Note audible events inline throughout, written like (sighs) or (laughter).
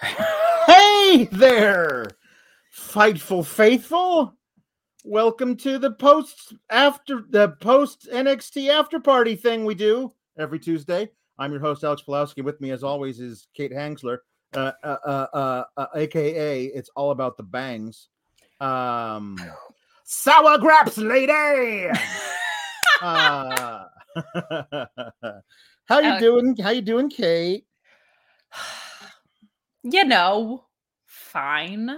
(laughs) Hey there, fightful faithful. Welcome to the post after the post NXT after party thing we do every Tuesday. I'm your host Alex Pawlowski. With me, as always, is Kate Hensler, uh, uh, uh, uh, uh, aka it's all about the bangs. Um, sour graps, lady. (laughs) uh, (laughs) how you Alex- doing? How you doing, Kate? (sighs) (sighs) (sighs) you know, fine.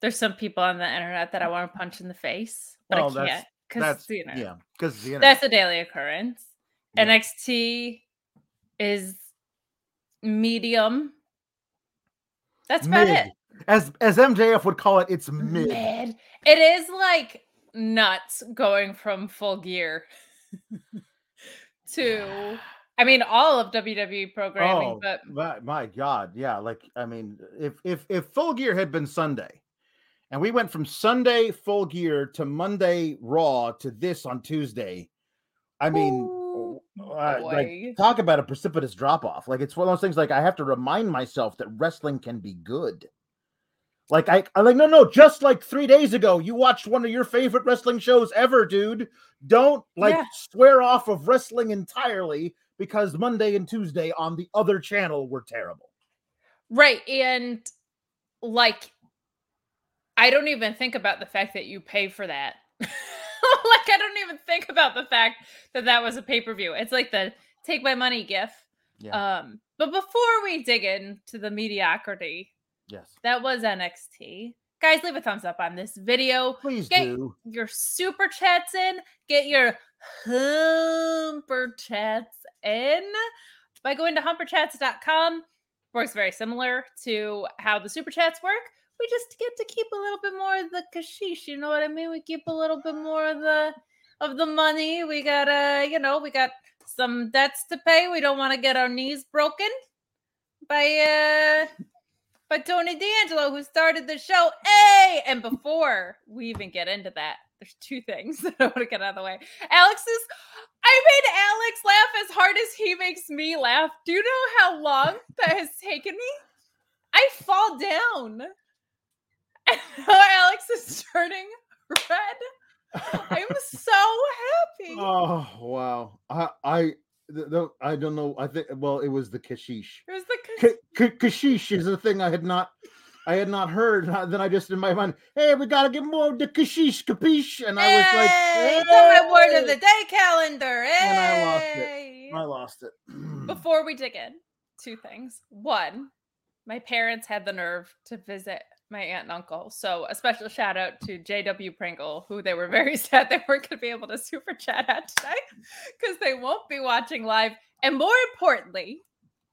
There's some people on the internet that I mm. want to punch in the face, but Well, I oh, can't because That's you know yeah, because you know, that's a daily occurrence. Yeah. NXT is medium. That's about mid. it. As as MJF would call it, it's mid. Mid. It is like nuts going from full gear (sighs) (laughs) to, I mean, all of WWE programming, Oh, but my, my God, yeah. Like, I mean, if if if Full Gear had been Sunday, and we went from Sunday Full Gear to Monday Raw to this on Tuesday, I mean, Ooh, uh, like talk about a precipitous drop off. Like, it's one of those things. Like, I have to remind myself that wrestling can be good. Like I, I like no no just like three days ago you watched one of your favorite wrestling shows ever dude don't like Yeah. swear off of wrestling entirely because Monday and Tuesday on the other channel were terrible Right. And like, I don't even think about the fact that you pay for that. (laughs) like, I don't even think about the fact that that was a pay per view. It's like the take my money gif. yeah Um, but before we dig into the mediocrity, yes that was NXT. Guys, leave a thumbs up on this video. please Get do your super chats in. Get your humper chats in by going to humperchats.com. Works very similar to how the super chats work. We just get to keep a little bit more of the kashish. You know what I mean? We keep a little bit more of the of the money. We got uh, you know, we got some debts to pay. We don't want to get our knees broken by uh by Tony D'Angelo, who started the show. Hey! And before we even get into that, there's two things (laughs) that I want to get out of the way. Alex is, I made Alex laugh as hard as he makes me laugh. Do you know how long (laughs) that has taken me? I fall down. (laughs) And now Alex is turning red. I'm so happy. oh wow I I the, the, I don't know I think well it was the kashish It was the K- k- kashish is a thing I had not I had not heard then I just in my mind hey we gotta get more of the kashish capiche and I was like Hey, it's on my word of the day calendar. And I lost it. I lost it. (clears throat) Before we dig in, two things. One, my parents had the nerve to visit my aunt and uncle. So a special shout out to JW Pringle, who they were very (laughs) sad they weren't going to be able to super chat at today because they won't be watching live. And more importantly,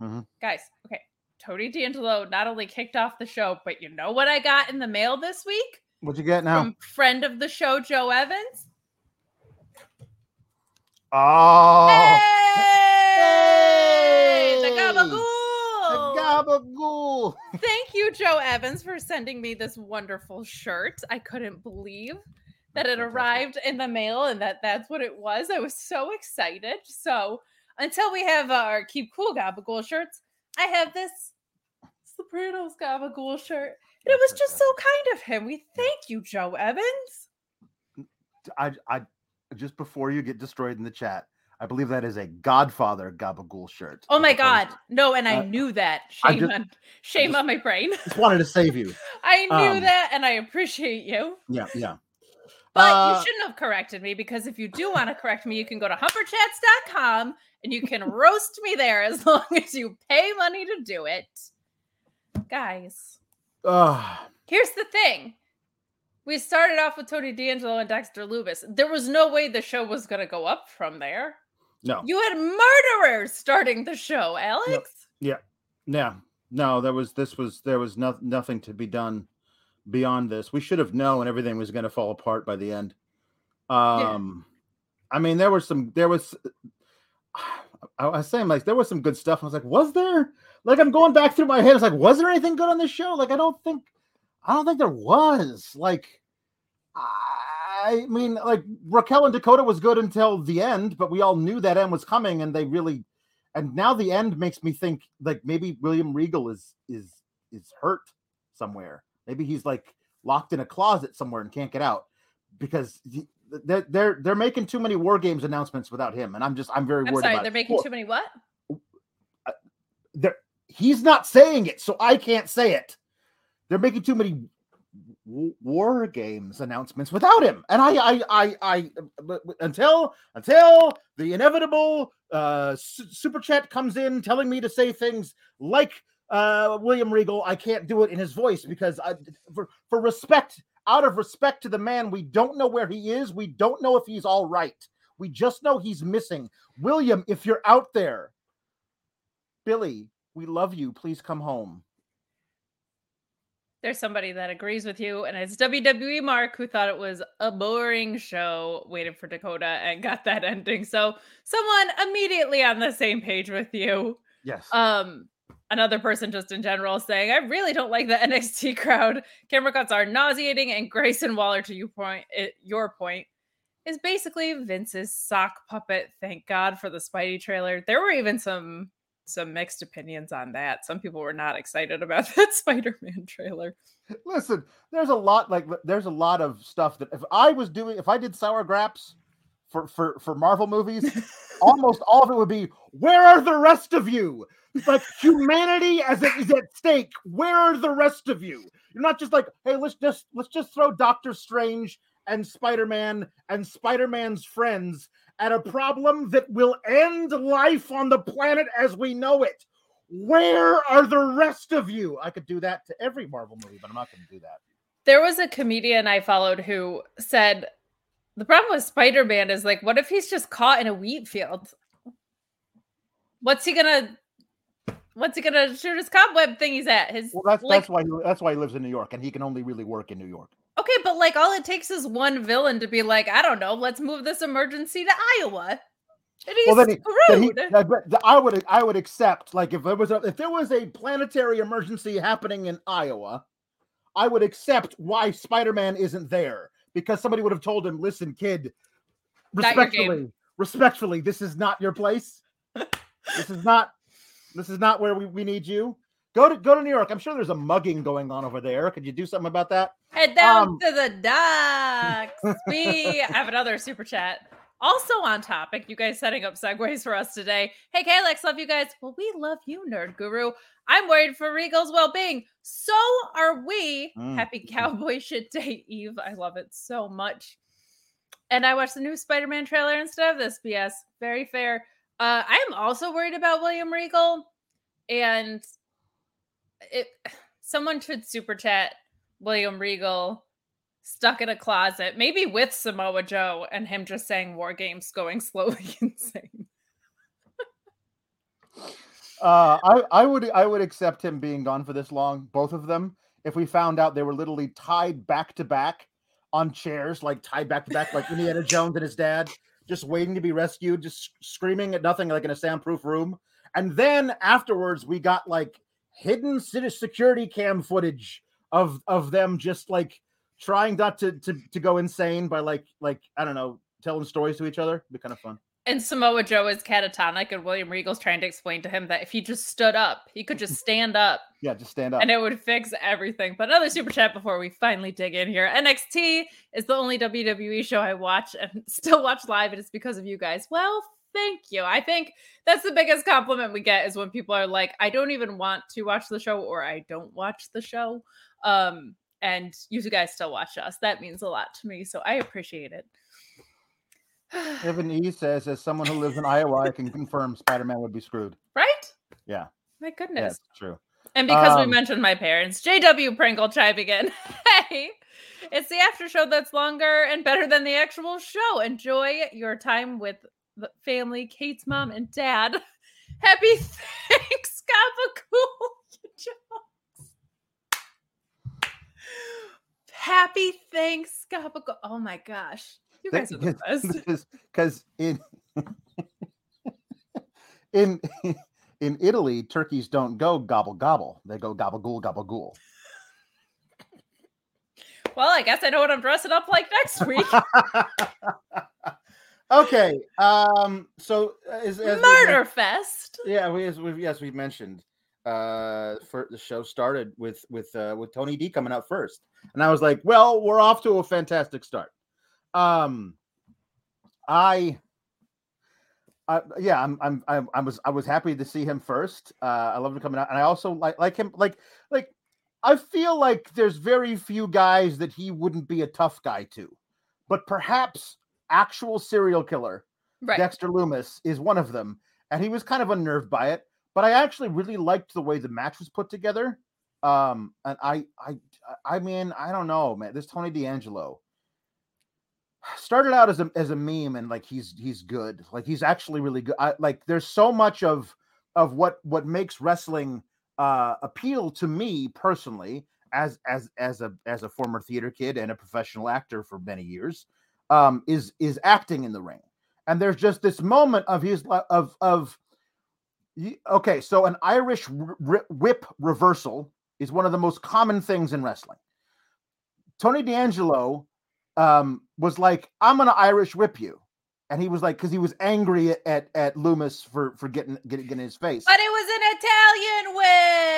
Mhm. guys, okay, Tony D'Angelo not only kicked off the show, but you know what I got in the mail this week What'd you get now? from friend of the show, Joe Evans? oh, Hey, the gabagool! the gabagool. (laughs) Thank you, Joe Evans, for sending me this wonderful shirt. I couldn't believe that it arrived in the mail and that that's what it was. I was so excited. So until we have our Keep Cool Gabagool shirts, I have this Sopranos Gabagool shirt. And it was just so kind of him. We thank you, Joe Evans. I, I, just before you get destroyed in the chat, I believe that is a Godfather gabagool shirt. Oh my God. No, and I Uh, knew that. Shame just- on shame just- on my brain. Just wanted to save you. (laughs) I knew Um, that and I appreciate you. Yeah, yeah. But Uh, you shouldn't have corrected me because if you do want to correct me, you can go to humperchats.com and you can roast me there as (laughs) long as you pay money to do it. Guys, Uh, here's the thing. We started off with Tony D'Angelo and Dexter Lumis. There was no way the show was going to go up from there. no. You had murderers starting the show, Alex. Yeah. No, No, there was this was there was no, nothing to be done beyond this. We should have known everything was going to fall apart by the end. Um I mean there was some there was (sighs) I, I was saying like there was some good stuff. I was like, was there? Like I'm going back through my head. It's like, was there anything good on this show? Like I don't think I don't think there was. Like I mean, like Raquel and Dakota was good until the end, but we all knew that end was coming, and they really and now the end makes me think like maybe William Regal is is is hurt somewhere. Maybe he's like locked in a closet somewhere and can't get out because he, they're they're they're making too many war games announcements without him, and I'm just I'm very I'm worried sorry, they're it. making too many what? Uh, they're, he's not saying it, so I can't say it. They're making too many war games announcements without him, and I, I, I, I, until until the inevitable uh, super chat comes in telling me to say things like uh, William Regal, I can't do it in his voice because I, for for respect, out of respect to the man, we don't know where he is. We don't know if he's all right. We just know he's missing. William, if you're out there, Billy, we love you. Please come home. There's somebody that agrees with you, and it's WWE Mark who thought it was a boring show, waited for Dakota, and got that (laughs) ending. So someone immediately on the same page with you. Yes. Um, another person just in general saying, I really don't like the (laughs) NXT crowd. Camera cuts are nauseating, and Grayson Waller, to you point, it, your point, is basically Vince's sock puppet. Thank God for the Spidey trailer. There were even some some mixed opinions on that. Some people were not excited about (laughs) that Spider-Man trailer. Listen, there's a lot like there's a lot of stuff that if I was doing if I did sour graps for for for Marvel movies, (laughs) almost all of it would be where are the rest of you? Like humanity as it is at stake. Where are the rest of you? You're not just like, hey, let's just let's just throw Doctor Strange and Spider-Man and Spider-Man's friends at a problem that will end life on the planet as we know it. Where are the rest of you? I could do that to every Marvel movie, but I'm not going to do that. There was a comedian I followed who said the problem with Spider-Man is like, what if he's just caught in a wheat field? What's he gonna what's he gonna shoot his cobweb thing he's at? His Well, that's like that's why he, that's why he lives in New York, and he can only really work in New York. Okay, but like all it takes is one villain to be like, I don't know, let's move this emergency to Iowa. And he's Well, then he- Then he-. I would I would accept like if there was a if there was a planetary emergency happening in Iowa, I would accept why Spider-Man isn't there because somebody would have told him, "Listen, kid, Not your game." respectfully, respectfully, this is not your place. this is not this is not where we, we need you. Go to go to New York. I'm sure there's a mugging going on over there. Could you do something about that? Head down Um, to the docks. We (laughs) have another super chat. Also on topic, you guys setting up segues for us today. Hey, Kalex, love you guys. Well, we love you, Nerd Guru. I'm worried for Regal's well being. So are we. Mm. Happy Cowboy (laughs) Shit Day Eve. I love it so much. And I watched the new Spider Man trailer instead of this BS. Very fair. Uh, I am also worried about William Regal. And it (sighs) someone should super chat William Regal stuck in a closet, maybe with Samoa Joe and him just saying war games going (laughs) slowly insane. Uh, I, I would I would accept him being gone for this long, both of them, if we found out they were literally tied back to back on chairs, like tied back to back, like Indiana (laughs) Jones and his dad, just waiting to be rescued, just screaming at nothing, like in a soundproof room. And then afterwards, we got like hidden city security cam footage of of them just like trying not to to, to go insane by like like I don't know telling stories to each other. It'd be kind of fun. And Samoa Joe is catatonic, and William Regal's trying to explain to him that if he just stood up, he could just stand up (laughs) Yeah, just stand up. and it would fix everything. But another super chat before we finally dig in here. NXT is the only WWE show I watch and (laughs) still watch live, and it's because of you guys. Well, thank you. I think that's the biggest compliment we get is when people are like, I don't even want to watch the show or I don't watch the show. Um, and you guys still watch us. That means a lot to me. So I appreciate it. (sighs) Evan E says, as someone who lives in Iowa, I can confirm Spider-Man would be screwed. right? Yeah. My Yeah, goodness. it's true. And because we Um, mentioned my parents, JW Pringle chiming in. (laughs) hey, it's the after show that's longer and better than the actual show. Enjoy your time with family, Kate's hmm. mom and dad. (laughs) Happy (laughs) thanks, Gabagool. Happy thanks, Gabagool. Oh my gosh. You guys are the best. (laughs) because because in in in Italy, turkeys don't go gobble gobble; they go gobble ghoul gobble ghoul. Well, I guess I know what I'm dressing up like next week. Okay, um, so uh, as, as we Murder Fest. yeah, we as we yes we mentioned uh, for the show started with with uh, with Tony D coming out first, and I was like, well, we're off to a fantastic start. Um, I. Uh, yeah, I'm, I'm, I'm, I was, I was happy to see him first. Uh, I love him coming out, and I also like, like him, like, like, I feel like there's very few guys that he wouldn't be a tough guy to, but perhaps actual serial killer Right. Dexter Lumis is one of them, and he was kind of unnerved by it. But I actually really liked the way the match was put together. Um, and I, I, I mean, I don't know, man. This Tony D'Angelo started out as a as a meme, and like he's he's good. Like he's actually really good. I, like there's so much of of what what makes wrestling uh appeal to me personally as as as a as a former theater kid and a professional actor for many years um is is acting in the ring. And there's just this moment of his of of okay so an irish whip reversal is one of the most common things in wrestling. Tony d'angelo um, was like i'm gonna irish whip you. And he was like because he was angry at, at, at Lumis for for getting getting, getting his face. But it was an Italian whip.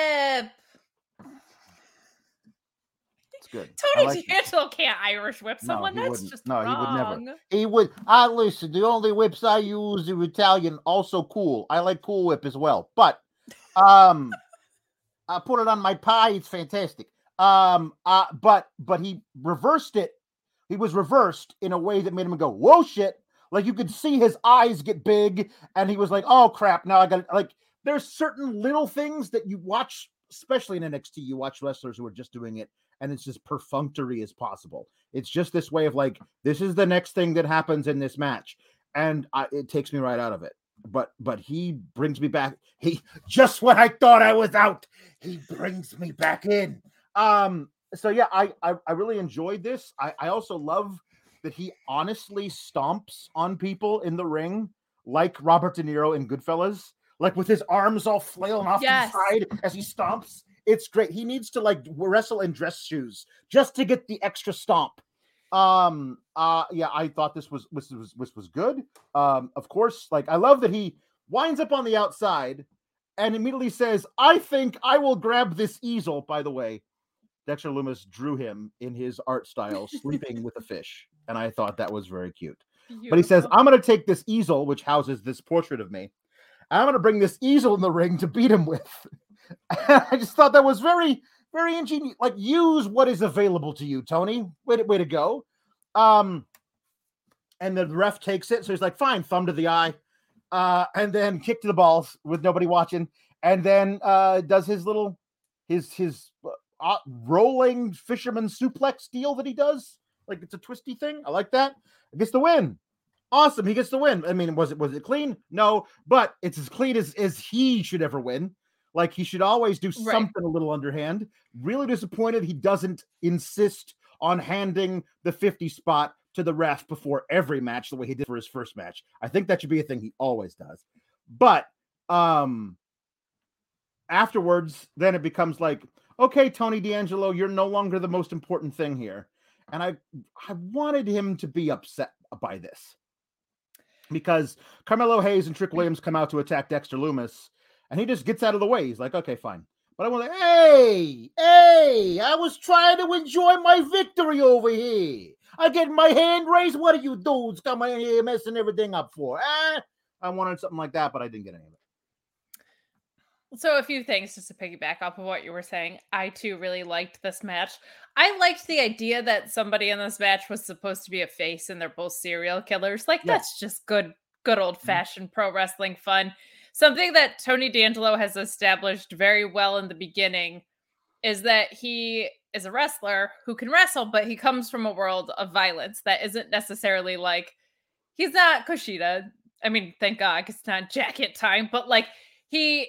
Good I Tony like it. Can't Irish whip No, someone. he That's wouldn't. just No, he would never. He would. I listen. The only whips I use are Italian. Also cool. I like Cool Whip as well. But um, I put it on my pie. It's fantastic. Um, uh, but but he reversed it. He was reversed in a way that made him go, "Whoa, shit!" Like you could see his eyes get big, and he was like, "Oh crap!" Now I got like. There's certain little things that you watch, especially in NXT. You watch wrestlers who are just doing it and it's as perfunctory as possible. It's just this way of like, this is the next thing that happens in this match, and I, it takes me right out of it. But but he brings me back. He just when I thought I was out, he brings me back in. Um. So yeah, I I, I really enjoyed this. I I also love that he honestly stomps on people in the ring like Robert De Niro in Goodfellas, like with his arms all flailing off Yes. to the side as he stomps. It's great. He needs to like wrestle in dress shoes just to get the extra stomp. Um uh yeah, I thought this was this was this was good. Um of course, like I love that he winds up on the outside and immediately says, "I think I will grab this easel." By the way, Dexter Lumis drew him in his art style, sleeping with a fish, and I thought that was very cute. But he says, I'm going to take this easel, which houses this portrait of me. and I'm going to bring this easel in the ring to beat him with. (laughs) I just thought that was very, very ingenious. Like, use what is available to you, Tony. Way to, way to go. Um, and the ref takes it. So he's like, fine, thumb to the eye. Uh, and then kick to the balls with nobody watching. And then uh, does his little, his, his uh, rolling fisherman suplex deal that he does. Like it's a twisty thing. I like that. Gets the win. Awesome. He gets the win. I mean, was it was it clean? No, but it's as clean as as he should ever win. Like he should always do Right. something a little underhand. Really disappointed he doesn't insist on handing the 50 spot to the ref before every match the way he did for his first match. I think that should be a thing he always does. But um afterwards, then it becomes like, okay, Tony D'Angelo, you're no longer the most important thing here. And I I wanted him to be upset by this because Carmelo Hayes and Trick Williams come out to attack Dexter Lumis, and he just gets out of the way. He's like, okay, fine. But I was like, hey, hey, I was trying to enjoy my victory over here. I get my hand raised. What are you dudes coming in here messing everything up for? Ah, I wanted something like that, but I didn't get any of it. So a few things just to piggyback off of what you were saying. I too really liked this match. I liked the idea that somebody in this match was supposed to be a face and they're both serial killers. Like Yeah. that's just good good old fashioned pro wrestling fun. Something that Tony D'Angelo has established very well in the beginning is that he is a wrestler who can wrestle, but he comes from a world of violence that isn't necessarily like he's not Kushida. I mean, thank God it's not (laughs) jacket time, but like he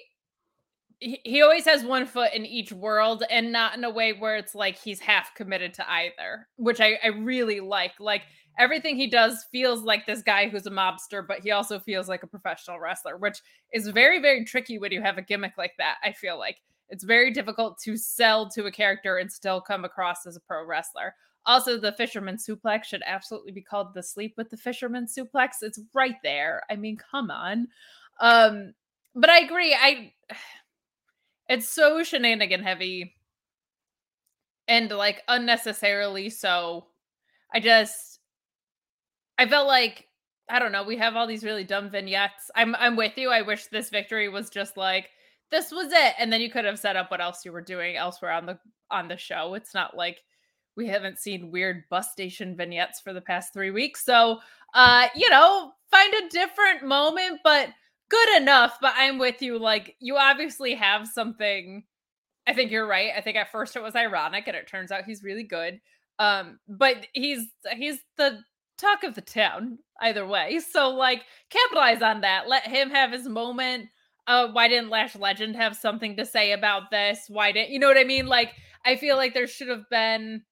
he always has one foot in each world and not in a way where it's like he's half committed to either, which I, I really like. Like everything he does feels like this guy who's a mobster, but he also feels like a professional wrestler, which is very, very tricky when you have a gimmick like that. I feel like it's very difficult to sell to a character and still come across as a pro wrestler. Also, the fisherman suplex should absolutely be called the sleep with the fisherman suplex. It's right there. I mean, come on. Um, but I agree. I (sighs) it's so shenanigan heavy and like unnecessarily so. I just I felt like I don't know, we have all these really dumb vignettes. I'm I'm with you. I wish this victory was just like this was it and then you could have set up what else you were doing elsewhere on the on the show. It's not like we haven't seen weird bus station vignettes for the past 3 weeks. So, uh, you know, find a different moment, but good enough. But I'm with you. Like, you obviously have something. I think you're right. I think at first it was ironic, and it turns out he's really good. Um, but he's he's the talk of the town either way. So like capitalize on that. Let him have his moment. Uh, why didn't Lash Legend have something to say about this? Why didn't you know what I mean? Like, I feel like there should have been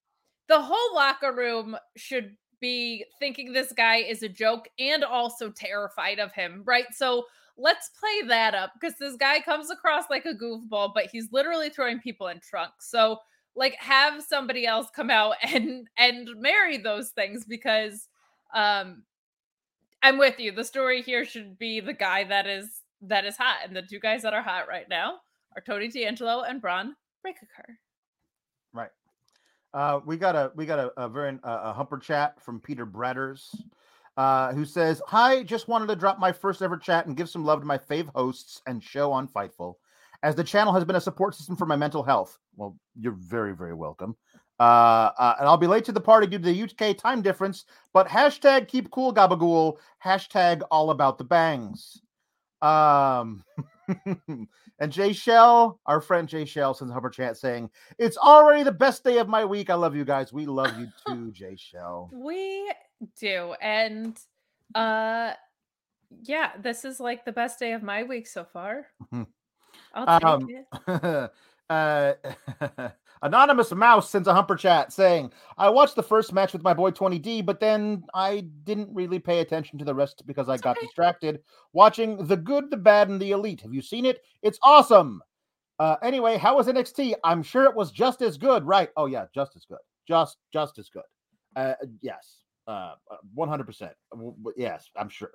the whole locker room should be thinking this guy is a joke and also terrified of him, right? So let's play that up because this guy comes across like a goofball, but he's literally throwing people in trunks. So like have somebody else come out (laughs) and and marry those things because um I'm with you. The story here should be the guy that is that is hot, and the two guys that are hot right now are Tony D'Angelo and Bron Breakker. Right. Uh, we got a we got a, a very a humper chat from Peter Bretters, uh, who says, "Hi, just wanted to drop my first ever chat and give some love to my fave hosts and show on Fightful, as the channel has been a support system for my mental health. Well, you're very very welcome. Uh, uh, and I'll be late to the party due to the UK time difference. But hashtag keep cool, Gabagool. Hashtag all about the bangs. Um, (laughs) and Jay Shell, our friend Jay Shell, sends a Humper chat saying, It's already the best day of my week. I love you guys. We love you too, (laughs) Jay Shell. We do. And uh yeah, this is like the best day of my week so far. (laughs) I'll take um, it. uh Anonymous Mouse sends a humper chat saying, I watched the first match with my boy Tony D, but then I didn't really pay attention to the rest because I got okay. distracted watching The Good, the Bad, and the Elite. Have you seen it? It's awesome. Uh, anyway, how was NXT? I'm sure it was just as good, right? Oh, yeah, just as good. Just, just as good. Uh, yes, uh, 100%. Yes, I'm sure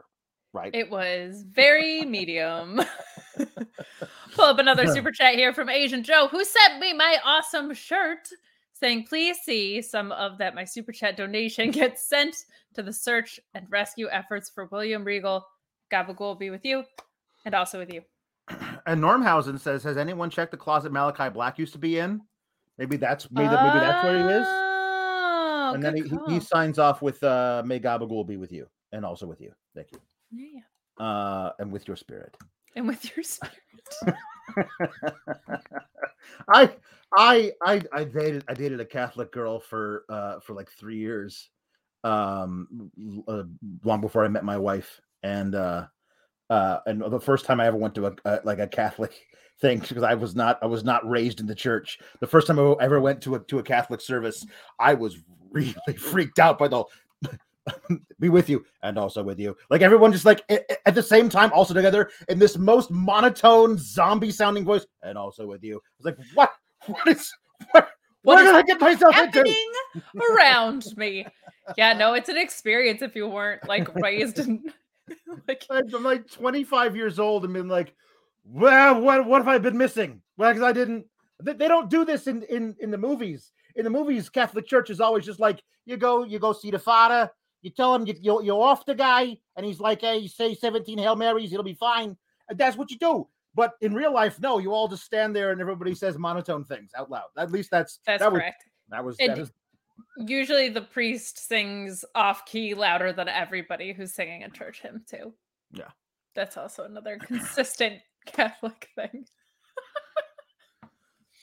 right? It was very medium. (laughs) Pull up another super chat here from Asian Joe, who sent me my awesome shirt, saying, "Please see some of that. My super chat donation (laughs) gets sent to the search and rescue efforts for William Regal. Gabagool will be with you, and also with you." (clears throat) And Normhausen says, "Has anyone checked the closet Malakai Black used to be in? Maybe that's maybe, maybe that's where he is." Oh, and then he, he, signs off with uh, "May Gabagool be with you, and also with you." Thank you. Yeah. Uh, and with your spirit. And with your spirit. (laughs) (laughs) I I I I dated I dated a Catholic girl for uh for like three years, um, uh, long before I met my wife, and uh, uh, and the first time I ever went to a, a like a Catholic (laughs) thing because I was not I was not raised in the church. The first time I ever went to a to a Catholic service, I was really freaked out by the (laughs) be with you and also with you. Like everyone just like at the same time, also together in this most monotone zombie sounding voice, and also with you. I was like, what? What is what? What, did I get myself happening into? around me? Yeah, no, it's an experience if you weren't like raised in (laughs) like I'm like 25 years old and been like, well, what what have I been missing? Well, because I didn't. They, they don't do this in in in the movies. In the movies, Catholic Church is always just like you go you go see the father you tell him you, you're, you're off the guy, and he's like, hey, say 17 Hail Marys, it'll be fine. And that's what you do. But in real life, no, you all just stand there and everybody says monotone things out loud. At least that's that's that correct. Was, that was, that was usually the priest sings off key louder than everybody who's singing a church hymn too. Yeah. That's also another consistent (laughs) Catholic thing.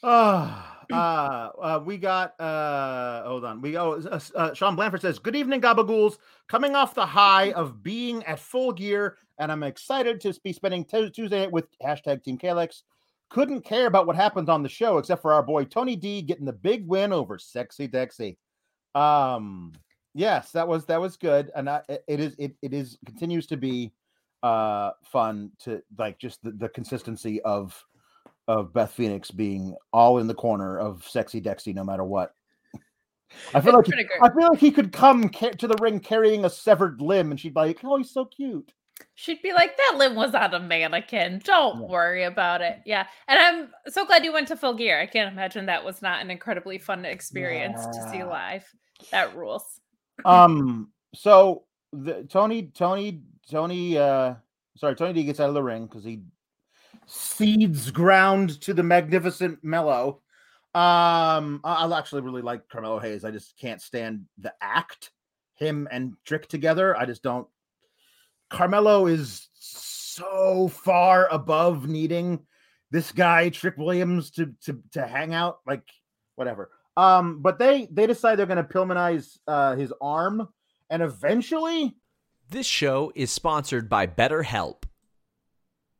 oh, (sighs) (sighs) uh, uh, we got uh, hold on. We go. Uh, uh, Sean Blanford says, "Good evening, Gabagools. Coming off the high of being at full gear, and I'm excited to be spending t- Tuesday with hashtag Team Kalex. Couldn't care about what happened on the show except for our boy Tony D getting the big win over Sexy Dexy. Um, yes, that was that was good, and I, it is it it is continues to be uh fun to like just the, the consistency of of Beth Phoenix being all in the corner of sexy Dexy no matter what. I feel like I feel like he could come ca- to the ring carrying a severed limb, and she'd be like, "Oh, he's so cute." She'd be like, "That limb was on a mannequin. Don't yeah. worry about it." Yeah, and I'm so glad you went to full gear. I can't imagine that was not an incredibly fun experience yeah. to see live. That rules. um. (laughs) So the Tony, Tony, Tony. uh Sorry, Tony D gets out of the ring because he seeds ground to the magnificent mellow. Um, I, I actually really like Carmelo Hayes. I just can't stand the act, him and Trick together. I just don't. Carmelo is so far above needing this guy Trick Williams to to to hang out. Like whatever. Um, but they they decide they're going to Pillmanize uh, his arm, and eventually. This show is sponsored by BetterHelp.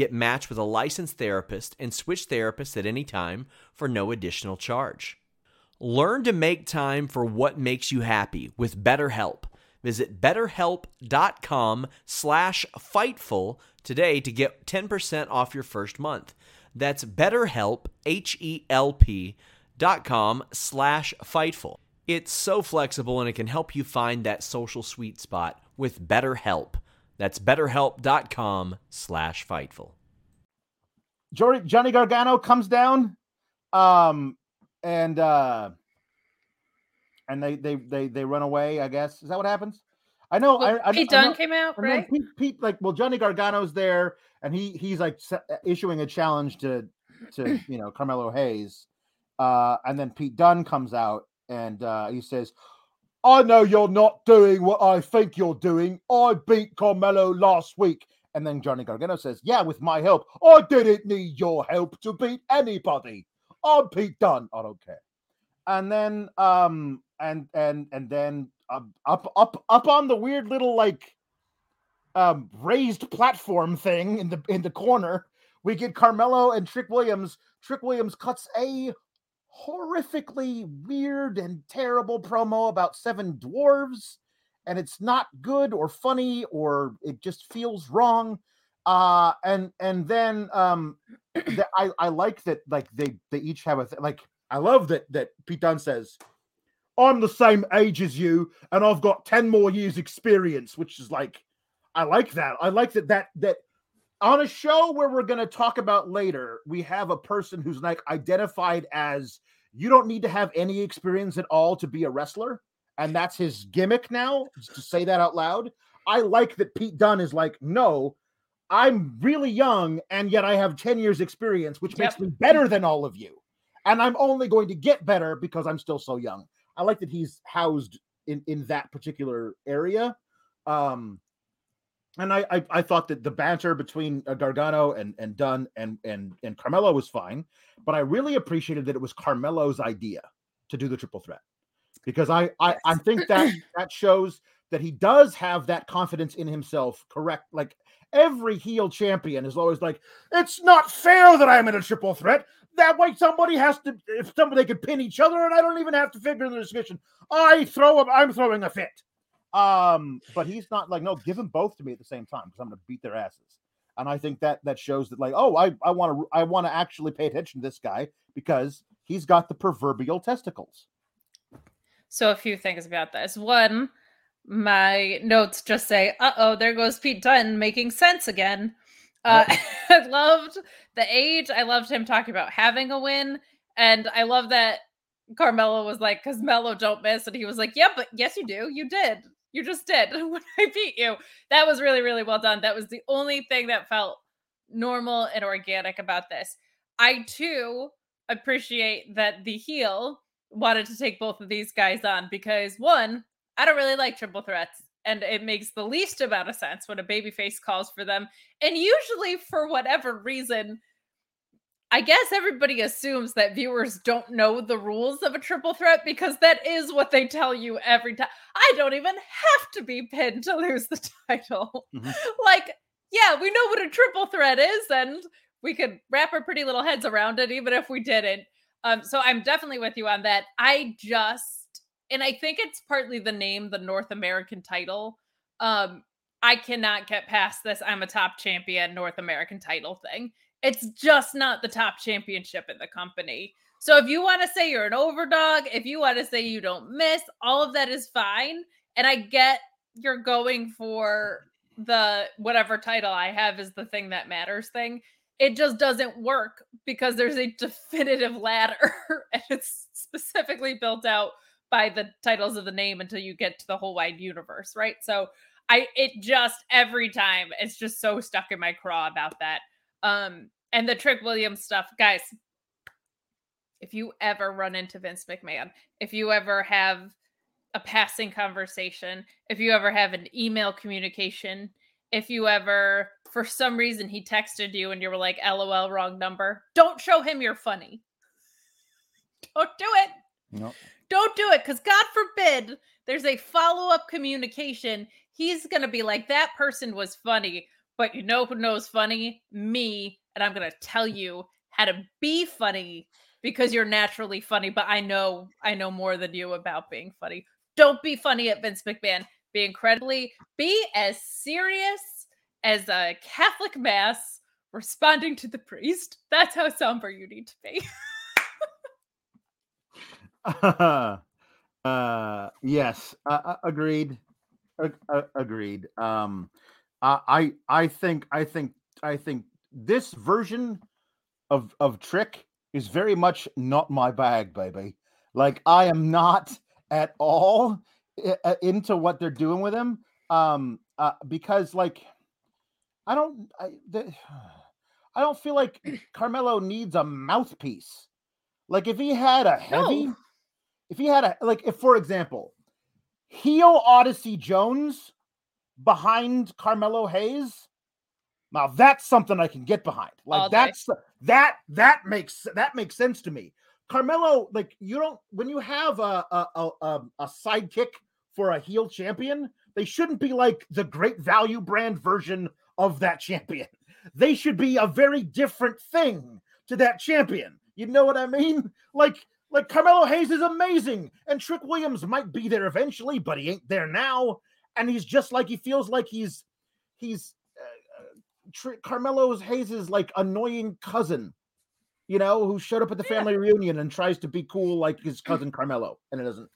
get matched with a licensed therapist, and switch therapists at any time for no additional charge. Learn to make time for what makes you happy with BetterHelp. Visit betterhelp.com slash Fightful today to get 10% off your first month. That's betterhelp, H-E-L-P dot com slash Fightful. It's so flexible and it can help you find that social sweet spot with BetterHelp. That's betterhelp.com slash Fightful. Johnny Gargano comes down um, and uh, and they, they they they run away, I guess. Is that what happens? I know. Well, I, Pete I, Dunne came out, right? Pete, Pete, like, well, Johnny Gargano's there, and he he's like issuing a challenge to to you know Carmelo Hayes, uh, and then Pete Dunne comes out and uh, he says, I know you're not doing what I think you're doing. I beat Carmelo last week. And then Johnny Gargano says, Yeah, with my help. I didn't need your help to beat anybody. I'm Pete Dunne. I don't care. And then um and and and then uh, up up up on the weird little like um raised platform thing in the in the corner, we get Carmelo and Trick Williams. Trick Williams cuts a horrifically weird and terrible promo about seven dwarves and it's not good or funny or it just feels wrong. Uh and and then um the, i i like that like they they each have a th- like i love that that pete dunne says i'm the same age as you and i've got 10 more years experience which is like i like that. I like that that that on a show where we're going to talk about later, we have a person who's like identified as you don't need to have any experience at all to be a wrestler. And that's his gimmick now to say that out loud. I like that Pete Dunne is like, no, I'm really young and yet I have 10 years experience, which yep. makes me better than all of you. And I'm only going to get better because I'm still so young. I like that he's housed in, in that particular area. Um, and I, I, I thought that the banter between uh, Gargano and and Dunne and and and Carmelo was fine, but I really appreciated that it was Carmelo's idea to do the triple threat because I I, I think that (clears throat) that shows that he does have that confidence in himself. Correct, like every heel champion is always like, it's not fair that I'm in a triple threat. That way, somebody has to. If somebody could pin each other, and I don't even have to figure the discussion. I throw. up. I'm throwing a fit. Um, but he's not like, no, give them both to me at the same time because I'm gonna beat their asses. And I think that that shows that, like, oh, I I want to I want to actually pay attention to this guy because he's got the proverbial testicles. So a few things about this. One, my notes just say, "Uh oh, there goes Pete Dunne making sense again." Uh, (laughs) I loved the age. I loved him talking about having a win, and I love that Carmelo was like, "Cause Mello don't miss," and he was like, "Yeah, but yes, you do. You did. You just did (laughs) when I beat you. That was really, really well done. That was the only thing that felt normal and organic about this. I too appreciate that the heel wanted to take both of these guys on because one, I don't really like triple threats. And it makes the least amount of sense when a babyface calls for them. And usually, for whatever reason, I guess everybody assumes that viewers don't know the rules of a triple threat because that is what they tell you every time. I don't even have to be pinned to lose the (laughs) title. Mm-hmm. Like, yeah, we know what a triple threat is, and we could wrap our pretty little heads around it, even if we didn't. Um, so I'm definitely with you on that. I just, and I think it's partly the name, the North American title. Um, I cannot get past this. I'm a top champion North American title thing. It's just not the top championship in the company. So if you want to say you're an overdog, if you want to say you don't miss, all of that is fine. And I get you're going for the whatever title I have is the thing that matters thing it just doesn't work because there's a definitive ladder (laughs) and it's specifically built out by the titles of the name until you get to the whole wide universe, right? So I it just every time it's just so stuck in my craw about that. Um and the Trick Williams stuff, guys. If you ever run into Vince McMahon, if you ever have a passing conversation, if you ever have an email communication, if you ever for some reason he texted you and you were like lol wrong number don't show him you're funny don't do it nope. don't do it because god forbid there's a follow-up communication he's gonna be like that person was funny but you know who knows funny me and i'm gonna tell you how to be funny because you're naturally funny but i know i know more than you about being funny don't be funny at vince mcmahon be incredibly be as serious as a Catholic mass responding to the priest. That's how somber you need to be. uh, (laughs) uh, yes, uh, uh agreed. agreed. Um, I I think I think I think this version of of trick is very much not my bag, baby. Like I am not at all into what they're doing with him. Um, uh, because like I don't I the, (sighs) I don't feel like (clears throat) Carmelo needs a mouthpiece. Like if he had a heavy, no. if he had a like if for example, heel Odyssey Jones behind Carmelo Hayes. Now that's something I can get behind. Like that's that that makes that makes sense to me. Carmelo, like you don't when you have a a a, um, a sidekick for a heel champion, they shouldn't be like the great value brand version of that champion. (laughs) They should be a very different thing to that champion. You know what I mean? (laughs) Like like Carmelo Hayes is amazing, and Trick Williams might be there eventually, but he ain't there now. And he's just like he feels like he's he's uh, uh Tr- Carmelo's Hayes's like annoying cousin, you know, who showed up at the family reunion and tries to be cool like his (clears throat) cousin Carmelo, and it doesn't.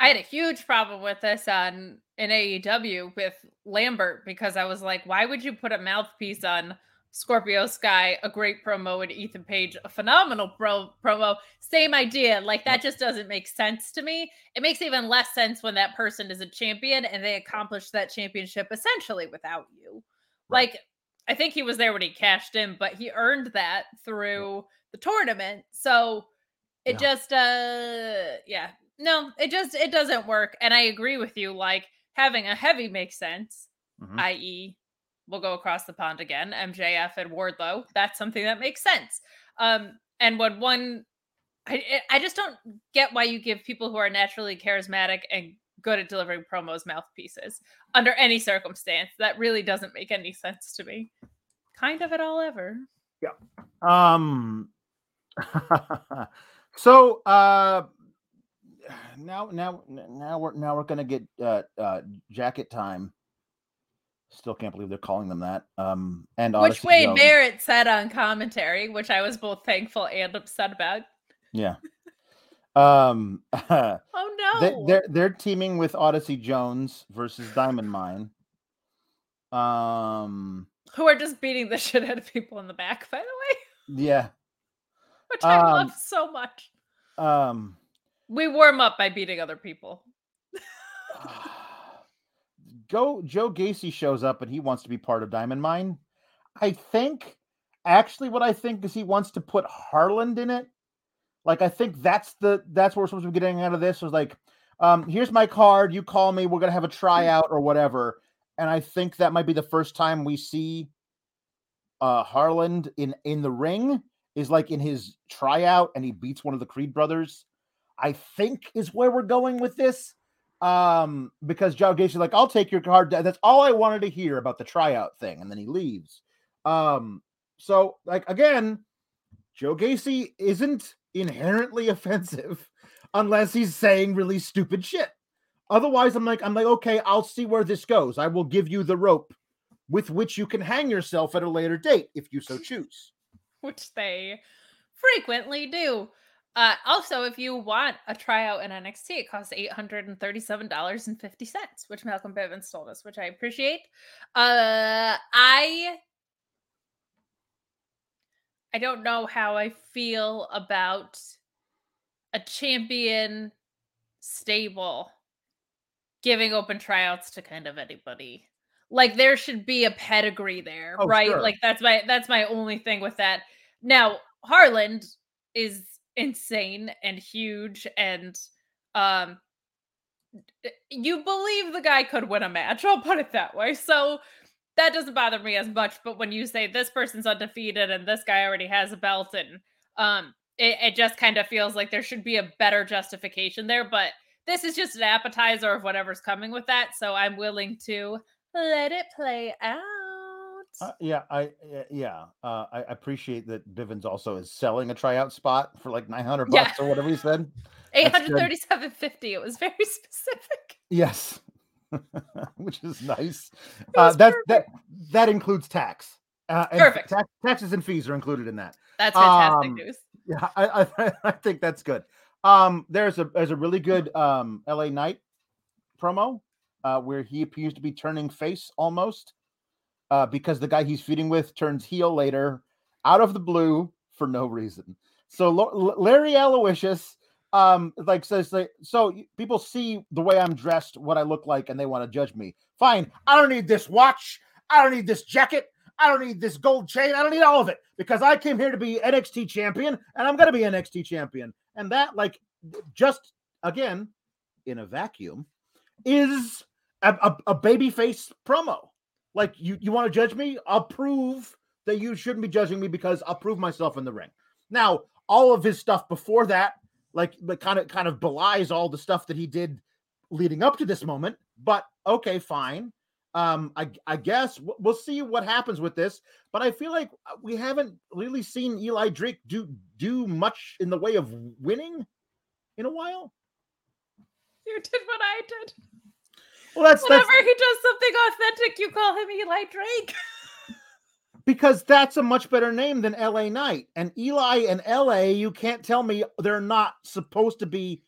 I had a huge problem with this on in AEW with Lambert because I was like, why would you put a mouthpiece on Scorpio Sky, a great promo, and Ethan Page, a phenomenal pro- promo? Same idea. Like that just doesn't make sense to me. It makes even less sense when that person is a champion and they accomplish that championship essentially without you. Right. Like I think he was there when he cashed in, but he earned that through the tournament. So it yeah. just uh yeah no, it just it doesn't work. And I agree with you. Like having a heavy makes sense, mm-hmm. i.e., we'll go across the pond again. MJF and Wardlow. That's something that makes sense. Um, and when one, I I just don't get why you give people who are naturally charismatic and good at delivering promos mouthpieces under any circumstance. That really doesn't make any sense to me. Kind of at all ever. Yeah. Um. (laughs) so uh now now now we're now we're gonna get uh, uh, jacket time. Still can't believe they're calling them that. Um, and which Wade Jones. Barrett said on commentary, which I was both thankful and upset about. Yeah. um. (laughs) oh no. They, they're they're teaming with Odyssey Jones versus Diamond Mine. Um. Who are just beating the (laughs) shit out of people in the back, by the way. Yeah. Which I um, love so much. Um we warm up by beating other people. Go Joe Gacy shows up and he wants to be part of Diamond Mine. I think actually what I think is he wants to put Harland in it. Like I think that's the that's what we're supposed to be getting out of this was like, um, here's my card. You call me. We're gonna have a tryout or whatever. And I think that might be the first time we see uh Harland in in the ring is like in his tryout and he beats one of the Creed brothers. I think is where we're going with this. Um, because Joe Gacy's like, I'll take your card. That's all I wanted to hear about the tryout thing, and then he leaves. Um, so like again, Joe Gacy isn't inherently (laughs) offensive unless he's saying really stupid shit. Otherwise, I'm like, I'm like, okay, I'll see where this goes. I will give you the rope with which you can hang yourself at a later date if you so choose. (laughs) Which they frequently do. Uh, also, if you want a tryout in NXT, it costs eight hundred and thirty-seven dollars and fifty cents, which Malcolm Bivens told us, which I appreciate. Uh, I I don't know how I feel about a champion stable giving open tryouts to kind of anybody. Like there should be a pedigree there, Oh, right? sure. Like that's my that's my only thing with that. Now, Harland is insane and huge and um you believe the guy could win a match. I'll put it that way. So that doesn't bother me as much. But when you say this person's undefeated and this guy already has a belt, and um, it, it just kind of feels like there should be a better justification there. But this is just an appetizer of whatever's coming with that. So I'm willing to let it play out. Uh, yeah, I yeah, yeah. Uh, I appreciate that Bivens also is selling a tryout spot for like nine hundred Yeah. bucks or whatever he said. Eight hundred thirty-seven fifty. It was very (laughs) specific. Yes, (laughs) which is nice. Uh, that that that includes tax. Uh, Perfect. tax- taxes and fees are included in that. That's fantastic Um, news. Yeah, I, I (laughs) I think that's good. Um, there's a there's a really good um LA Knight promo uh, where he appears to be turning face almost uh, because the guy he's feuding with turns heel later out of the blue for no reason. So L- Larry Aloysius um like says so people see the way I'm dressed, what I look like, and they want to judge me. Fine, I don't need this watch. I don't need this jacket. I don't need this gold chain. I don't need all of it because I came here to be NXT champion and I'm to be NXT champion. And that, like, just again, in a vacuum, is a, a, a babyface promo. Like, you, you want to judge me? I'll prove that you shouldn't be judging me because I'll prove myself in the ring. Now, all of his stuff before that, like, like kind of kind of belies all the stuff that he did leading up to this moment. But okay, fine um I, I guess we'll see what happens with this but i feel like uh, we haven't really seen eli drake do do much in the way of winning in a while You did what I did. Well that's Whenever that's he does something authentic, you call him Eli Drake. (laughs) because that's a much better name than la knight and eli and la you can't tell me they're not supposed to be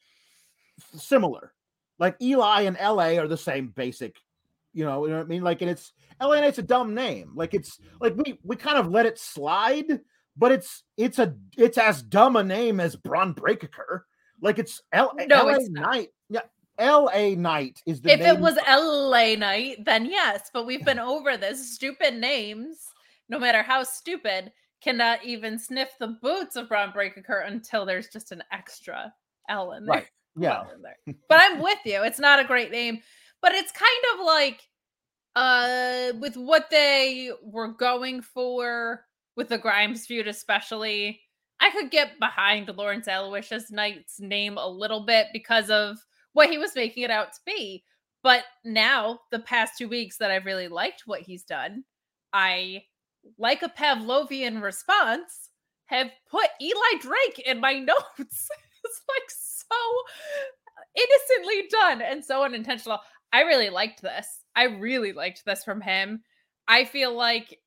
similar like eli and la are the same basic you know, you know what I mean? Like, and it's LA Knight's a dumb name. Like, it's like we we kind of let it slide, but it's it's a it's as dumb a name as Bron Breakker. Like, it's L- No, LA it's. Knight. Yeah, LA Knight is the if it was LA night, then yes, but we've been over this. Stupid names, no matter how stupid, cannot even sniff the boots of Bron Breakker until there's just an extra L in there. right. Yeah. well there. (laughs) But I'm with you. It's not a great name, but it's kind of like uh with what they were going for with the Grimes feud, especially. I could get behind Lawrence Aloysius Knight's name a little bit because of what he was making it out to be. But now, the past two weeks that I've really liked what he's done, I, like a Pavlovian response, have put Eli Drake in my (laughs) notes. it's like so innocently done and so unintentional. I really liked this. I really liked this from him. I feel like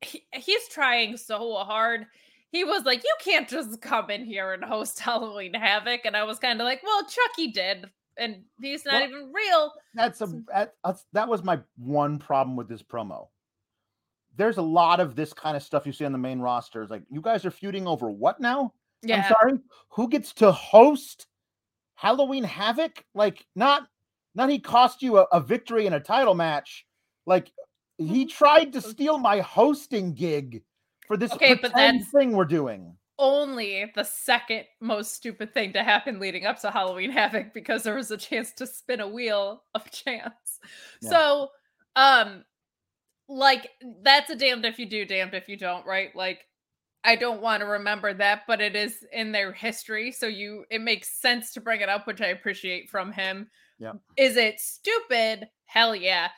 he, he's trying so hard. He was like, You can't just come in here and host (laughs) Halloween Havoc. And I was kind of like, Well, Chucky did. And he's not Well, even real. That's a that, that's, that was my one problem with this promo. There's a lot of this kind of stuff you see on the main roster. It's like you guys are feuding over what now? Yeah. I'm sorry. Who gets to host Halloween Havoc? Like, not not he cost you a, a victory in a title match. Like, he mm-hmm. tried to steal my hosting gig for this Okay, but that's- thing we're doing. only the second most stupid thing to happen leading up to Halloween Havoc because there was a chance to spin a wheel of chance. Yeah. So, um, like that's a damned if you do, damned if you don't, right? Like, I don't want to remember that, but it is in their history, so you it makes sense to bring it up, which I appreciate from him. Yeah. Is it stupid? Hell yeah.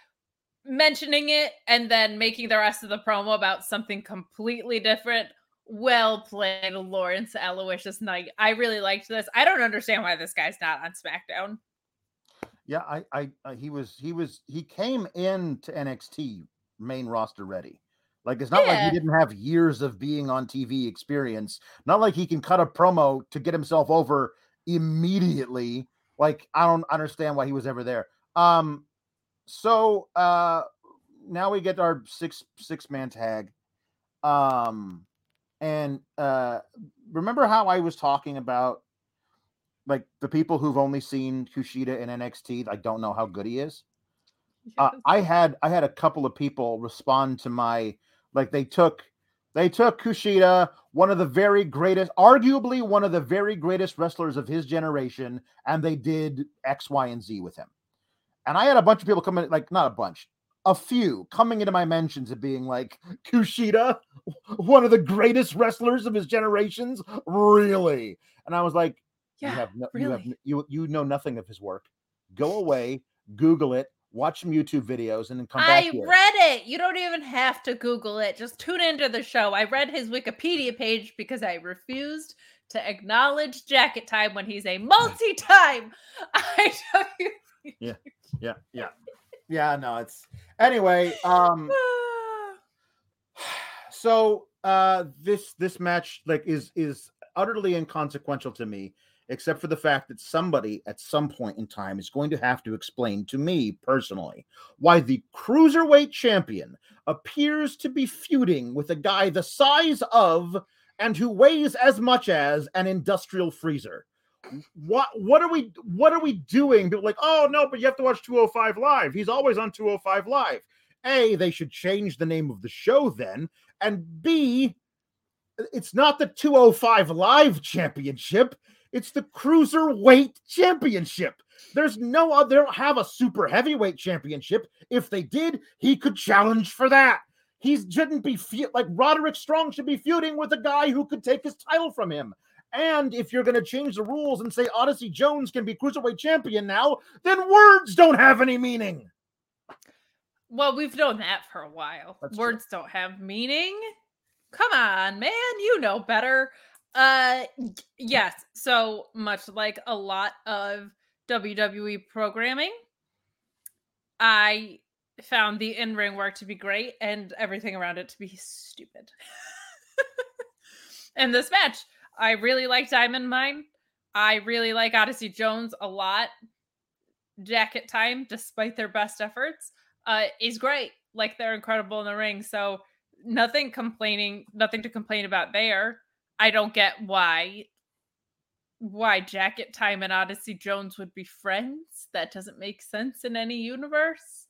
Mentioning it and then making the rest of the promo about something completely different well played, Lawrence Aloysius Knight. I really liked this. I don't understand why this guy's not on SmackDown. Yeah, I, I, I he was, he was, he came in to NXT main roster ready. Like it's not like he didn't have years of being on TV experience. Not like he can cut a promo to get himself over immediately. Like I don't understand why he was ever there. Um, so uh, now we get our six six man tag. Um, and uh, remember how I was talking about like the people who've only seen Kushida in NXT, I don't know how good he is. Uh, I had I had a couple of people respond to my like they took they took Kushida, one of the very greatest, arguably one of the very greatest wrestlers of his generation, and they did X, Y, and Z with him. And I had a bunch of people coming, like not a bunch, a few coming into my mentions and being like, Kushida, one of the greatest wrestlers of his generations, really? And I was like, you yeah, have no, you have you you know nothing of his work. Go away, Google it, watch some YouTube videos, and then come back I read it. You don't even have to Google it. Just tune into the show. I read his Wikipedia page because I refused to acknowledge jacket time when he's a multi-time. (laughs) I tell you. (laughs) yeah, yeah, (laughs) yeah. No, it's anyway. Um, (sighs) (sighs) so uh, this this match like is is utterly inconsequential to me, except for the fact that somebody at some point in time is going to have to explain to me personally why the cruiserweight champion appears to be feuding with a guy the size of and who weighs as much as an industrial freezer. What what are we what are we doing? People like, oh no, but you have to watch 205 live. He's always on 205 live. A, they should change the name of the show then. And B, it's not the 205 Live Championship, it's the Cruiserweight Championship. There's no other, they don't have a super heavyweight championship. If they did, he could challenge for that. He shouldn't be fe- like Roderick Strong should be feuding with a guy who could take his title from him. And if you're going to change the rules and say Odyssey Jones can be cruiserweight champion now, then words don't have any meaning. Well, we've known that for a while. That's true. Words don't have meaning. Come on, man, you know better. Uh yes, so much like a lot of WWE programming, I found the in-ring work to be great and everything around it to be stupid. (laughs) and this match, I really like Diamond Mine. I really like Odyssey Jones a lot. Jacket Time, despite their best efforts, uh, is great. Like they're incredible in the ring. So nothing complaining, nothing to complain about there. I don't get why why Jacket Time and Odyssey Jones would be friends. That doesn't make sense in any universe.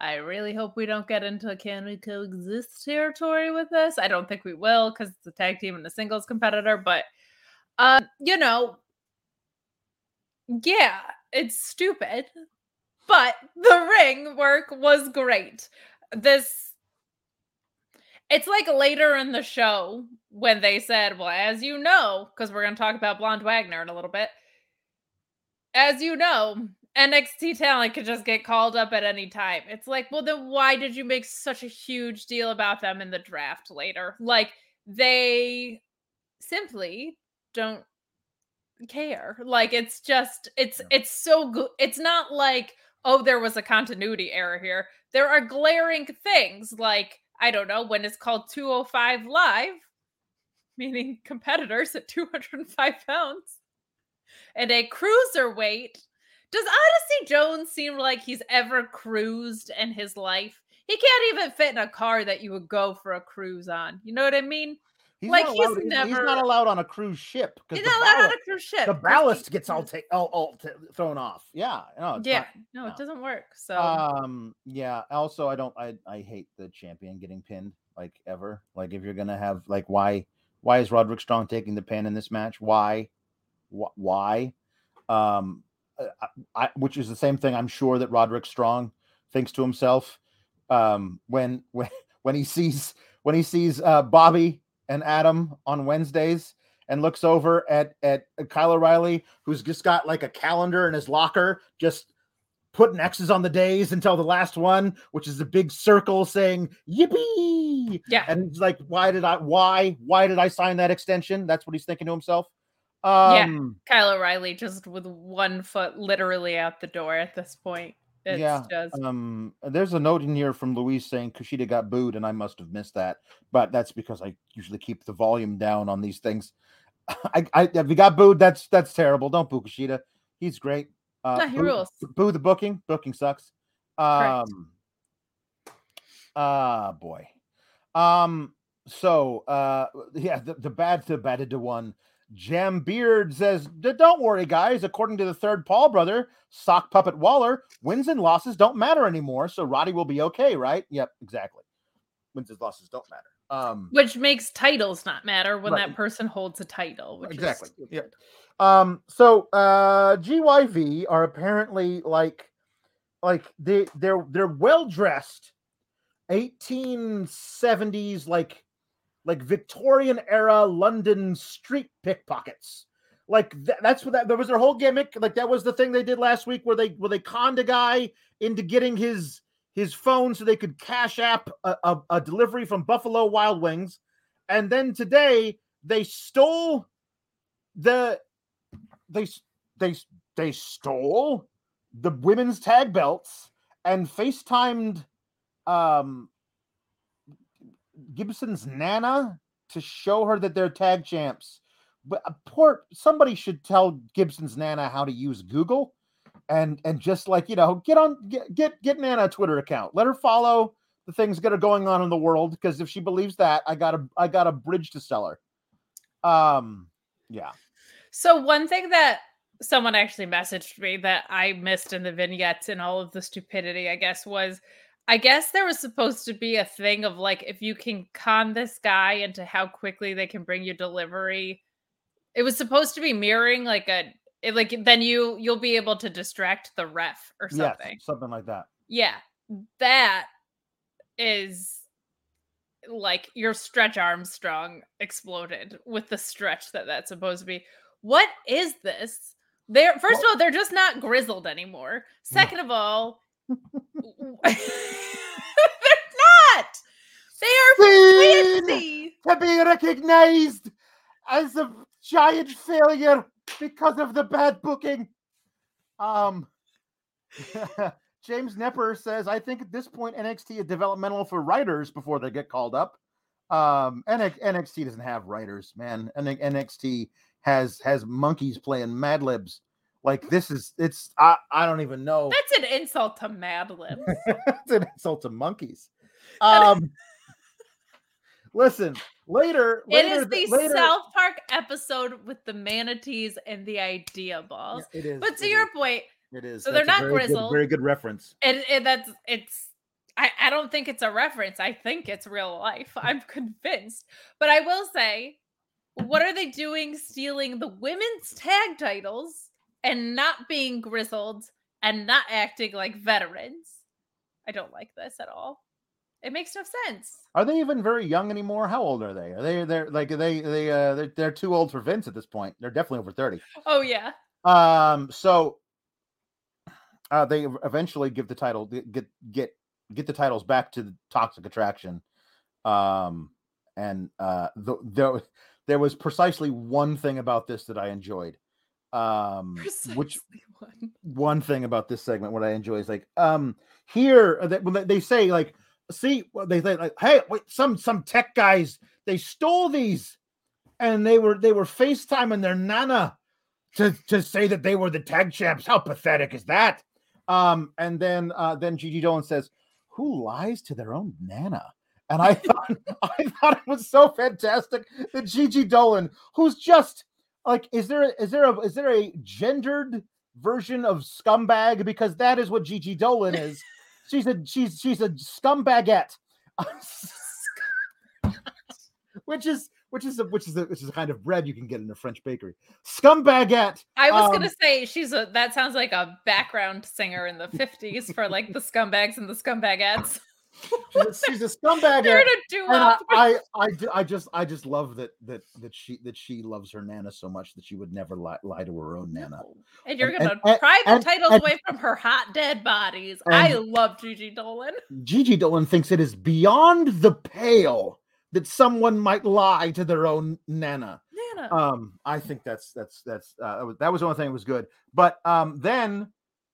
I really hope we don't get into a can we coexist territory with this. I don't think we will because it's a tag team and a singles competitor, but uh, you know, yeah, it's stupid, but the ring work was great. This it's like later in the show when they said, Well, as you know, because we're going to talk about Blonde Wagner in a little bit, as you know, NXT talent could just get called up at any time. It's like, well, then why did you make such a huge deal about them in the draft later? Like, they simply don't care. Like, it's just, it's, it's so good. It's not like, oh, there was a continuity error here. There are glaring things like, I don't know, when it's called 205 Live, meaning competitors at 205 pounds, and a cruiserweight. Does Odyssey Jones seem like he's ever cruised in his life? He can't even fit in a car that you would go for a cruise on. You know what I mean? He's Like, not he's allowed, he's- he's never- not allowed on a cruise ship He's the not allowed on ballast- a cruise ship. the ballast gets all (laughs) take all, all t- thrown off. Yeah, no, it's Yeah, not- no, no. it doesn't work. So um, yeah. Also, I don't. I I hate the champion getting pinned like ever. Like if you're gonna have like why why is Roderick Strong taking the pin in this match? Why, Wh- why? Um, I, I which is the same thing. I'm sure that Roderick Strong thinks to himself um when when (laughs) when he sees when he sees uh Bobby and Adam on Wednesdays and looks over at at Kyle O'Reilly, who's just got like a calendar in his locker, just putting X's on the days until the last one, which is a big circle saying "Yippee!" yeah, And he's like, "Why did I? Why? Why did I sign that extension?" That's what he's thinking to himself. Yeah. Um, Kyle O'Reilly just with one foot literally out the door at this point. It's Yeah, just Um, there's a note in here from Louise saying Kushida got booed, and I must have missed that. But that's because I usually keep the volume down on these things. (laughs) I, I if he got booed, that's that's terrible. Don't boo Kushida. He's great. Uh, No, he boo, rules. Boo the booking. Booking sucks. Um. Ah, boy. Um. So, uh, yeah, the, the bad to bad to one. Jam Beard says, "Don't worry, guys. According to the third Paul brother, Sock Puppet Waller, wins and losses don't matter anymore. So Roddy will be okay, right? Yep, exactly. Wins and losses don't matter. Um, which makes titles not matter when Right. that person holds a title. Which Exactly. Is Yep. Um, so uh GYV are apparently like like they they're they're well dressed 1870s like like Victorian era London street pickpockets. Like th- that's what that, that was their whole gimmick. Like that was the thing they did last week where they where they conned a guy into getting his his phone so they could cash app a, a, a delivery from Buffalo Wild Wings. And then today they stole the they they they stole the women's tag belts and FaceTimed um Gibson's Nana to show her that they're tag champs. But uh, poor somebody should tell Gibson's Nana how to use Google and and just like you know get on get get, get Nana a Twitter account. Let her follow the things that are going on in the world because if she believes that, I got a I got a bridge to sell her. Um yeah. So one thing that someone actually messaged me that I missed in the vignettes and all of the stupidity, I guess, was I guess there was supposed to be a thing of like if you can con this guy into how quickly they can bring you delivery. It was supposed to be mirroring like a it, like then you you'll be able to distract the ref or Yes, something. something like that. Yeah, that is like your stretch Armstrong exploded with the stretch that that's supposed to be. What is this? They're first Well- of all, they're just not grizzled anymore. Second of all, they're not. They are fancy. to be recognized as a giant failure because of the bad booking. Um, (laughs) James Nepper says, I think at this point NXT is developmental for writers before they get called up. Um, NX NXT doesn't have writers, man. And NXT has has monkeys playing Mad Libs. Like this is it's I, I don't even know. That's an insult to Mad (laughs) Libs. it's an insult to monkeys. Um, listen, later, It later, is the later, South Park episode with the manatees and the idea balls. Yeah, it is. But to it your is, point, it is. so they're not very good- grizzled. very good reference. and, and that's it's I, I don't think it's a reference. I think it's real life. (laughs) I'm convinced. But I will say, what are they doing stealing the women's tag titles and not being grizzled and not acting like veterans? I don't like this at all. It makes no sense. Are they even very young anymore? How old are they? Are they they're like they they uh they're, they're too old for Vince at this point. They're definitely over 30. Oh yeah. Um so uh they eventually give the title get get get the titles back to the Toxic Attraction. Um and uh the, there there was precisely one thing about this that I enjoyed. Um (laughs) which one. one thing about this segment what i enjoy is like um here uh, that when they- they say like see they say like hey wait some some tech guys they stole these and they were they were facetiming their nana to to say that they were the tag champs. How pathetic is that? Um and then uh then gigi dolan says who lies to their own nana? And I (laughs) thought (laughs) I thought it was so fantastic that Gigi Dolan, who's just like, is there is there a is there a gendered version of scumbag? Because that is what Gigi Dolan is. (laughs) She's a she's she's a scumbagette. (laughs) which is which is a, which is a, which is a kind of bread you can get in a French bakery. Scumbagette. I was Um, gonna say she's a that sounds like a background singer in the 50s for like the scumbags and the scumbagettes. She's a, she's a. (laughs) They're in and I, I, I, I just, I just love that that that she that she loves her nana so much that she would never lie, lie to her own nana. And you're and- gonna and- pry the titles away from her hot dead bodies. I love Gigi Dolan. Gigi Dolan thinks it is beyond the pale that someone might lie to their own nana. Nana. Um, I think that's that's that's uh, that was the only thing that was good. But um, then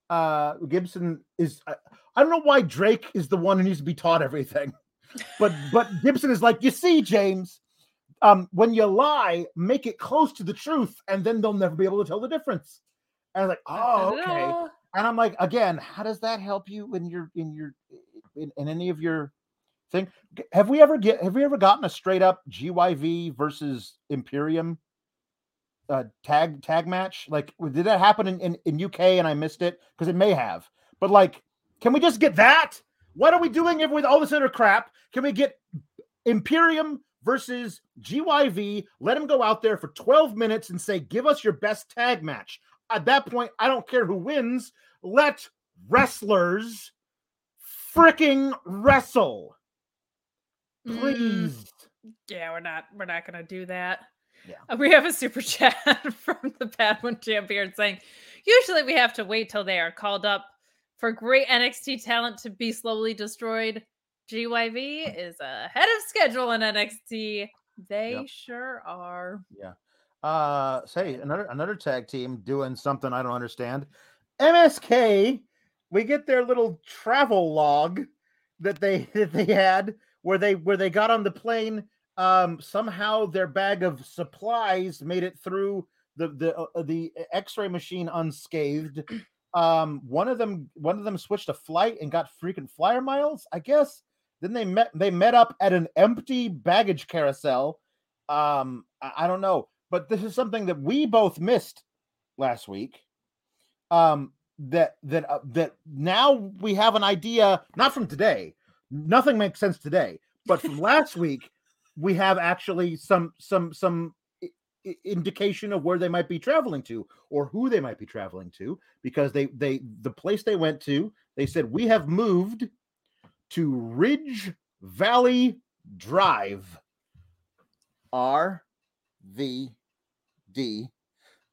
uh, Gibson is I, I don't know why Drake is the one who needs to be taught everything, but but (laughs) Gibson is like, you see, James, um, when you lie, make it close to the truth, and then they'll never be able to tell the difference. And I was like, oh, okay. And I'm like, again, how does that help you in your in your in, in any of your thing? Have we ever get have we ever gotten a straight up GYV versus Imperium uh tag tag match? Like did that happen in, in, in UK and I missed it? Because it may have. But like, can we just get that? What are we doing if with all this other crap? Can we get Imperium versus GYV? Let him go out there for 12 minutes and say, give us your best tag match. At that point, I don't care who wins. Let wrestlers freaking wrestle. Mm, Please. yeah, we're not we're not gonna do that. Yeah. Uh, We have a super (laughs) chat from the Bad One Champion saying, usually we have to wait till they are called up for great NXT talent to be slowly destroyed. GYV (laughs) is ahead of schedule in NXT. They Yep. sure are. Yeah. Uh say another another tag team doing something I don't understand. MSK, we get their little travel log that they (laughs) that they had where they where they got on the plane. Um, somehow their bag of supplies made it through the the uh, the X-ray machine unscathed. (clears throat) Um, one of them one of them switched a flight and got freaking flyer miles, I guess. Then they met they met up at an empty baggage carousel. Um, I, I don't know, but this is something that we both missed last week. Um, that that uh, that now we have an idea, not from today. Nothing makes sense today, but from last (laughs) week we have actually some some some indication of where they might be traveling to or who they might be traveling to because they they the place they went to they said we have moved to Ridge Valley Drive. R V D.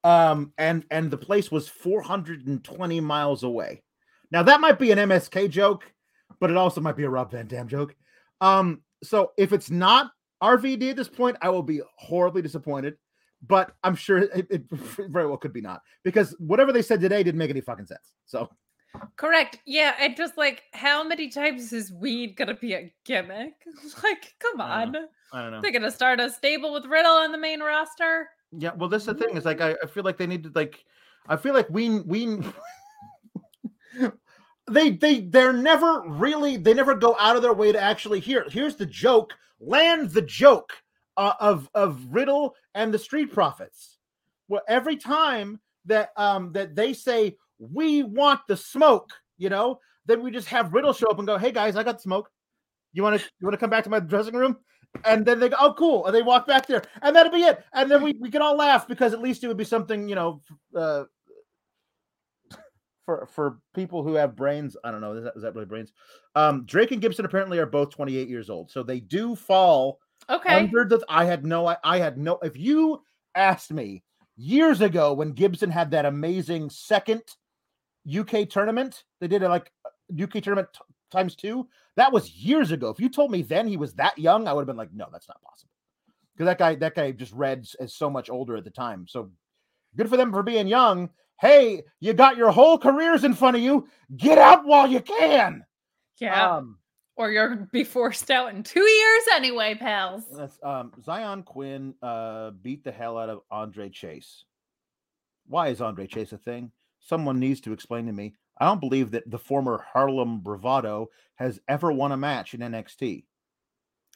Um and and the place was 420 miles away. Now that might be an msk joke but it also might be a rob van dam joke. Um so if it's not rvd at this point i will be horribly disappointed but i'm sure it, it (laughs) very well could be not because whatever they said today didn't make any fucking sense so Correct. Yeah, and just like how many times is weed gonna be a gimmick? (laughs) like, come on. i don't know They're gonna start a stable with Riddle on the main roster. Yeah, well, that's the thing. Is like I, I feel like they need to like I feel like we we (laughs) they they they're never really they never go out of their way to actually hear. Here's the joke. Land the joke uh, of of Riddle and the Street Profits. Well, every time that um that they say we want the smoke, you know, then we just have Riddle show up and go, "Hey guys, I got smoke. You want to you want to come back to my dressing room?" and then they go, "Oh, cool," and they walk back there, and that'll be it. And then we, we can all laugh because at least it would be something, you know, uh, for for people who have brains. I don't know, is that, is that really brains? Um, Drake and Gibson apparently are both 28 years old, so they do fall Okay. under the. I had no, I, I had no. If you asked me years ago when Gibson had that amazing second UK tournament, they did it like uh, UK tournament t- times two. That was years ago. If you told me then he was that young, I would have been like, no, that's not possible. Because that guy, that guy just read as so much older at the time. So good for them for being young. Hey, you got your whole careers in front of you. Get out while you can. yeah. Um, or you're be forced out in two years anyway, pals. That's um Xyon Quinn uh beat the hell out of Andre Chase. Why is Andre Chase a thing? Someone needs to explain to me. I don't believe that the former Harlem Bravado has ever won a match in NXT.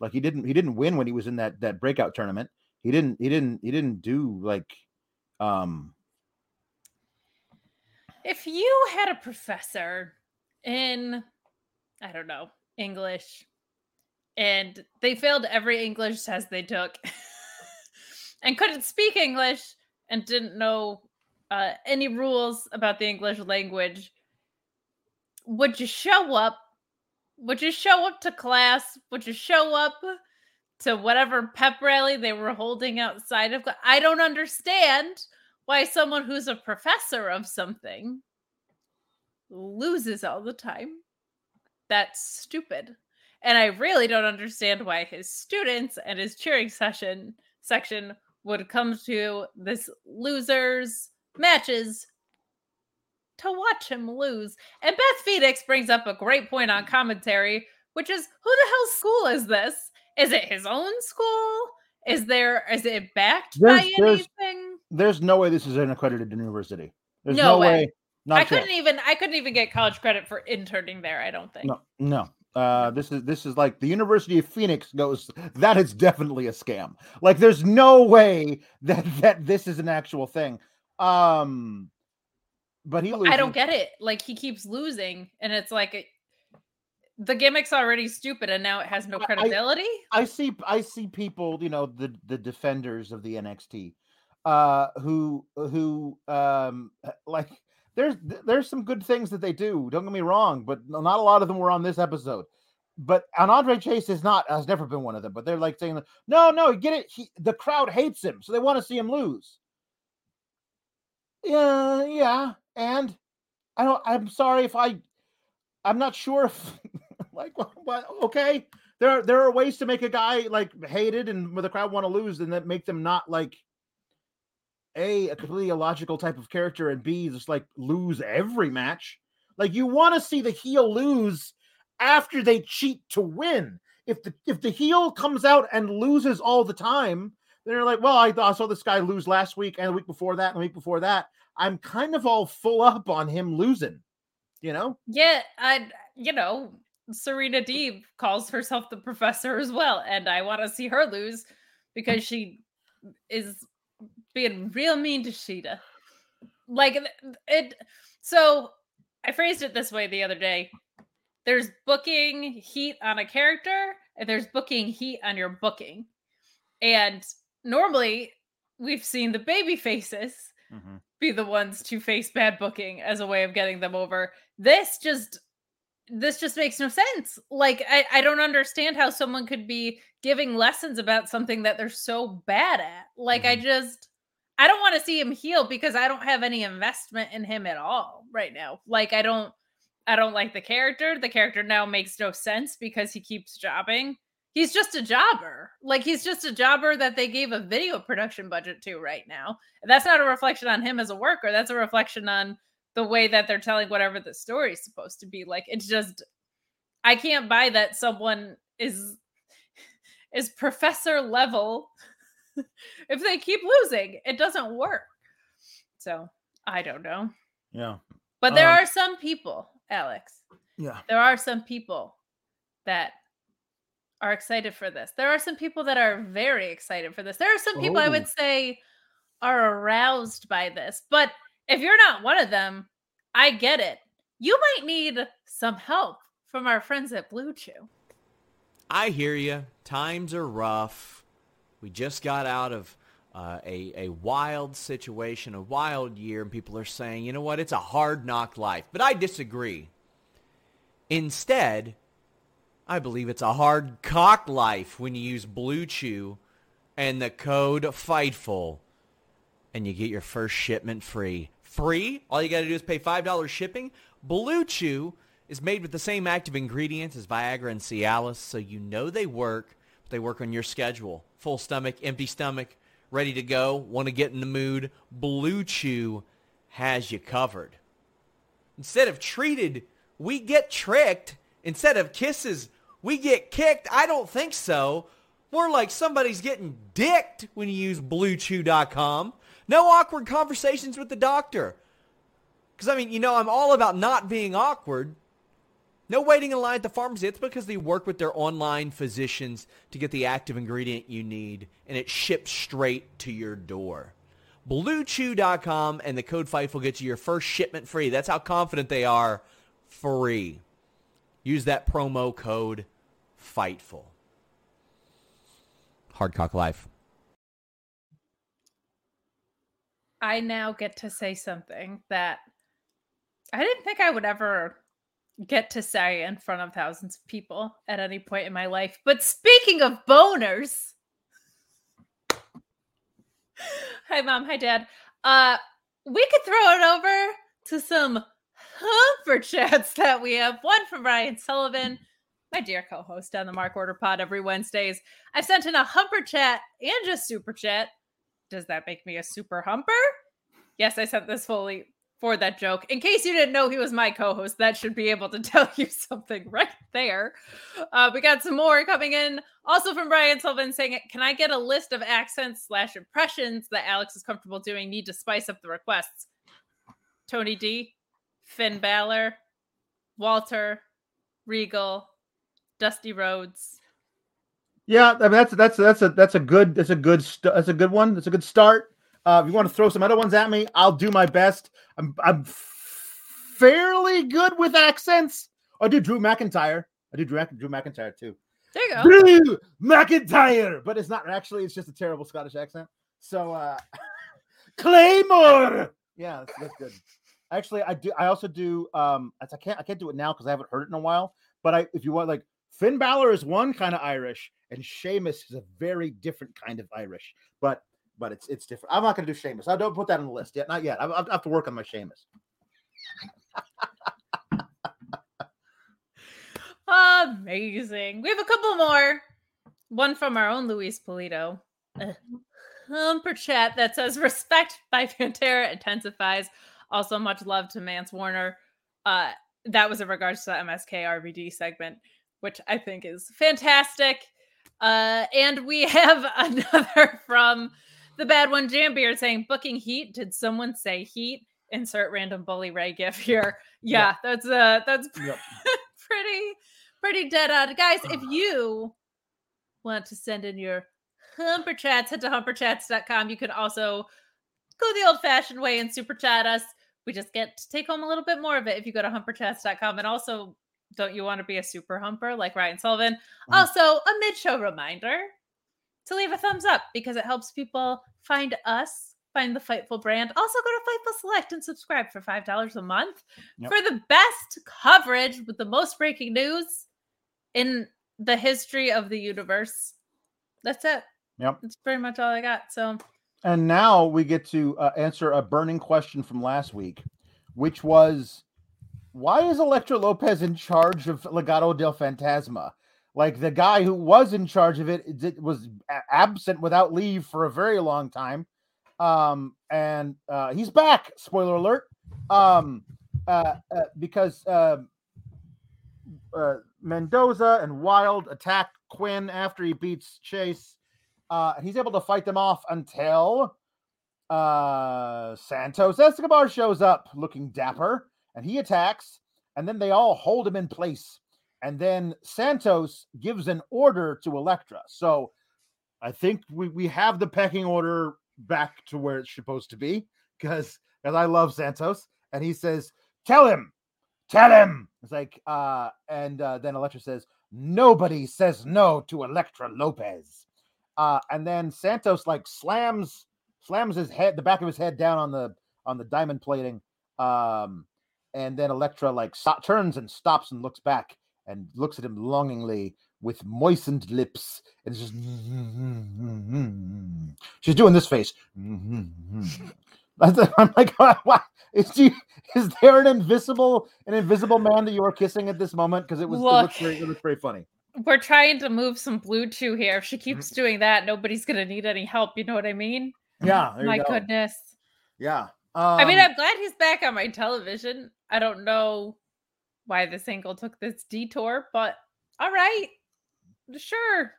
Like he didn't he didn't win when he was in that that breakout tournament. He didn't he didn't he didn't do like um if you had a professor in I don't know, English and they failed every English test they took (laughs) and couldn't speak English and didn't know uh, any rules about the English language, would you show up? Would you show up to class? Would you show up to whatever pep rally they were holding outside of? I don't understand why someone who's a professor of something loses all the time. That's stupid. And I really don't understand why his students and his cheering session section would come to this losers matches to watch him lose. And Beth Phoenix brings up a great point on commentary, which is who the hell school is this? Is it his own school? Is there is it backed there's, by anything? There's, no way this is an accredited university. There's no, no way. way. I couldn't even I couldn't even get college credit for interning there, I don't think. No, no. Uh, this is this is like the University of Phoenix goes. That is definitely a scam. Like, there's no way that that this is an actual thing. Um, but he. Loses. I don't get it. Like he keeps losing, and it's like it, the gimmick's already stupid, and now it has no credibility. I, I see. I see people. You know, the the defenders of the NXT, uh, who who um like there's there's some good things that they do. Don't get me wrong, but not a lot of them were on this episode. But and Andre Chase is not has never been one of them. But they're like saying, no, no, get it. He, the crowd hates him, so they want to see him lose. Yeah, yeah, and I don't. I'm sorry if I. I'm not sure if (laughs) like what. Okay, there are there are ways to make a guy like hated and the crowd want to lose, and that make them not like a a completely illogical type of character, and b just like lose every match. Like you want to see the heel lose after they cheat to win. If the if the heel comes out and loses all the time, then you're like, well, I, I saw this guy lose last week and the week before that and the week before that. I'm kind of all full up on him losing. You know? Yeah, I you know, Serena Deeb calls herself the professor as well, and I want to see her lose because she is being real mean to Shida. Like it so I phrased it this way the other day. There's booking heat on a character, and there's booking heat on your booking. And normally we've seen the baby faces mm-hmm. be the ones to face bad booking as a way of getting them over. This just this just makes no sense. Like I, I don't understand how someone could be giving lessons about something that they're so bad at. Like mm-hmm. I just I don't want to see him heal because I don't have any investment in him at all right now. Like I don't I don't like the character. The character now makes no sense because he keeps jobbing. He's just a jobber. Like he's just a jobber that they gave a video production budget to right now. And that's not a reflection on him as a worker. That's a reflection on the way that they're telling whatever the story is supposed to be. Like it's just I can't buy that someone is (laughs) is professor level (laughs) if they keep losing, it doesn't work. So I don't know. Yeah. But there um, are some people, Alex. Yeah. There are some people that are excited for this. There are some people that are very excited for this. There are some people oh. I would say are aroused by this. But if you're not one of them, I get it. You might need some help from our friends at Blue Chew. I hear you. Times are rough. We just got out of uh, a, a wild situation, a wild year, and people are saying, you know what, it's a hard knock life. But I disagree. Instead, I believe it's a hard cock life when you use Blue Chew and the code FIGHTFUL and you get your first shipment free. Free? All you got to do is pay $5 shipping. Blue Chew is made with the same active ingredients as Viagra and Cialis, so you know they work, they work on your schedule full stomach, empty stomach, ready to go, want to get in the mood, Blue Chew has you covered. Instead of treated, we get tricked. Instead of kisses, we get kicked. I don't think so. More like somebody's getting dicked when you use BlueChew.com. No awkward conversations with the doctor. Because, I mean, you know, I'm all about not being awkward. No waiting in line at the pharmacy. It's because they work with their online physicians to get the active ingredient you need, and it ships straight to your door. BlueChew.com and the code FIGHT will get you your first shipment free. That's how confident they are. Free. Use that promo code FIGHTFUL. Hardcock Life. I now get to say something that I didn't think I would ever get to say in front of thousands of people at any point in my life. But speaking of boners, (laughs) hi mom, hi dad. Uh, we could throw it over to some humper chats that we have. One from Ryan Sullivan, my dear co-host on the Mark Order Pod every Wednesdays. I've sent in a humper chat and just super chat. Does that make me a super humper? Yes, I sent this fully for that joke. In case you didn't know he was my co-host, that should be able to (laughs) tell you something right there. Uh, we got some more coming in, also from Brian Sullivan saying, "Can I get a list of accents slash impressions that Alex is comfortable doing? Need to spice up the requests." Tony D, Finn Balor, Walter, Regal, Dusty Rhodes. Yeah, I mean that's that's that's a that's a good that's a good st- that's a good one. That's a good start. Uh, if you want to throw some other ones at me, I'll do my best. I'm I'm fairly good with accents. I do Drew McIntyre. I do Drew, Drew McIntyre too. There you go. Drew McIntyre, but it's not actually. It's just a terrible Scottish accent. So uh (laughs) Claymore. Yeah, that's, that's good. Actually, I do. I also do. Um, I can't. I can't do it now because I haven't heard it in a while. But I, if you want, like Finn Balor is one kind of Irish, and Sheamus is a very different kind of Irish. But but it's it's different. I'm not going to do Sheamus. I don't put that on the list yet. Not yet. I, I have to work on my Sheamus. Amazing. We have a couple more. One from our own Luis Polito. Humper chat that says respect by Pantera intensifies. Also, much love to Mance Warner. Uh, that was in regards to the MSK RVD segment, which I think is fantastic. Uh, and we have (laughs) another from the bad one, Jambeard, saying booking heat. Did someone say heat? Insert random bully Ray gif here. Yeah, yep. that's uh that's yep. (laughs) pretty pretty dead on. Guys, if (sighs) you want to send in your humper chats, head to humperchats.com. You can also go the old fashioned way and super chat us. We just get to take home a little bit more of it if you go to humperchats.com. And also, don't you want to be a super humper like Ryan Sullivan? Mm-hmm. Also, a mid show reminder to leave a thumbs up because it helps people find us, find the Fightful brand. Also, go to Fightful Select and subscribe for $5 a month yep. for the best coverage with the most breaking news in the history of the universe. That's it. Yep. That's pretty much all I got. So, and now we get to uh, answer a burning question from last week, which was why is Elektra Lopez in charge of Legado del Fantasma? Like the guy who was in charge of it, was absent without leave for a very long time. Um, and uh, he's back. Spoiler alert. Um, uh, uh, because uh, uh, Mendoza and Wilde attack Quinn after he beats Chase. Uh, he's able to fight them off until uh, Santos Escobar shows up looking dapper and he attacks, and then they all hold him in place and then Santos gives an order to Elektra. So I think we, we have the pecking order back to where it's supposed to be because because I love Santos. And he says, Tell him, tell him. It's like, uh, and uh, then Elektra says, Nobody says no to Elektra Lopez. Uh, and then Santos like slams slams his head, the back of his head down on the on the diamond plating. Um, and then Elektra like so- turns and stops and looks back and looks at him longingly with moistened lips and it's just she's doing this face. (laughs) I'm like (laughs) what is she is there an invisible an invisible man that you are kissing at this moment? Because it was Look, it, looks very, it looks very funny. We're trying to move some BlueChew here. If she keeps mm-hmm. doing that nobody's gonna need any help you know what i mean? Yeah my go. goodness. Yeah um, i mean i'm glad he's back on my television. I don't know why this angle took this detour, but all right, sure.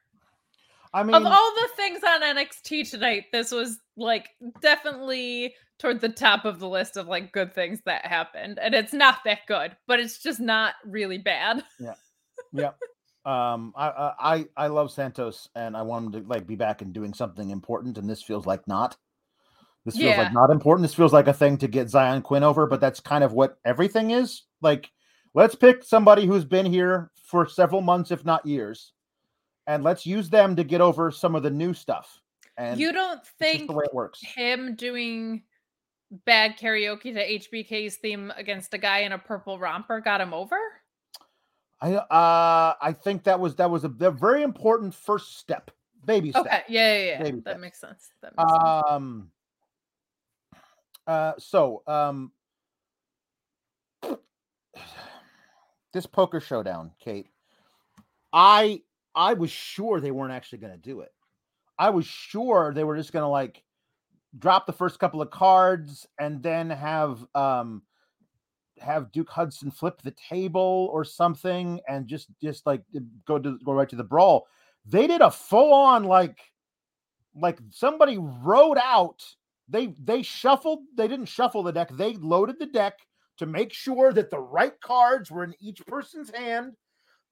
I mean, of all the things on NXT tonight, this was like definitely toward the top of the list of like good things that happened. And it's not that good, but it's just not really bad. Yeah. Yeah. um I I I love Santos and I want him to like be back and doing something important and this feels like not. This feels Yeah. like not important. This feels like a thing to get Xyon Quinn over, but that's kind of what everything is. Like let's pick somebody who's been here for several months if not years and let's use them to get over some of the new stuff. And you don't think the way it works. him doing bad karaoke to HBK's theme against a guy in a purple romper got him over? I uh I think that was that was a, a very important first step. Baby step. Okay. Yeah, yeah, yeah. Baby That steps. makes sense. That makes sense. Um. Uh. So. Um. This poker showdown, Kate. I I was sure they weren't actually going to do it. I was sure they were just going to like drop the first couple of cards and then have um have Duke Hudson flip the table or something and just just like go to go right to the brawl. They did a full on like like somebody wrote out they they shuffled they didn't shuffle the deck they loaded the deck to make sure that the right cards were in each person's hand.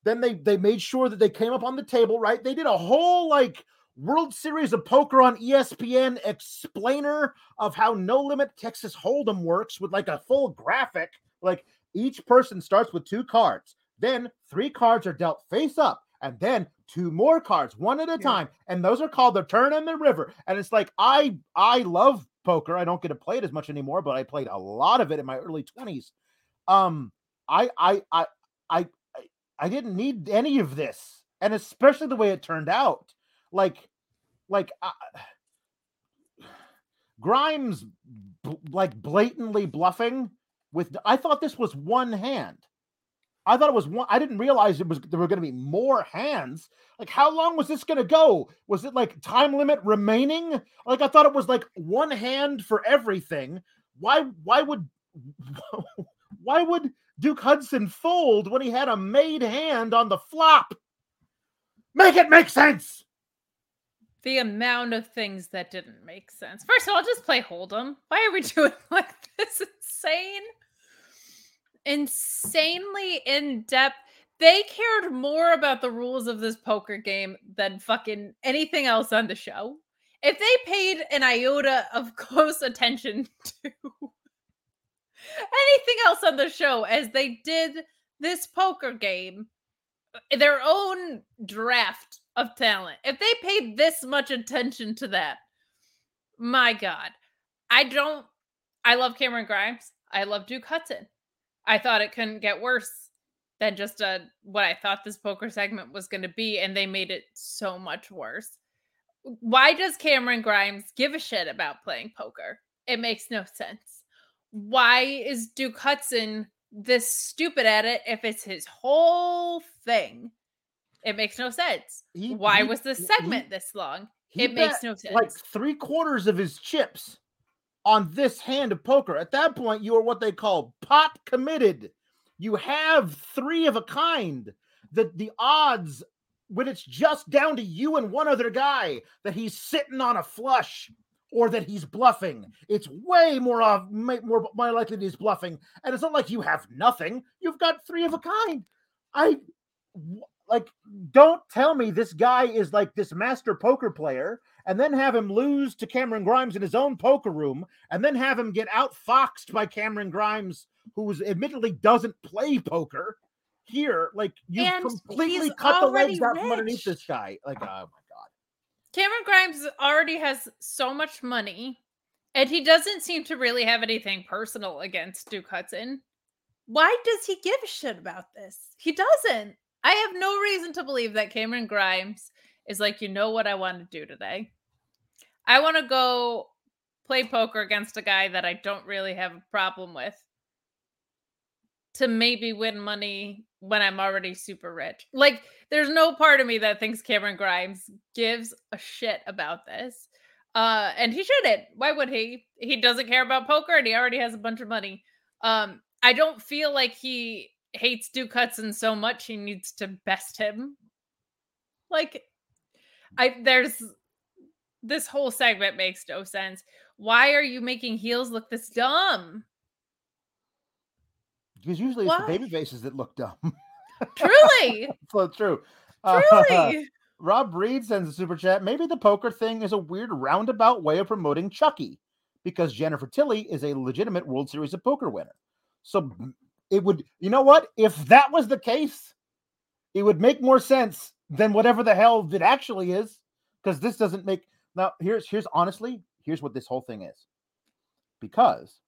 Then they they made sure that they came up on the table right? They did a whole like world series of poker on espn explainer of how no limit texas hold'em works with like a full graphic. Like each person starts with two cards. Then three cards are dealt face up and then two more cards one at a Yeah. time. And those are called the turn and the river. And it's like i i love poker. I don't get to play it as much anymore but i played a lot of it in my early 20s um i i i i I- didn't need any of this. And especially the way it turned out like like uh, grimes b- like blatantly bluffing with i thought this was one hand I thought it was one. I didn't realize it was there were going to be more hands. Like, how long was this going to go? Was it like time limit remaining? Like, I thought it was like one hand for everything. Why? Why would? (laughs) Why would Duke Hudson fold when he had a made hand on the flop? Make it make sense. the amount of things that didn't make sense. First of all, just play Hold'em. Why are we (laughs) doing like this insane, insanely in depth? They cared more about the rules of this poker game than fucking anything else on the show. If they paid an iota of (laughs) close attention to anything else on the show as they did this poker game, uh, their own draft of talent. If they paid this much attention to that, my God, I don't. I love Cameron Grimes. I love Duke Hudson. I thought it couldn't get worse than just a what I thought this poker segment was going to be, and they made it so much worse. Why does Cameron Grimes give a shit about playing poker? It makes no sense. Why is Duke Hudson this stupid at it if it's his whole thing? It makes no sense. He- Why he- was this he- segment this long? he It makes no sense. Like three quarters of his chips on this hand of poker. At that point, you are what they call pot committed. You have three of a kind. That the odds when it's just down to you and one other guy that he's sitting on a flush or that he's bluffing. It's way more of more more likely that he's bluffing. And it's not like you have nothing. You've got three of a kind. I like don't tell me this guy is like this master poker player and then have him lose to Cameron Grimes in his own poker room and then have him get outfoxed by Cameron Grimes who's admittedly doesn't play poker here like you And completely cut the legs out from underneath this guy like oh my god Cameron Grimes already has so much money, and he doesn't seem to really have anything personal against Duke Hudson. Why does he give a shit about this? He doesn't. I have no reason to believe that Cameron Grimes is like, you know what I want to do today? I want to go play poker against a guy that I don't really have a problem with to maybe win money when I'm already super rich. Like, there's no part of me that thinks Cameron Grimes gives a shit about this. Uh, and he shouldn't. Why would he? He doesn't care about poker and he already has a bunch of money. Um, I don't feel like he hates Duke Hudson so much he needs to best him. Like, I there's this whole segment makes no sense. why are you making heels look this dumb? Because usually it's the baby faces that look dumb. Truly. (laughs) so true. (laughs) Truly. Uh, Rob Reed sends a super chat. Maybe the poker thing is a weird roundabout way of promoting Chucky because Jennifer Tilly is a legitimate World Series of Poker winner. So it would, you know what? If that was the case, it would make more sense than whatever the hell it actually is. Because this doesn't make now. Here's here's honestly here's what this whole thing is. Because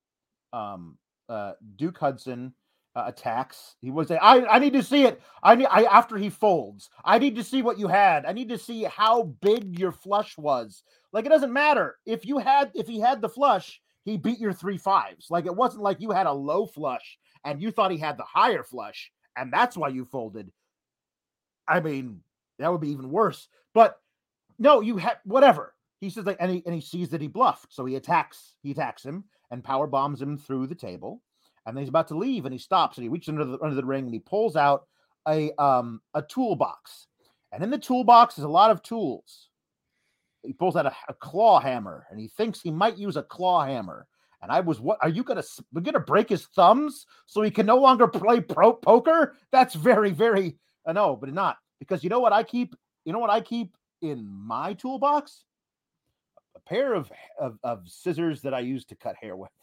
um, uh, Duke Hudson uh, attacks. He was a, I, I need to see it. I need I after he folds. I need to see what you had. I need to see how big your flush was. Like it doesn't matter if you had if he had the flush, he beat your three fives. Like it wasn't like you had a low flush and you thought he had the higher flush and that's why you folded. I mean, that would be even worse. But no, you have whatever. He says like and he and he sees that he bluffed, so he attacks. He attacks him and power bombs him through the table and then he's about to leave and he stops and he reaches under the under the ring and he pulls out a um a toolbox and in the toolbox is a lot of tools he pulls out a, a, claw hammer and he thinks he might use a claw hammer and i was what are you gonna we're gonna break his thumbs so he can no longer play pro poker that's very very uh, know, but not because you know what i keep you know what i keep in my toolbox? A pair of, of, of scissors that i use to cut hair with. (laughs)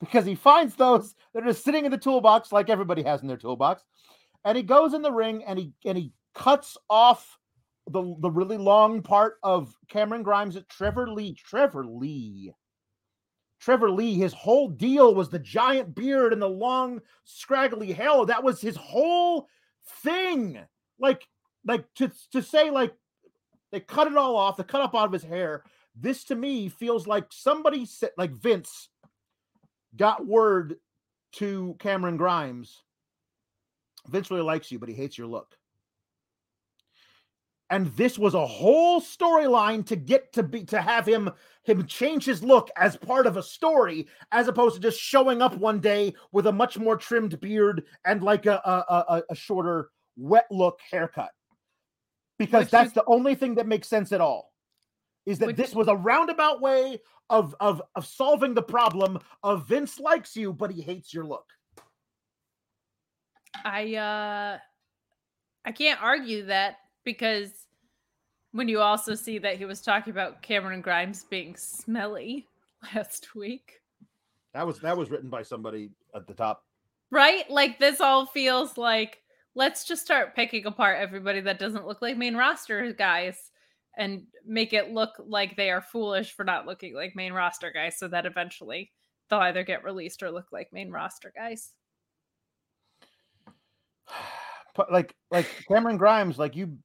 Because he finds those that are just sitting in the toolbox like everybody has in their toolbox and he goes in the ring and he and he cuts off the the really long part of Cameron Grimes at Trevor Lee Trevor Lee. Trevor Lee his whole deal was the giant beard and the long scraggly hair. That was his whole thing like like to to say like they cut it all off they cut up out of his hair this to me feels like somebody said like Vince got word to Cameron Grimes Vince really likes you, but he hates your look. And this was a whole storyline to get to be to have him him change his look as part of a story, as opposed to just showing up one day with a much more trimmed beard and like a a, a, a shorter wet look haircut. Because Which that's is, the only thing that makes sense at all. Is that this was a roundabout way of of of solving the problem of Vince likes you, but he hates your look. I uh I can't argue that because when you also see that he was talking about Cameron Grimes being smelly (laughs) last week. That was that was written by somebody at the top. Right? Like this all feels like let's just start picking apart everybody that doesn't look like main roster guys and make it look like they are foolish for not looking like main roster guys so that eventually they'll either get released or look like main roster guys. (sighs) But like like Cameron Grimes, like you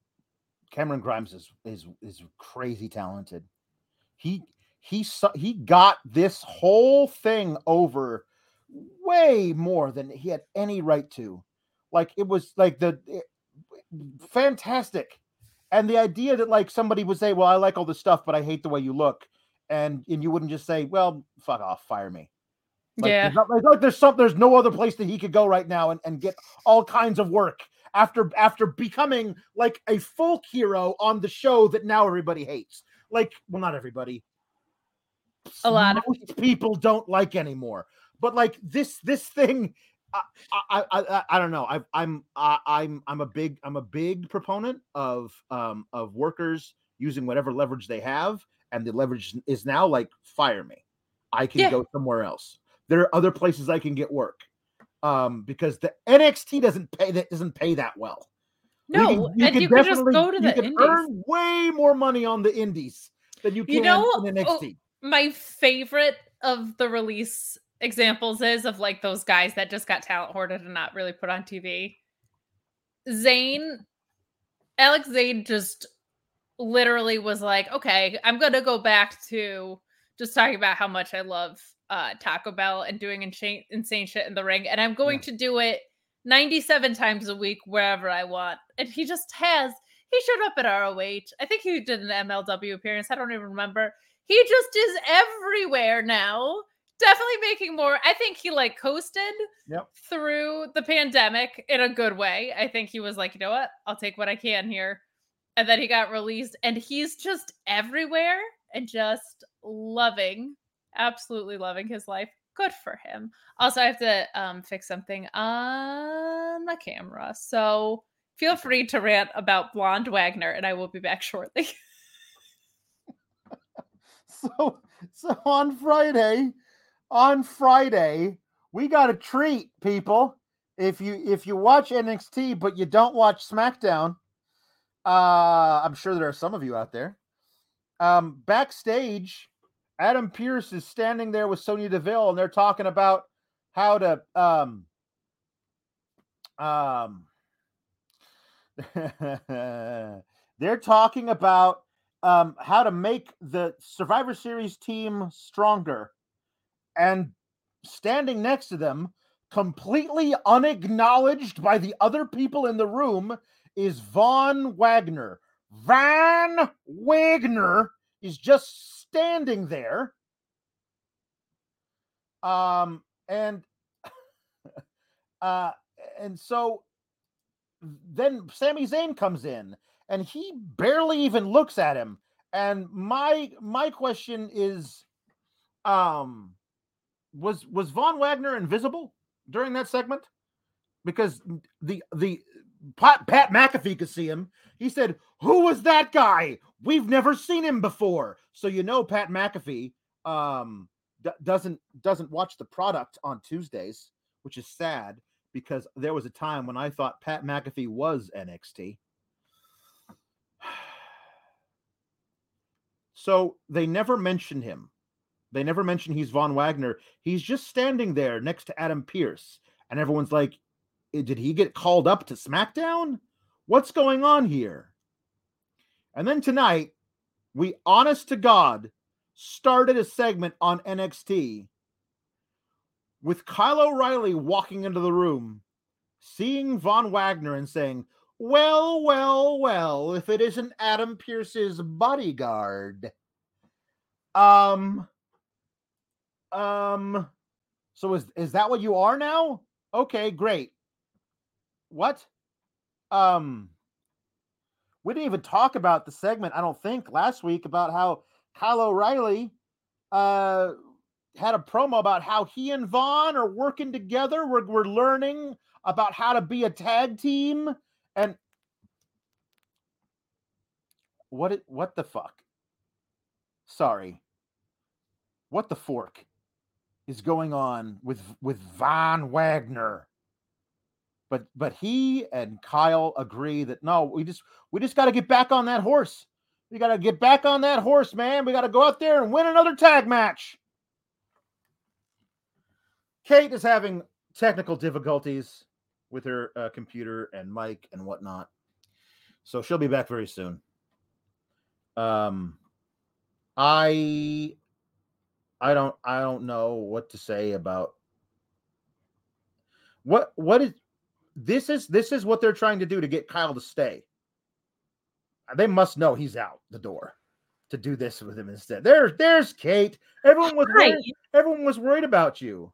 Cameron Grimes is is is crazy talented. He he he got this whole thing over way more than he had any right to. Like it was like the it, fantastic and the idea that like somebody would say, "Well, I like all this stuff, but I hate the way you look," and and you wouldn't just say, "Well, fuck off, fire me." Like, yeah, there's not, like there's some there's no other place that he could go right now and, and get all kinds of work after after becoming like a folk hero on the show that now everybody hates. Like, well, not everybody. A lot Most of people don't like anymore. But like this this thing I, I, I, I don't know. I, I'm I, I'm I'm a big I'm a big proponent of um of workers using whatever leverage they have, and the leverage is now like fire me. I can yeah. go somewhere else. There are other places I can get work. Um, because the NXT doesn't pay that doesn't pay that well. No, you can, you and you can just go to the you can indies. earn way more money on the indies than you can you know, NXT. Oh, my favorite of the release examples is of like those guys that just got talent hoarded and not really put on TV. Zayn, Alex Zayne just literally was like, okay, I'm gonna go back to just talking about how much I love uh, Taco Bell and doing insane, insane shit in the ring, and I'm going yeah. to do it 97 times a week wherever I want. And he just has. He showed up at ROH. I think he did an MLW appearance. I don't even remember. He just is everywhere now definitely making more. I think he like coasted yep. through the pandemic in a good way. I think he was like, you know what? I'll take what I can here. And then he got released and he's just everywhere and just loving absolutely loving his life. Good for him. Also, I have to um, fix something on the camera. So feel free to rant about Blonde Wagner, and I will be back shortly. (laughs) so, so on Friday, on Friday, we got a treat, people. If you if you watch NXT but you don't watch SmackDown, uh, I'm sure there are some of you out there. Um, backstage, Adam Pearce is standing there with Sonya Deville, and they're talking about how to um um (laughs) they're talking about um how to make the Survivor Series team stronger. And standing next to them, completely unacknowledged by the other people in the room, is Von Wagner. Von Wagner is just standing there. Um, and (laughs) uh, and so then Sami Zayn comes in and he barely even looks at him. And my my question is, um, was was Von Wagner invisible during that segment? Because the the Pat, Pat McAfee could see him. He said, "Who was that guy? We've never seen him before." So you know Pat McAfee um, d- doesn't doesn't watch the product on Tuesdays, which is sad because there was a time when I thought Pat McAfee was NXT. (sighs) So they never mentioned him. They never mention he's Von Wagner. He's just standing there next to Adam Pearce. and everyone's like, "Eh, "Did he get called up to SmackDown? What's going on here?" And then tonight, we honest to God started a segment on NXT with Kyle O'Reilly walking into the room, seeing Von Wagner and saying, Well, well, well, if it isn't Adam Pearce's bodyguard. Um, um, so is is that what you are now? Okay, great. What? Um, we didn't even talk about the segment, I don't think, last week about how Kyle O'Reilly uh had a promo about how he and Von are working together. We're, we're learning about how to be a tag team. And what it what the fuck? Sorry. What the fork is going on with with Von Wagner? But but he and Kyle agree that no, we just we just got to get back on that horse. We got to get back on that horse, man. We got to go out there and win another tag match. Kate is having technical difficulties with her uh, computer and mic and whatnot, so she'll be back very soon. Um, I, I don't, I don't know what to say about what what is this is this is what they're trying to do to get Kyle to stay. They must know he's out the door to do this with him instead. There's there's Kate. Everyone was Hi. worried, everyone was worried about you.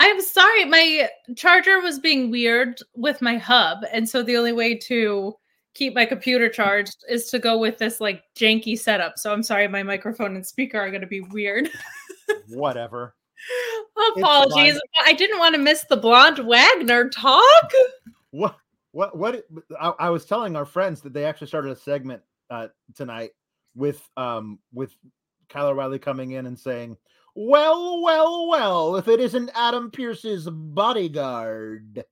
I'm sorry, my charger was being weird with my hub, and so the only way to keep my computer charged is to go with this like janky setup. So I'm sorry, my microphone and speaker are going to be weird. (laughs) Whatever. Apologies. I didn't want to miss the blonde Wagner talk. What what what I, I was telling our friends that they actually started a segment uh tonight with um with Kyle O'Reilly coming in and saying, Well, well, well, if it isn't Adam Pearce's bodyguard.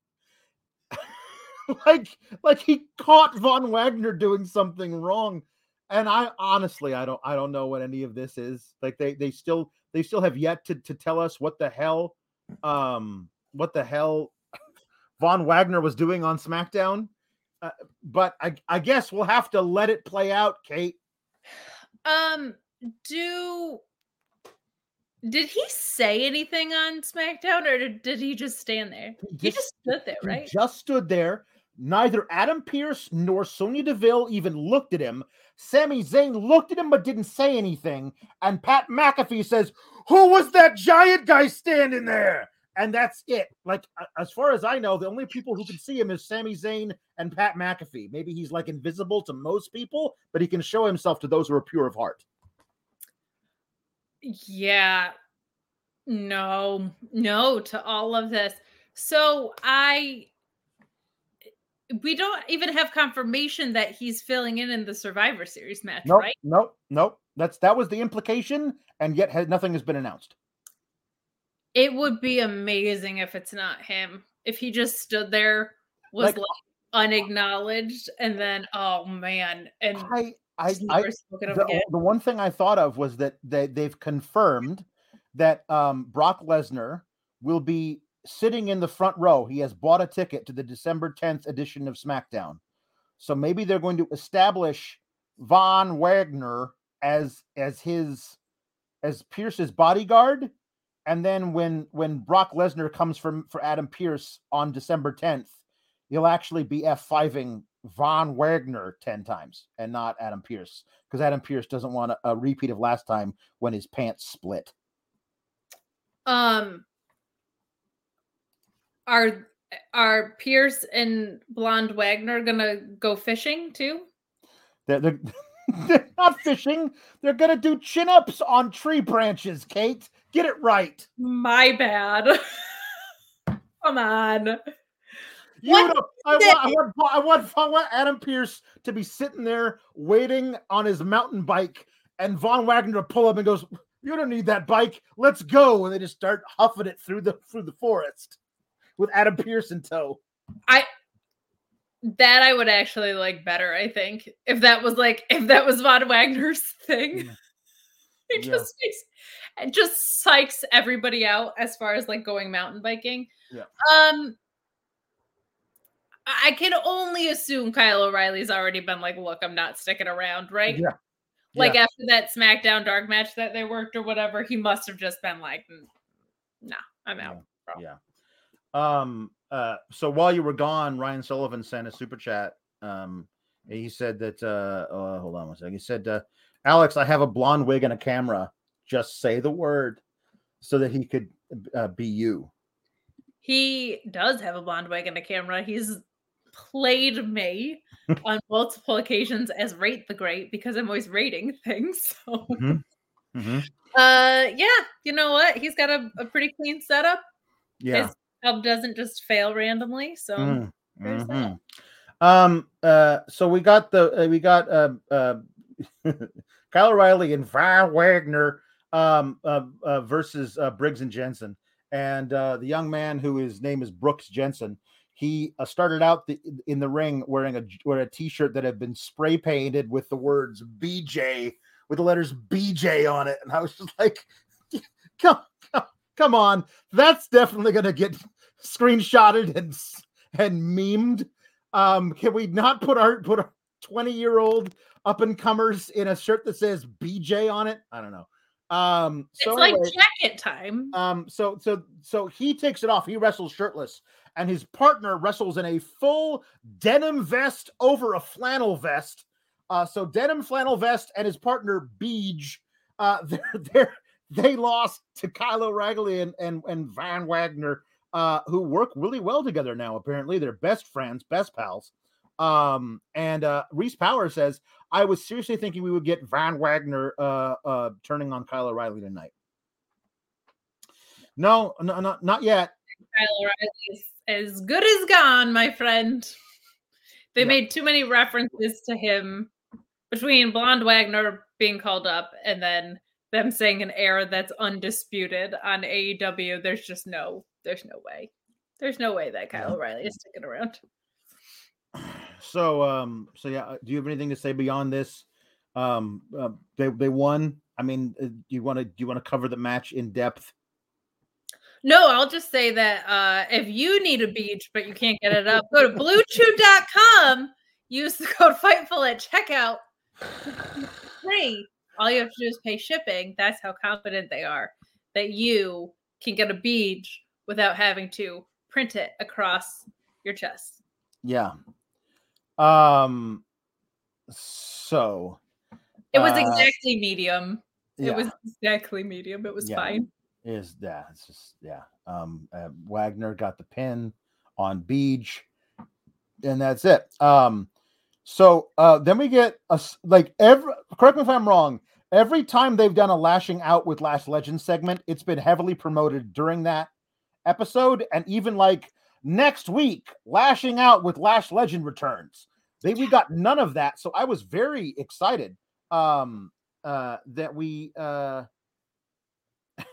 (laughs) like like he caught Von Wagner doing something wrong. And I honestly I don't I don't know what any of this is. Like they they still they still have yet to to tell us what the hell um what the hell Von Wagner was doing on SmackDown. Uh, but I, I guess we'll have to let it play out, Kate. Um, do did he say anything on SmackDown or did, did he just stand there? He just stood there, he right? just stood there. Neither Adam Pearce nor Sonya Deville even looked at him. Sami Zayn looked at him but didn't say anything. And Pat McAfee says, Who was that giant guy standing there? And that's it. Like, as far as I know, the only people who can see him is Sami Zayn and Pat McAfee. Maybe he's like invisible to most people, but he can show himself to those who are pure of heart. Yeah. No, no to all of this. So I we don't even have confirmation that he's filling in in the Survivor Series match, nope, right? Nope, nope. That's that was the implication, and yet has, nothing has been announced. It would be amazing if it's not him. If he just stood there, was like, like unacknowledged, and then oh man, and I I, I the, the, one thing I thought of was that they, they've confirmed that um, Brock Lesnar will be sitting in the front row. He has bought a ticket to the December 10th edition of SmackDown. So maybe they're going to establish Von Wagner as as his as Pearce's bodyguard. And then when when Brock Lesnar comes from for Adam Pearce on December 10th, he'll actually be F5ing Von Wagner 10 times and not Adam Pearce because Adam Pearce doesn't want a, a repeat of last time when his pants split. Um are are Pearce and Blonde Wagner gonna go fishing too? They're, they're, (laughs) they're not fishing. They're gonna do chin ups on tree branches. Kate, get it right. My bad. (laughs) Come on. You know, I, want, I, want, I, want, I want Adam Pearce to be sitting there waiting on his mountain bike, and Von Wagner to pull up and goes, "You don't need that bike. Let's go!" And they just start huffing it through the through the forest with Adam Pearce in tow. I that I would actually like better. I think if that was like if that was Von Wagner's thing, (laughs) he yeah. just it just psychs everybody out as far as like going mountain biking. Yeah. Um. I can only assume Kyle O'Reilly's already been like, look, I'm not sticking around, right? Yeah. Like yeah. after that SmackDown dark match that they worked or whatever, he must have just been like, nah, I'm out. Yeah. yeah. Um. Uh. So while you were gone, Ryan Sullivan sent a super chat. Um. He said that. Uh. Oh, hold on one second. He said, uh, "Alex, I have a blonde wig and a camera. Just say the word, so that he could uh, be you." He does have a blonde wig and a camera. He's played me (laughs) on multiple occasions as Rate the Great because I'm always rating (laughs) things. So, mm-hmm. Mm-hmm. uh, yeah, you know what? He's got a, a pretty clean setup. Yeah, His hub doesn't just fail randomly. So, mm. mm-hmm. um, uh, so we got the uh, we got uh, uh, (laughs) Kyle O'Reilly and Von Wagner um uh, uh versus uh, Briggs and Jensen, and uh, the young man who his name is Brooks Jensen he uh, started out the, in the ring wearing a wearing a t-shirt that had been spray painted with the words BJ with the letters BJ on it, and I was just like, (laughs) "Come, come, on! That's definitely going to get (laughs) screenshotted and and memed." Um, can we not put our put our twenty year old up and comers in a shirt that says BJ on it? I don't know. Um, so it's anyway, like jacket time. Um, so so so he takes it off. He wrestles shirtless, and his partner wrestles in a full denim vest over a flannel vest. Uh, so denim flannel vest and his partner Beej, uh, (laughs) they're, they're, they lost to Kyle O'Reilly and, and, and Von Wagner, uh, who work really well together now. Apparently, they're best friends, best pals. Um, and uh, Reese Power says, I was seriously thinking we would get Van Wagner uh, uh, turning on Kyle O'Reilly tonight. No, no, not, not yet. Kyle O'Reilly is as good as gone, my friend. They made too many references to him between Blonde Wagner being called up and then them saying an era that's undisputed on AEW. There's just no, there's no way. There's no way that Kyle O'Reilly is sticking around. So, um, so yeah, uh, do you have anything to say beyond this? Um, uh, they they won. I mean, uh, do you want to do you want to cover the match in depth? No, I'll just say that uh, if you need a beach but you can't get it up, go to (laughs) bluechew.com, use the code FIGHTFUL at checkout. Free. All you have to do is pay shipping. That's how confident they are that you can get a beach without having to print it across your chest. Yeah. Um so it was uh, exactly medium. Yeah. It was exactly medium. It was yeah. fine is that it's just yeah. Um, uh, Wagner got the pin on Beej, and that's it. Um, so uh, then we get a like every. Correct me if I'm wrong. every time they've done a lashing out with Lash Legend segment, it's been heavily promoted during that episode, and even like next week, lashing out with Lash Legend returns. They we got none of that, so I was very excited um uh that we uh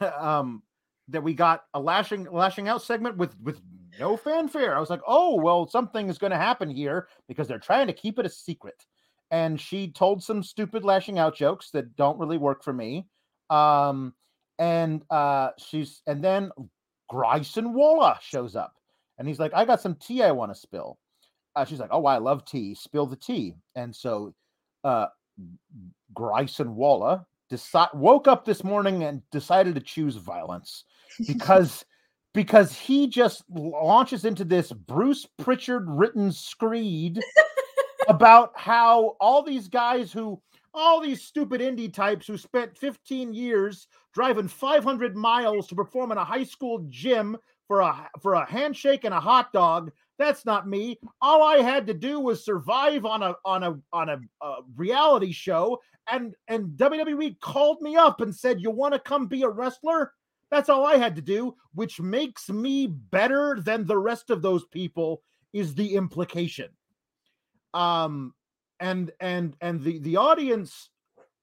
(laughs) um that we got a lashing lashing out segment with with no fanfare. I was like, oh well, something is going to happen here because they're trying to keep it a secret. And she told some stupid lashing out jokes that don't really work for me. Um, and uh, she's and then Grayson Waller shows up, and he's like, I got some tea I want to spill. Uh, she's like, oh, I love tea. Spill the tea. And so, uh, Grayson Waller decide woke up this morning and decided to choose violence (laughs) because because he just launches into this Bruce Pritchard written screed (laughs) about how all these guys who all these stupid indie types who spent 15 years driving 500 miles to perform in a high school gym for a for a handshake and a hot dog that's not me. All i had to do was survive on a on a on a, a reality show and and WWE called me up and said you want to come be a wrestler that's all I had to do, which makes me better than the rest of those people is the implication. Um and and and the the audience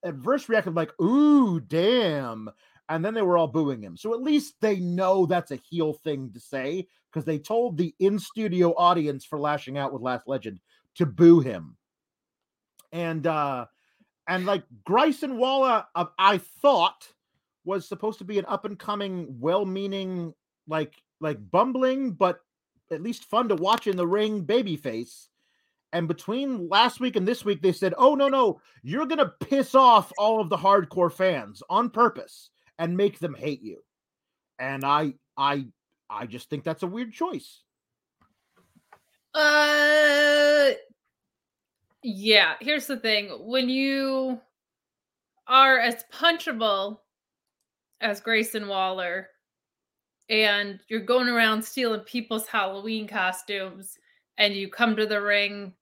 at first reacted like, "Ooh, damn." And then they were all booing him. So at least they know that's a heel thing to say because they told the in-studio audience for lashing out with Lash Legend to boo him. And uh and like Grayson Waller, uh, I thought was supposed to be an up and coming, well meaning, like like bumbling, but at least fun to watch in the ring babyface. And between last week and this week, they said, "Oh no, no, you're gonna piss off all of the hardcore fans on purpose and make them hate you." And I, I, I just think that's a weird choice. Uh, yeah. Here's the thing: when you are as punchable as Grayson Waller and you're going around stealing people's Halloween costumes and you come to the ring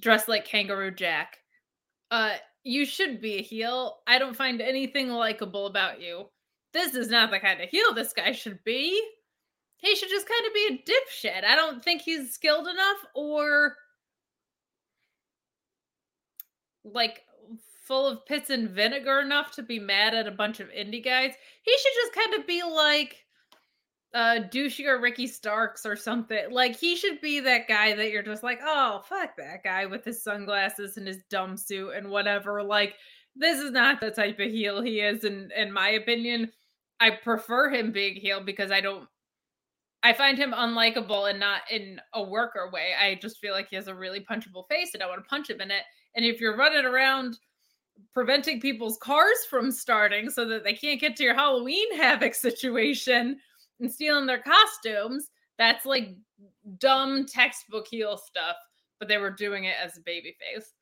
dressed like Kangaroo Jack. Uh you should be a heel. I don't find anything likable about you. This is not the kind of heel this guy should be. He should just kind of be a dipshit. I don't think he's skilled enough or like full of pits and vinegar enough to be mad at a bunch of indie guys. He should just kind of be like uh douchey or Ricky Starks or something. Like he should be that guy that you're just like, oh fuck that guy with his sunglasses and his dumb suit and whatever. Like this is not the type of heel he is, in in my opinion. I prefer him being heel because I don't I find him unlikable and not in a worker way. I just feel like he has a really punchable face and I want to punch him in it. And if you're running around preventing people's cars from starting so that they can't get to your Halloween (laughs) havoc situation and stealing their costumes. That's like dumb textbook heel stuff, but they were doing it as a baby face.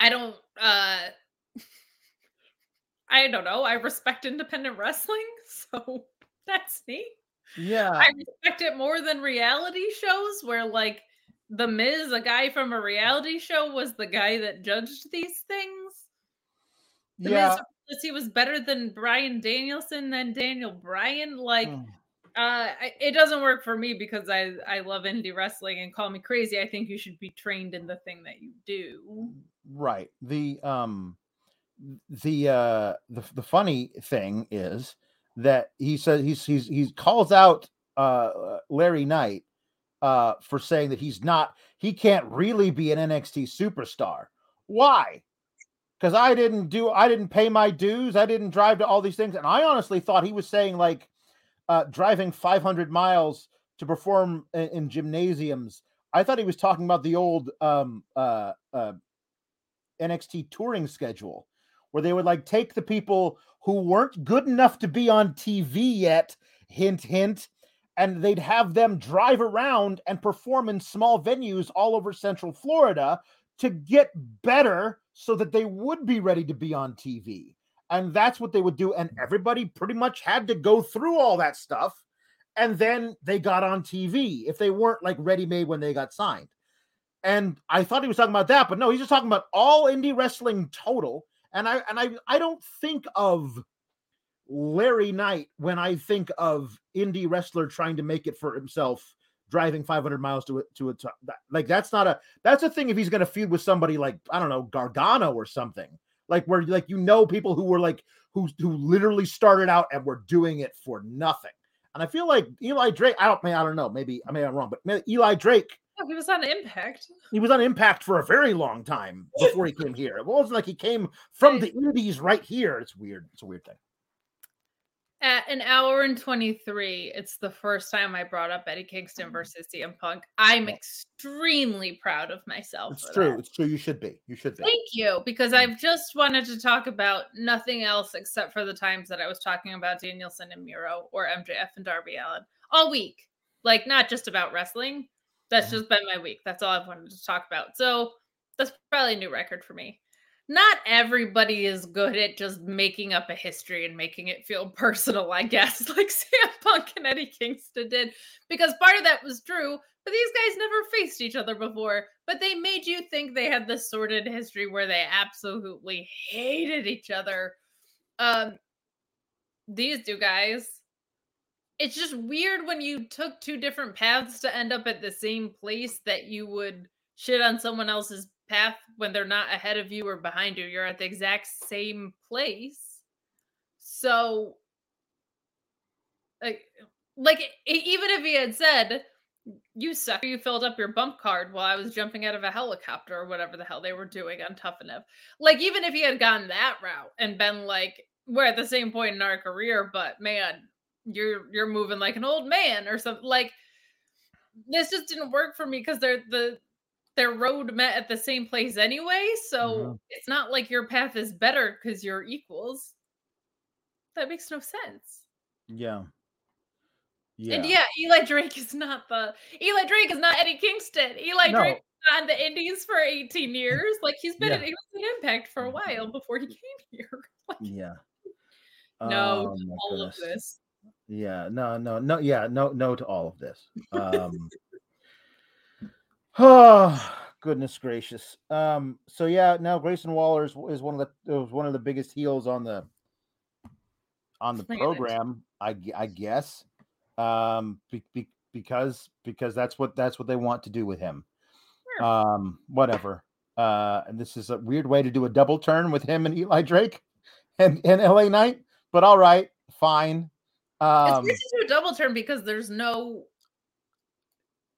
I don't uh (laughs) I don't know. I respect independent wrestling, (laughs) so that's neat. Yeah. I respect it more than reality shows where like the Miz, a guy from a reality show, was the guy that judged these things. The yeah. Miz, he was better than Bryan Danielson than Daniel Bryan. Like, mm. uh, it doesn't work for me because I I love indie wrestling and call me crazy. I think you should be trained in the thing that you do. Right. The um, the uh, the the funny thing is that he says he's he's he calls out uh LA Knight uh, for saying that he's not, he can't really be an NXT superstar. Why? Because I didn't do, I didn't pay my dues. I didn't drive to all these things. And I honestly thought he was saying like uh, driving 500 miles to perform in, in gymnasiums. I thought he was talking about the old um, uh, uh, NXT touring schedule where they would like take the people who weren't good enough to be on TV yet, hint, hint, and they'd have them drive around and perform in small venues all over Central Florida to get better so that they would be ready to be on TV. And that's what they would do. And everybody pretty much had to go through all that stuff. And then they got on TV if they weren't like ready made when they got signed. and I thought he was talking about that, but no, he's just talking about all indie wrestling total. And I and I I don't think of LA Knight when I think of indie wrestler trying to make it for himself, driving 500 miles to a, to a like that's not a that's a thing if he's going to feud with somebody like I don't know Gargano or something like where like you know people who were like who who literally started out and were doing it for nothing. And I feel like Eli Drake, I don't, I don't know, maybe I may I'm wrong, but Eli Drake Oh, he was on Impact. He was on Impact for a very long time before he came here. It wasn't like he came from the Indies right here. It's weird. It's a weird thing. At an hour and 23, it's the first time I brought up Eddie Kingston mm-hmm. versus CM Punk. I'm extremely proud of myself. It's true. That. It's true. You should be. You should be. Thank you. Because mm. I've just wanted to talk about nothing else except for the times that I was talking about Danielson and Miro or MJF and Darby Allin all week. Like, not just about wrestling, that's just been my week. That's all I've wanted to talk about. So that's probably a new record for me. Not everybody is good at just making up a history and making it feel (laughs) personal, I guess, (laughs) like CM Punk and Eddie Kingston did, because part of that was true, but these guys never faced each other before. But they made you think they had this sordid history where they absolutely hated each other. Um, these two guys it's just weird when you took two different paths to end up at the same place that you would shit on someone else's path when they're not ahead of you or behind you. You're at the exact same place. So, like, like even if he had said, "You suck," you filled up your bump card while I was jumping out of a helicopter or whatever the hell they were doing on Tough Enough. Like, even if he had gone that route and been like, "We're at the same point in our career," but man, you're you're moving like an old man or something like this just didn't work for me because they're the their road met at the same place anyway so mm-hmm. it's not like your path is better because you're equals that makes no sense yeah yeah and yeah eli drake is not the eli drake is not eddie kingston eli no. drake on the indies for 18 (laughs) years like he's been yeah. he was an impact for a while before he (laughs) came here like, yeah no oh, all goodness. of this yeah, no, no, no, yeah, no, no to all of this. Um, oh, (sighs) goodness gracious. Um, so yeah, now Grayson Waller is, is one of the was one of the biggest heels on the on the program. I I guess, um, be, be, because because that's what that's what they want to do with him. Sure. Um, whatever. Uh, and this is a weird way to do a double turn with him and Eli Drake and, and LA Knight, but all right, fine. Um, it's a double turn because there's no.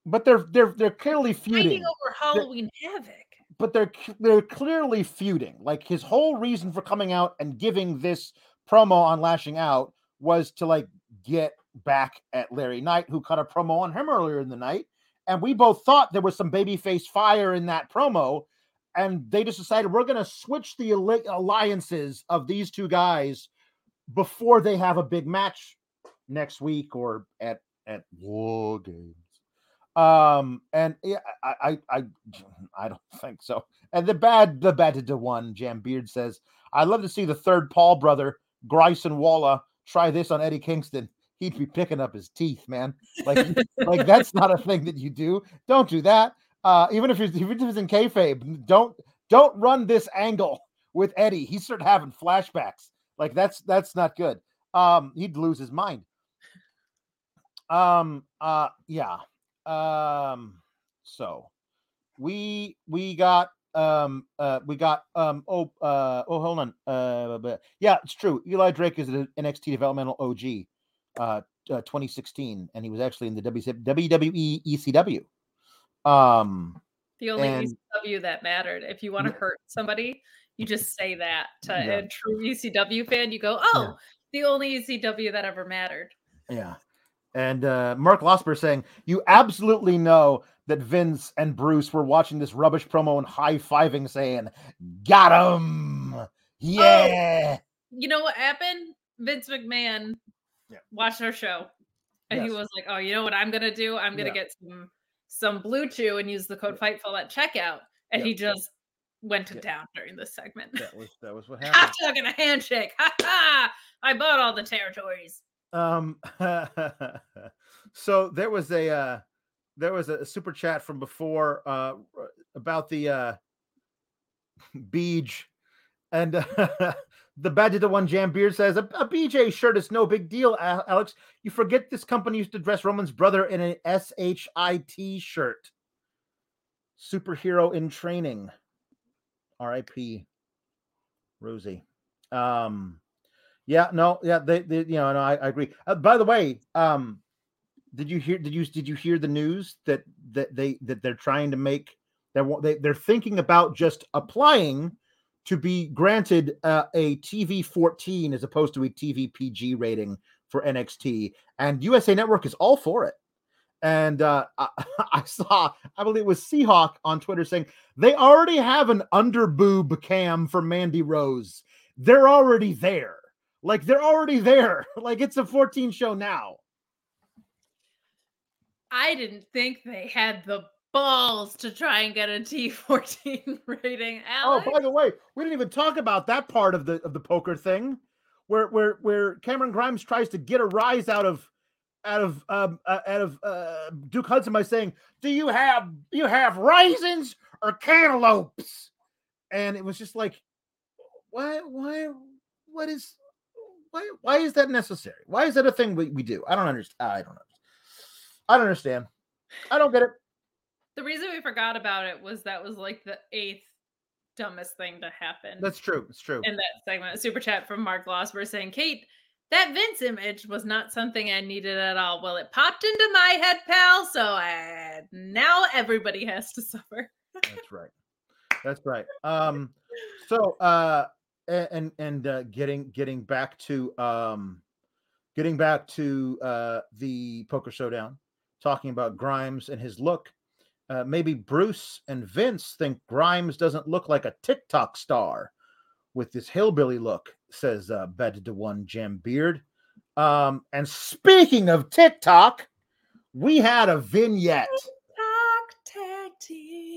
But they're they're they're clearly feuding over Halloween they're, Havoc. But they're they're clearly feuding. Like his whole reason for coming out and giving this promo on lashing out was to like get back at LA Knight, who cut a promo on him earlier in the night. And we both thought there was some babyface fire in that promo. And they just decided we're going to switch the alliances of these two guys before they have a big match next week or at at war games. Um, and yeah, I, I, I, (laughs) I don't think so. And the bad, the bad to one, Jam Beard says, I'd love to see the third Paul brother, Grayson Waller, try this on Eddie Kingston. He'd be picking up his teeth, man. Like, like that's not a thing that you do. Don't do that. Uh, even if he's even if it's in kayfabe, don't don't run this angle with Eddie. He started having flashbacks. Like that's that's not good. Um, he'd lose his mind. Um. Uh. Yeah. Um. So, we we got um uh we got um oh uh oh hold on uh but yeah it's true Eli Drake is an NXT developmental OG uh, uh 2016 and he was actually in the WWE ECW um the only and, ECW that mattered if you want to yeah. hurt somebody you just say that to yeah. a true ECW fan you go oh yeah. the only ECW that ever mattered yeah and uh, Mark Losper saying, You absolutely know that Vince and Bruce were watching this rubbish promo and high fiving, saying, Got him. Yeah. Oh, you know what happened? Vince McMahon yeah. watched our show and yes. he was like, Oh, you know what I'm going to do? I'm going to yeah. get some some blue chew and use the code FIGHTFUL at checkout. And he just went to town during this segment. That was that was what (laughs) happened. Hot dog and a handshake. Ha (laughs) ha! I bought all the territories. Um, (laughs) so there was a uh, there was a, super chat from before uh, about the uh, Beej, and uh, (laughs) the badge of the one Jam Beard says a, a BJ shirt is no big deal. Alex, you forget this company used to dress Roman's brother in an SHIT shirt. Superhero in training. R.I.P. Rosie. Um, yeah, no, yeah, they, they you know, no, I, I agree. Uh, by the way, um, did you hear? Did you did you hear the news that that they that they're trying to make that they, they're thinking about just applying to be granted uh, a TV 14 as opposed to a TV PG rating for NXT, and USA Network is all for it. And uh, I, (laughs) I, saw, I believe it was Seahawk on Twitter saying they already have an underboob cam for Mandy Rose. They're already there. Like they're already there. (laughs) Like it's a 14 show now. I didn't think they had the balls to try and get a T14 (laughs) rating. Alex. Oh, by the way, we didn't even talk about that part of the of the poker thing, where where where Cameron Grimes tries to get a rise out of out of um uh, out of uh, Duke Hudson by saying, "Do you have you have raisins or cantaloupes?" And it was just like, why why what is why why is that necessary? Why is that a thing we, we do? I don't understand. I don't know. I don't understand. I don't get it. The reason we forgot about it was that was like the eighth dumbest thing to happen. That's true. It's true. In that segment, a super chat from Mark Losber saying, "Kate, that Vince image was not something I needed at all. Well, it popped into my head, pal. So I, now everybody has to (laughs) suffer." That's right. That's right. Um. So, uh, and and uh, getting getting back to um, getting back to uh the poker showdown talking about Grimes and his look. Uh, maybe Bruce and Vince think Grimes doesn't look like a TikTok star with this hillbilly look, says uh, Bed to One Jam Beard. Um, and speaking of TikTok, we had a vignette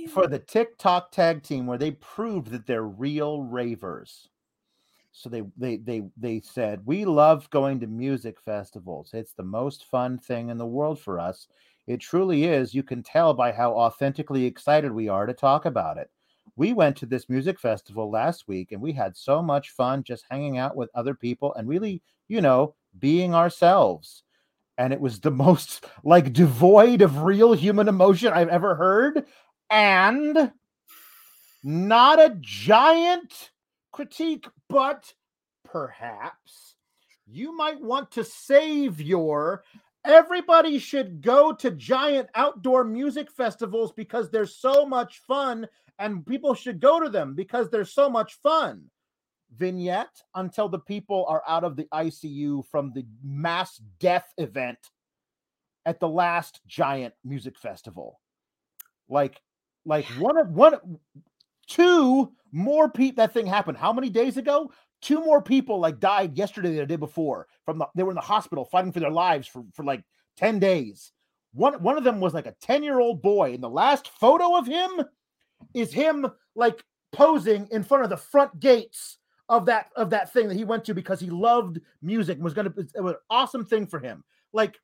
for the TikTok tag team where they proved that they're real ravers. So they they they they said, "We love going to music festivals. It's the most fun thing in the world for us. It truly is. You can tell by how authentically excited we are to talk about it. We went to this music festival last week and we had so much fun just hanging out with other people and really, you know, being ourselves." And it was the (laughs) most like devoid of real human emotion I've ever heard and not a giant critique, but perhaps you might want to save your. Everybody should go to giant outdoor music festivals because they're so much fun, and people should go to them because they're so much fun. Vignette until the people are out of the ICU from the mass death event at the last giant music festival. Like, like one of one two more people that thing happened. How many days ago? Two more people like died yesterday or the day before from the they were in the hospital fighting for their lives for, for like 10 days. One one of them was like a 10 year old boy and the last photo of him is him like posing in front of the front gates of that of that thing that he went to because he loved music was gonna it was an awesome thing for him. Like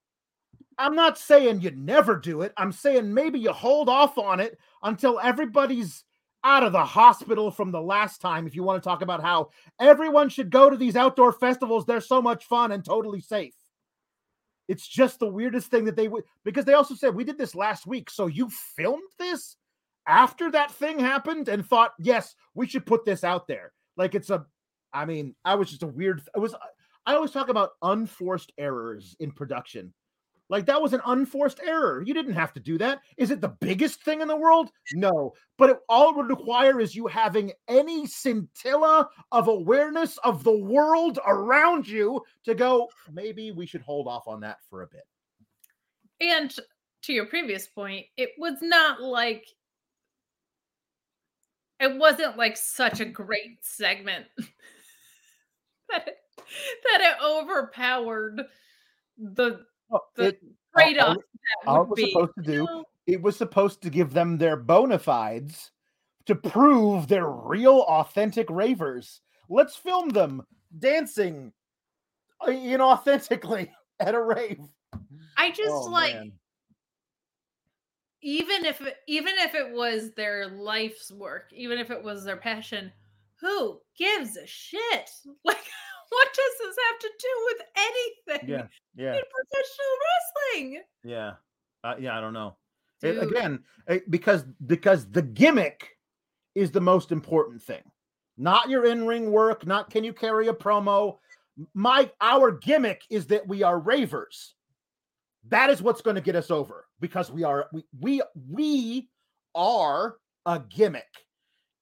i'm not saying you never do it. I'm saying maybe you hold off on it until everybody's out of the hospital from the last time if you want to talk about how everyone should go to these outdoor festivals they're so much fun and totally safe. It's just the weirdest thing that they would because they also said we did this last week so you filmed this after that thing happened? And thought yes we should put this out there. Like it's a i mean i was just a weird it was i always talk about unforced errors in production like that was an unforced error. You didn't have to do that. Is it the biggest thing in the world? No. But it, all it would require is you having any scintilla of awareness of the world around you to go, maybe we should hold off on that for a bit. And to your previous point, it was not like it wasn't like such a great segment (laughs) that it, that it overpowered the the it, trade off all, it was be, supposed to do, you know? it was supposed to give them their bona fides to prove they're real, authentic ravers. Let's film them dancing, uh, inauthentically (laughs) at a rave. I just Oh, like man. even if even if it was their life's work, even if it was their passion, who gives a shit? (laughs) Like, what does this have to do with anything? Yeah, yeah, in professional wrestling. yeah, uh, yeah. I don't know. It- again, eh, because because the gimmick is the most important thing, not your in ring work. Not can you carry a promo. My our gimmick is that we are ravers. That is what's going to get us over because we are we we we are a gimmick.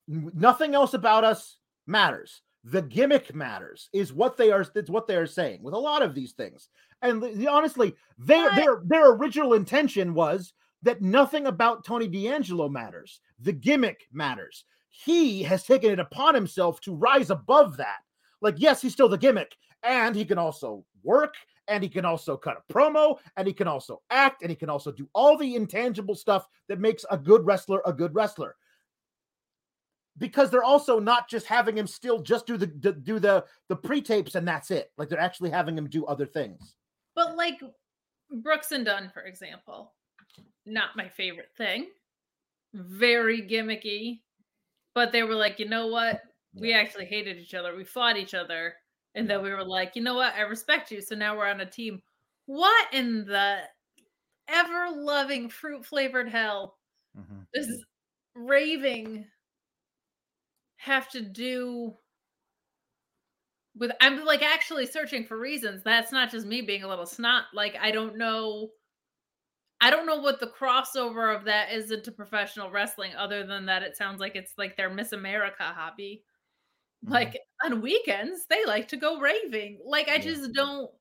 Nothing else about us matters. The gimmick matters is what they are. It's what they are saying with a lot of these things. And the- honestly, their their their original intention was that nothing about Tony D'Angelo matters. The gimmick matters. He has taken it upon himself to rise above that. Like, yes, he's still the gimmick, and he can also work, and he can also cut a promo, and he can also act, and he can also do all the intangible stuff that makes a good wrestler a good wrestler. Because they're also not just having him still just do the, the do the the pre-tapes and that's it. Like they're actually having him do other things. But like Brooks and Dunn, for example, not my favorite thing. Very gimmicky. But they were like, you know what? We actually hated each other. We fought each other. And then we were like, you know what? I respect you. So now we're on a team. What in the ever loving fruit flavored hell Mhm. does raving have to do with I'm like actually searching for reasons. That's not just me being a little snot. Like I don't know I don't know what the crossover of that is into professional wrestling other than that it sounds like it's like their Miss America hobby. Mhm. Like on weekends they like to go raving. Like I just don't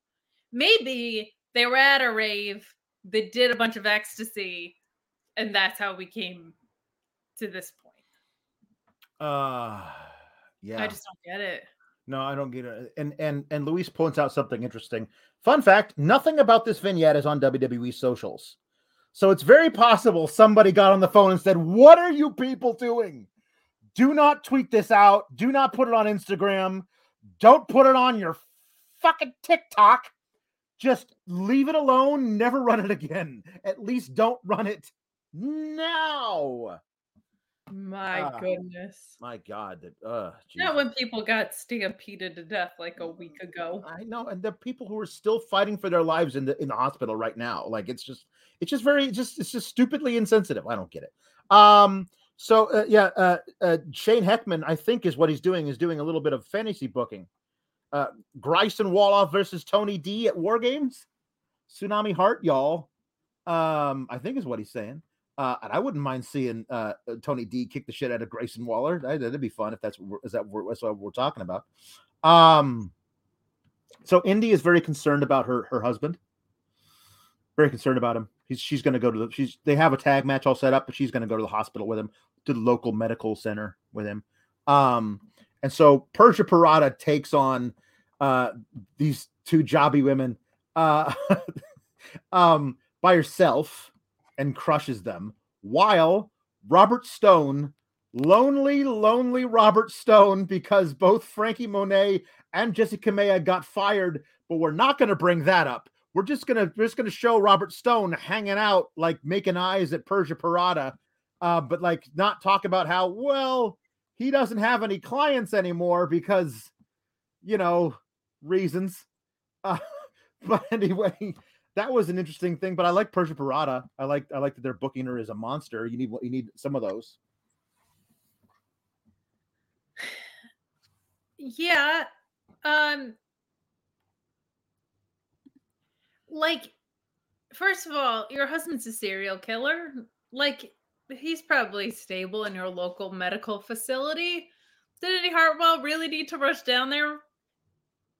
maybe they were at a rave, they did a bunch of ecstasy and that's how we came to this point. Uh yeah. I just don't get it. No, I don't get it. And and and Luis points out something interesting. Fun fact: nothing about this vignette is on WWE socials, so it's very possible somebody got on the phone and said, "What are you people doing? Do not tweet this out. Do not put it on Instagram. Don't put it on your fucking TikTok. Just leave it alone. Never run it again. At least don't run it now." My Ah. goodness. My God, that uh, Not when people got stampeded to death like a week ago. I know, and the people who are still fighting for their lives in the in the hospital right now. Like it's just it's just very just it's just stupidly insensitive. I don't get it. Um so uh, yeah, uh, uh Shane Heckman, I think is what he's doing is doing a little bit of fantasy booking. Uh Grayson Waller versus Tony D at War Games. Tsunami Heart, y'all. Um, I think is what he's saying. Uh, and I wouldn't mind seeing uh, uh, Tony D kick the shit out of Grayson Waller. That, that'd be fun if that's is that what we're talking about. Um, so Indie is very concerned about her her husband. Very concerned about him. He's she's going to go to the she's they have a tag match all set up, but she's going to go to the hospital with him to the local medical center with him. Um, and so Persia Pirotta takes on uh these two jobby women uh (laughs) um by herself and crushes them while Robert Stone lonely lonely Robert Stone because both Frankie Monet and Jessi Kamea got fired but we're not going to bring that up. We're just going to we're just to show Robert Stone hanging out like making eyes at Persia Pirotta uh but like not talk about how well he doesn't have any clients anymore because you know reasons. Uh, (laughs) but anyway that was an interesting thing. But I like Persia Pirotta. I like I like that they're booking her as a monster. You need you need some of those. Yeah. Um like first of all, your husband's a serial killer. Like he's probably stable in your local medical facility. Did Indie Hartwell really need to rush down there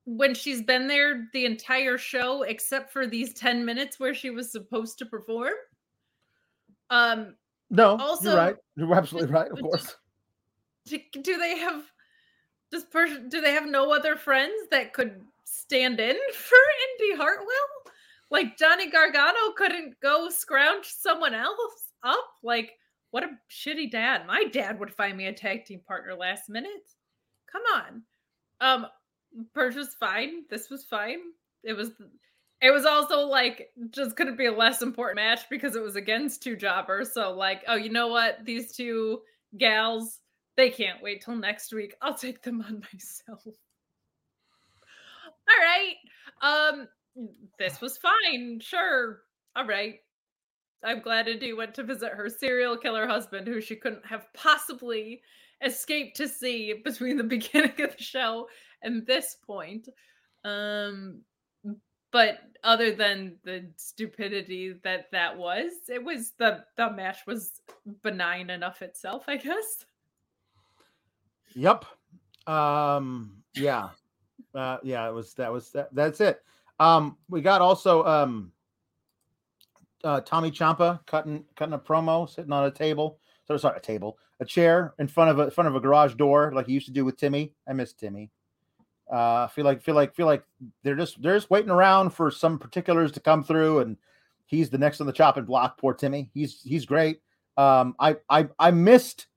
when she's been there the entire show except for these 10 minutes where she was supposed to perform? Um No, Also- you're right. You're absolutely (laughs) right. Of course. do, do they have this person do they have no other friends that could stand in (laughs) for Indie Hartwell? Like Johnny Gargano couldn't go scrounge someone else up? Like what a shitty dad. My dad would find me a tag team partner last minute. Come on. Um Was fine. This was fine. It was It was also like just couldn't be a less important match because it was against two jobbers. So like, oh, you know what? These two gals, they can't wait till next week. I'll take them on (laughs) myself. All right. Um, this was fine. Sure. All right. I'm glad Indie went to visit her serial killer husband, who she couldn't have possibly escaped to see between the (laughs) beginning of the show and this point. Um, but other than the stupidity that that was, it was the the match was benign enough itself, I guess. Yep. Um. Yeah. Uh. Yeah. It was. That was. That, that's it. Um. We got also. Um uh, Tommy Ciampa cutting cutting a promo, sitting on a table. So sorry, a table, a chair in front of a in front of a garage door, like he used to do with Timmy. I miss Timmy. Uh, feel like feel like feel like they're just they're just waiting around for some particulars to come through, and he's the next on the chopping block. Poor Timmy, he's he's great. Um, I I I missed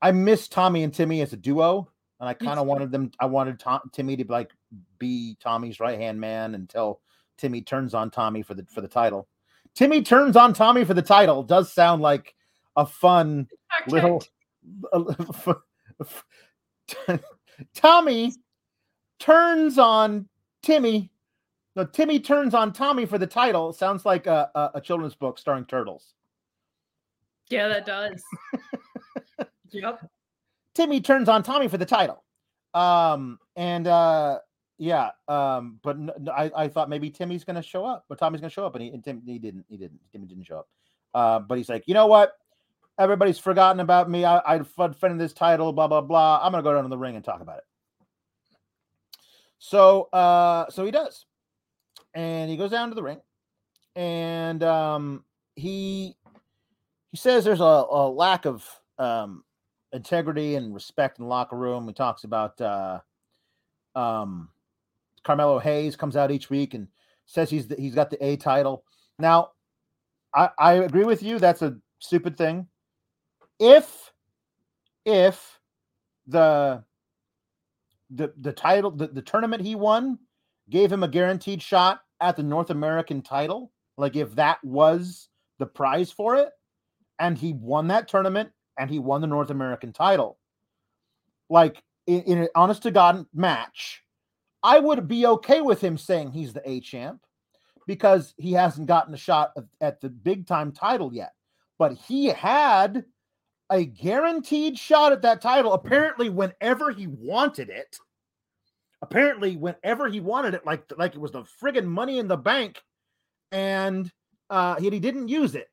I missed Tommy and Timmy as a duo, and I kind of wanted them. I wanted Tom, Timmy to like be Tommy's right hand man until Timmy turns on Tommy for the for the title. Timmy turns on Tommy for the title does sound like a fun little. (laughs) Tommy turns on Timmy. No, Timmy turns on Tommy for the title. Sounds like a, a, a children's book starring turtles. Yeah, that does. (laughs) yep. Timmy turns on Tommy for the title. Um, and uh, yeah, um, but I, I thought maybe Timmy's going to show up, but Tommy's going to show up, and he and Tim, he didn't. He didn't. Timmy didn't show up. Uh, but he's like, you know what? Everybody's forgotten about me. I, I defended this title. Blah blah blah. I'm going to go down to the ring and talk about it. So, uh, so he does, and he goes down to the ring, and um, he he says there's a, a lack of um, integrity and respect in the locker room. He talks about uh, um, Carmelo Hayes comes out each week and says he's the, he's got the A title. Now, I, I agree with you. That's a stupid thing. If if the the the title the, the tournament he won gave him a guaranteed shot at the North American title, like if that was the prize for it, and he won that tournament and he won the North American title, like in, in an honest to God match, I would be okay with him saying he's the A champ because he hasn't gotten a shot at the big time title yet. But he had a guaranteed shot at that title apparently whenever he wanted it. Apparently, whenever he wanted it, like like it was the friggin' money in the bank, and uh, he, he didn't use it.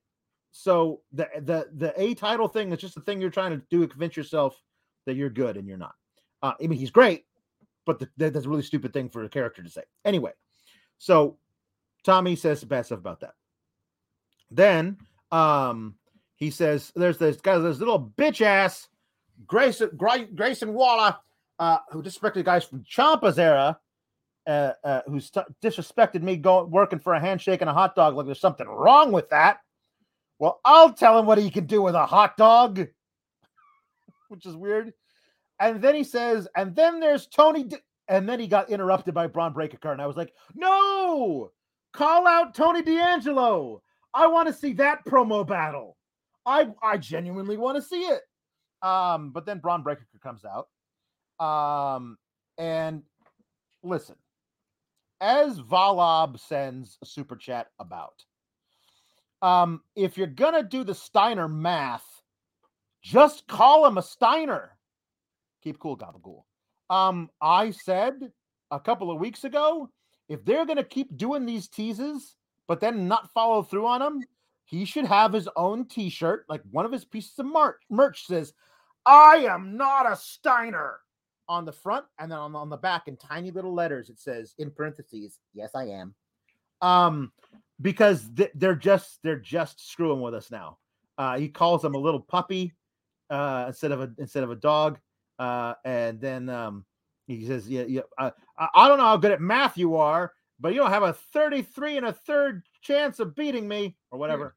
So the the the A title thing is just the thing you're trying to do to convince yourself that you're good and you're not. Uh, I mean, he's great, but the, that's a really stupid thing for a character to say. Anyway, so Tommy says bad stuff about that. Then um, he says there's this guy, this little bitch ass Grayson Grayson Waller, uh, who disrespected guys from Ciampa's era, uh, uh, who's t- disrespected me going working for a handshake and a hot dog. Like there's something wrong with that. Well, I'll tell him what he can do with a hot dog, (laughs) which is weird. And then he says, and then there's Tony. D-. And then he got interrupted by Bron Breakker. And I was like, no, call out Tony D'Angelo. I want to see that promo battle. I I genuinely want to see it. Um, but then Bron Breakker comes out. Um, and listen, as Valab sends a super chat about, um, if you're gonna do the Steiner math, just call him a Steiner. Keep cool, Gabagool. Um, I said a couple of weeks ago, if they're to keep doing these teases, but then not follow through on them, he should have his own T-shirt. Like one of his pieces of merch, merch says, "I am not a Steiner." On the front, and then on, on the back, in tiny little letters, it says in parentheses, "Yes, I am." Um, because th- they're just they're just screwing with us now. Uh, he calls him a little puppy uh, instead of a instead of a dog. Uh, and then um, he says, "Yeah, yeah. I, I don't know how good at math you are, but you don't have a 33 and a third chance of beating me, or hmm. whatever."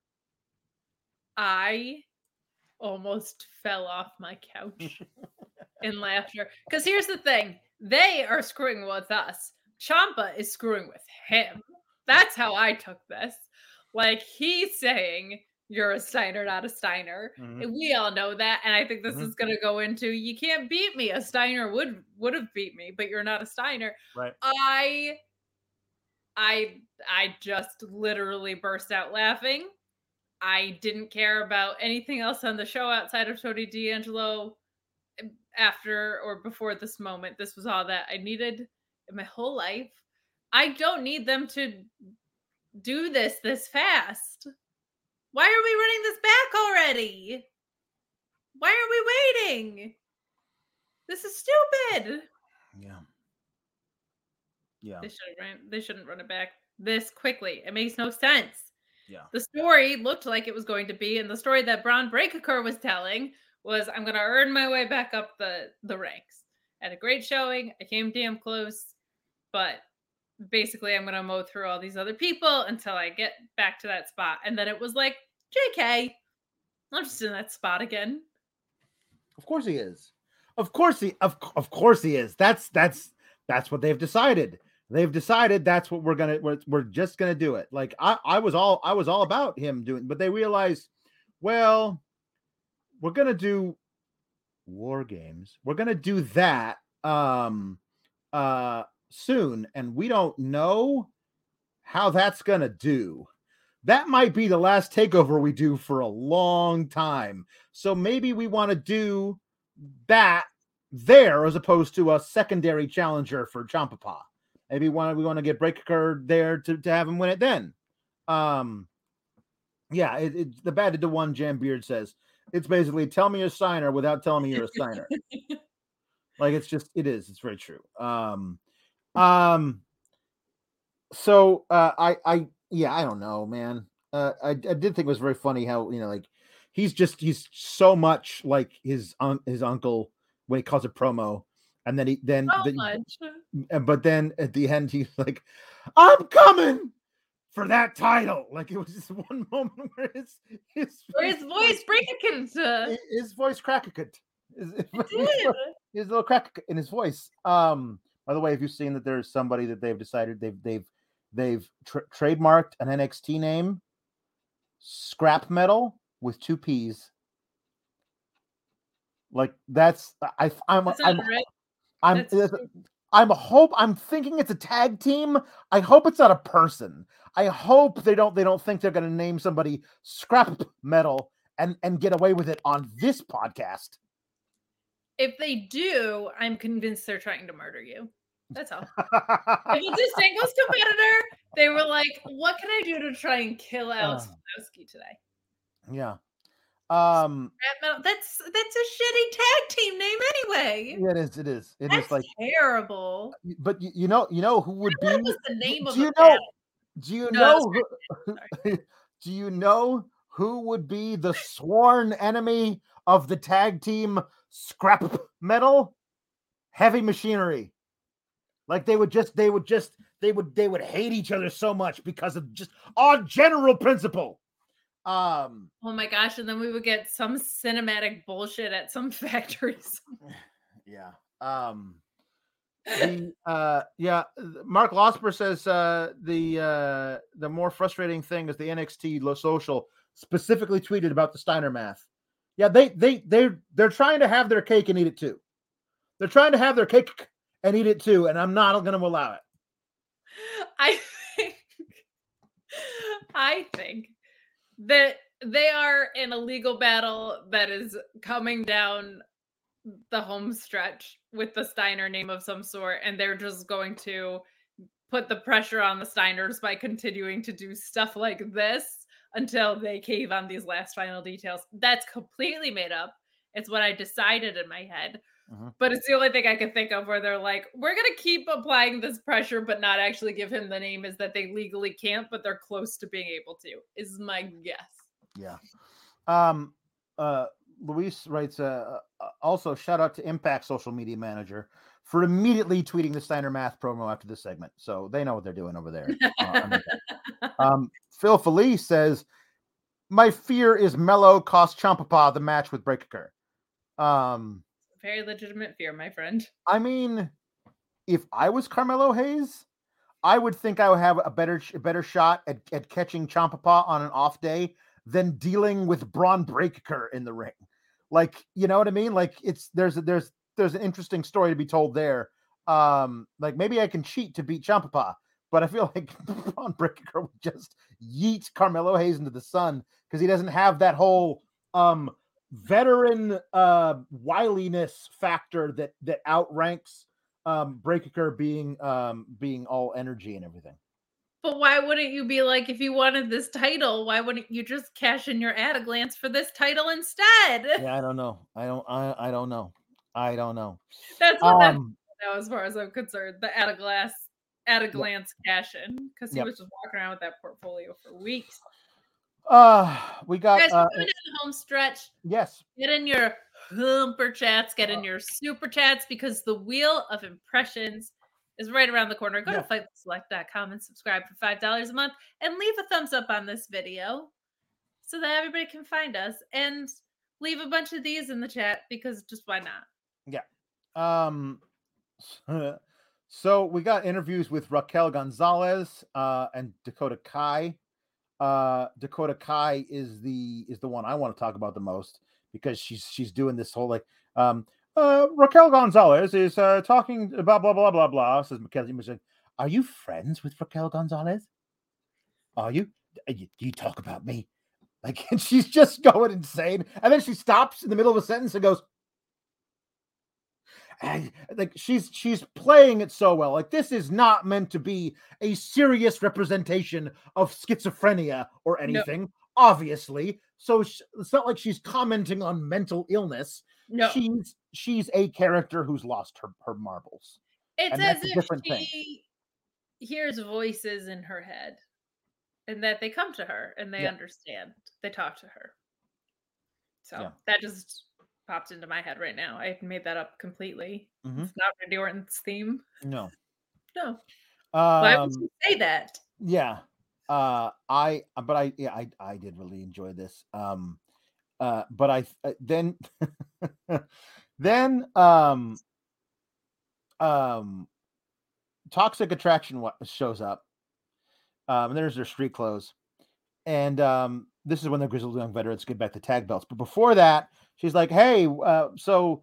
I almost fell off my couch (laughs) in laughter. Because here's the thing: they are screwing with us. Ciampa is screwing with him. That's how I took this. Like he's saying you're a Steiner, not a Steiner. Mhm. We all know that. And I think this Mhm. is gonna go into you can't beat me. A Steiner would would have beat me, but you're not a Steiner. Right. I I I just literally burst out laughing. I didn't care about anything else on the show outside of Tony D'Angelo um, after or before this moment. This was all that I needed in my whole life. I don't need them to do this this fast. Why are we running this back already? Why are we waiting? This is stupid. Yeah. Yeah. They should run. They shouldn't run it back this quickly. It makes no sense. Yeah. The story looked like it was going to be, and the story that Bron Breakker was telling was, "I'm going to earn my way back up the the ranks." Had a great showing. I came damn close, but basically, I'm going to mow through all these other people until I get back to that spot. And then it was like, "JK, I'm just in that spot again." Of course he is. Of course he of, of course he is. That's that's that's what they've decided. They've decided that's what we're gonna we're, we're just gonna do it. Like I I was all I was all about him doing, but they realized, well, we're gonna do war games. We're gonna do that um uh soon, and we don't know how that's gonna do. That might be the last takeover we do for a long time. So maybe we want to do that there as opposed to a secondary challenger for Champapa. Maybe want we want to get Breakker there to, to have him win it then. Um yeah, it, it's the bad to the one Jam Beard says. It's basically tell me a signer without telling me you're a signer. (laughs) like it's just it is, it's very true. Um um so uh I I yeah, I don't know, man. Uh I, I did think it was very funny how you know like he's just he's so much like his un- his uncle when he calls a promo and then he then So then- much. Uh, but then at the end he's like i'm coming for that title like it was just (laughs) one moment where his his, Or his voice breaking to his, his voice cracked his, (laughs) did. his little crack in his voice um by the way have you seen that there's somebody that they've decided they've they've they've tra- trademarked an nxt name scrap metal with two p's like that's i i'm i'm right. i'm That's. I'm hope I'm thinking it's a tag team. I hope it's not a person. I hope they don't they don't think they're going to name somebody scrap metal and and get away with it on this podcast. If they do, I'm convinced they're trying to murder you. That's all. (laughs) If it's a singles competitor, they were like, "What can I do to try and kill Alex Uh. Wazowski today?" yeah. Um That's that's a shitty tag team name anyway. yeah, it is it is. It is That's like terrible. but you, you know you know who would be the name of do the you know band. do you No, know who, (laughs) do you know who would be the sworn enemy of the tag team scrap metal heavy machinery like they would just they would just they would they would hate each other so much because of just on general principle um Oh my gosh! And then we would get some cinematic bullshit at some (laughs) factories. (laughs) yeah um the uh yeah mark losper says uh the uh the more frustrating thing is the nxt social specifically tweeted about the steiner math yeah they they they're they're trying to have their cake and eat it too they're trying to have their cake and eat it too and i'm not going to allow it I think (laughs) I think that they are in a legal battle that is coming down the home stretch with the Steiner name of some sort, and they're just going to put the pressure on the Steiners by continuing to do stuff like this until they cave on these last final details. That's completely made up. It's what I decided in my head. Mhm. But it's the only thing I could think of where they're like, we're going to keep applying this pressure, but not actually give him the name, is that they legally can't, but they're close to being able to, is my guess. Yeah. Um. Uh. Luis writes. Uh. uh, Also, shout out to Impact social media manager for immediately tweeting the Steiner Math promo after this segment, so they know what they're doing over there. (laughs) uh, um. Phil Felice says, "My fear is Melo cost Champapa the match with Breakker." Um. Very legitimate fear, my friend. I mean, if I was Carmelo Hayes, I would think I would have a better a better shot at, at catching Champapa on an off day than dealing with Bron Breakker in the ring. Like, you know what I mean? Like it's there's a, there's there's an interesting story to be told there. Um, like maybe I can cheat to beat Champapa, but I feel (laughs) like Bron Breakker would just yeet Carmelo Hayes into the sun because he doesn't have that whole um veteran uh wiliness factor that that outranks um Breakker being um being all energy and everything. But why wouldn't you be like, if you wanted this title, why wouldn't you just cash in your ad glance for this title instead? Yeah, I don't know. I don't. I. I don't know. I don't know. That's what um, that's now, as far as I'm concerned. The at a glass, at a glance yep. cash in because he yep. was just walking around with that portfolio for weeks. Uh, we got Guys, uh, the home stretch. Yes. Get in your humper chats, get in uh your super chats because the wheel of impressions is right around the corner. Go yeah. to fightfulselect.com and subscribe for $5 a month and leave a thumbs up on this video so that everybody can find us and leave a bunch of these in the chat because just why not? Yeah. Um (laughs) so we got interviews with Raquel Gonzalez uh and Dakota Kai. Uh Dakota Kai is the is the one I want to talk about the most because she's she's doing this whole like um uh, Raquel Gonzalez is uh, talking about blah blah blah blah. Says Mackenzie. Are you friends with Raquel Gonzalez? Are you? Do you talk about me? Like, (laughs) and she's just going insane. And then she stops in the middle of a sentence and goes, like she's she's playing it so well. Like this is not meant to be a serious representation of schizophrenia or anything, no. obviously. So it's not like she's commenting on mental illness. No, she's she's a character who's lost her her marbles. It's and as if she thing. hears voices in her head, and that they come to her and they yeah. understand. They talk to her. So yeah. that just popped into my head right now. I made that up completely. Mm-hmm. It's not Randy Orton's theme. No. No. Um, Why would you say that? Yeah. Uh, I but I yeah I I did really enjoy this. Um, uh, but I uh, then (laughs) then um um toxic attraction shows up. Um, and there's their street clothes, and um, this is when the grizzled young veterans get back the tag belts. But before that, she's like, "Hey, uh, so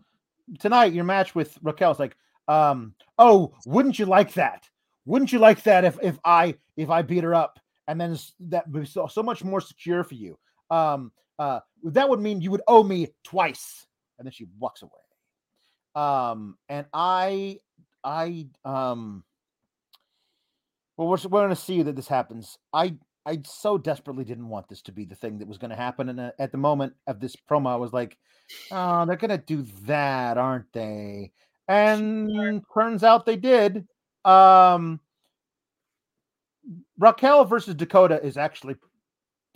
tonight your match with Raquel's like, um, oh, wouldn't you like that? Wouldn't you like that if if I if I beat her up and then that would be so, so much more secure for you? Um, uh, that would mean you would owe me twice. And then she walks away. Um, and I, I, um, well, we're, we're going to see that this happens. I, I so desperately didn't want this to be the thing that was going to happen. And uh, at the moment of this promo, I was like, oh, they're going to do that, aren't they? And sure. turns out they did. Um, Raquel versus Dakota is actually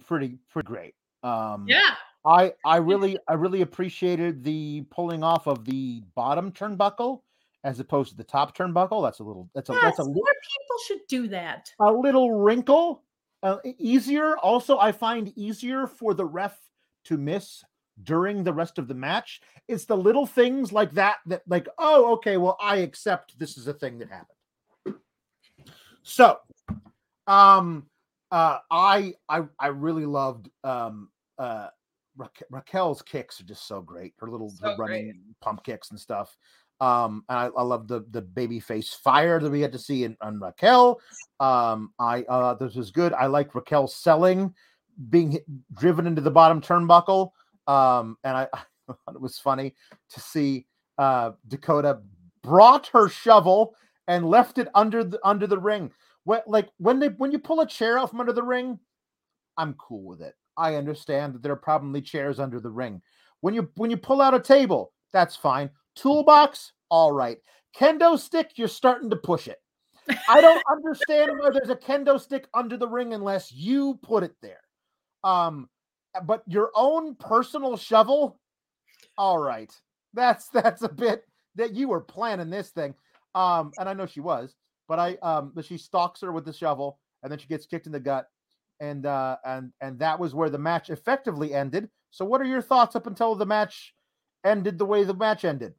pretty pretty great. Um, yeah. I I really I really appreciated the pulling off of the bottom turnbuckle as opposed to the top turnbuckle. That's a little that's a yes, that's a more people should do that. A little wrinkle, uh, easier. Also, I find easier for the ref to miss during the rest of the match. It's the little things like that that like oh okay well I accept this is a thing that happened. So, um, uh, I I I really loved um uh, Ra- Raquel's kicks are just so great. Her little so her running great. pump kicks and stuff. Um, and I, I, love the the baby face fire that we had to see in on Raquel. Um, I uh, this was good. I like Raquel selling, being hit, driven into the bottom turnbuckle. Um, and I, (laughs) I thought it was funny to see uh, Dakota brought her shovel and left it under the under the ring. When like when they when you pull a chair out from under the ring, I'm cool with it. I understand that there are probably chairs under the ring. When you when you pull out a table, that's fine. Toolbox, all right. Kendo stick, you're starting to push it. I don't (laughs) understand why there's a kendo stick under the ring unless you put it there. Um, but your own personal shovel, all right. That's that's a bit that you were planning this thing. Um, and I know she was, but I um, but she stalks her with the shovel, and then she gets kicked in the gut and uh, and and that was where the match effectively ended. So, what are your thoughts up until the match ended the way the match ended?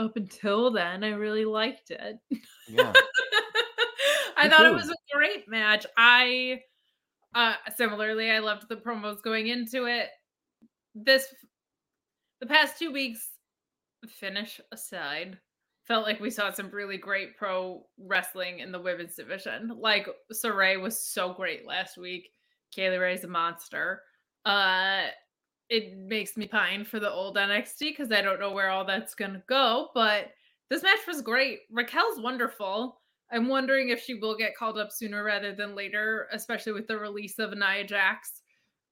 Up until then, I really liked it. Yeah. (laughs) I thought it was a great match. I uh similarly I loved the promos going into it. This the past two weeks finish aside felt like we saw some really great pro wrestling in the women's division. Like Sarray was so great last week. Kay Lee Ray's a monster. Uh it makes me pine for the old NXT because I don't know where all that's gonna go, but this match was great. Raquel's wonderful. I'm wondering if she will get called up sooner rather than later, especially with the release of Nia Jax.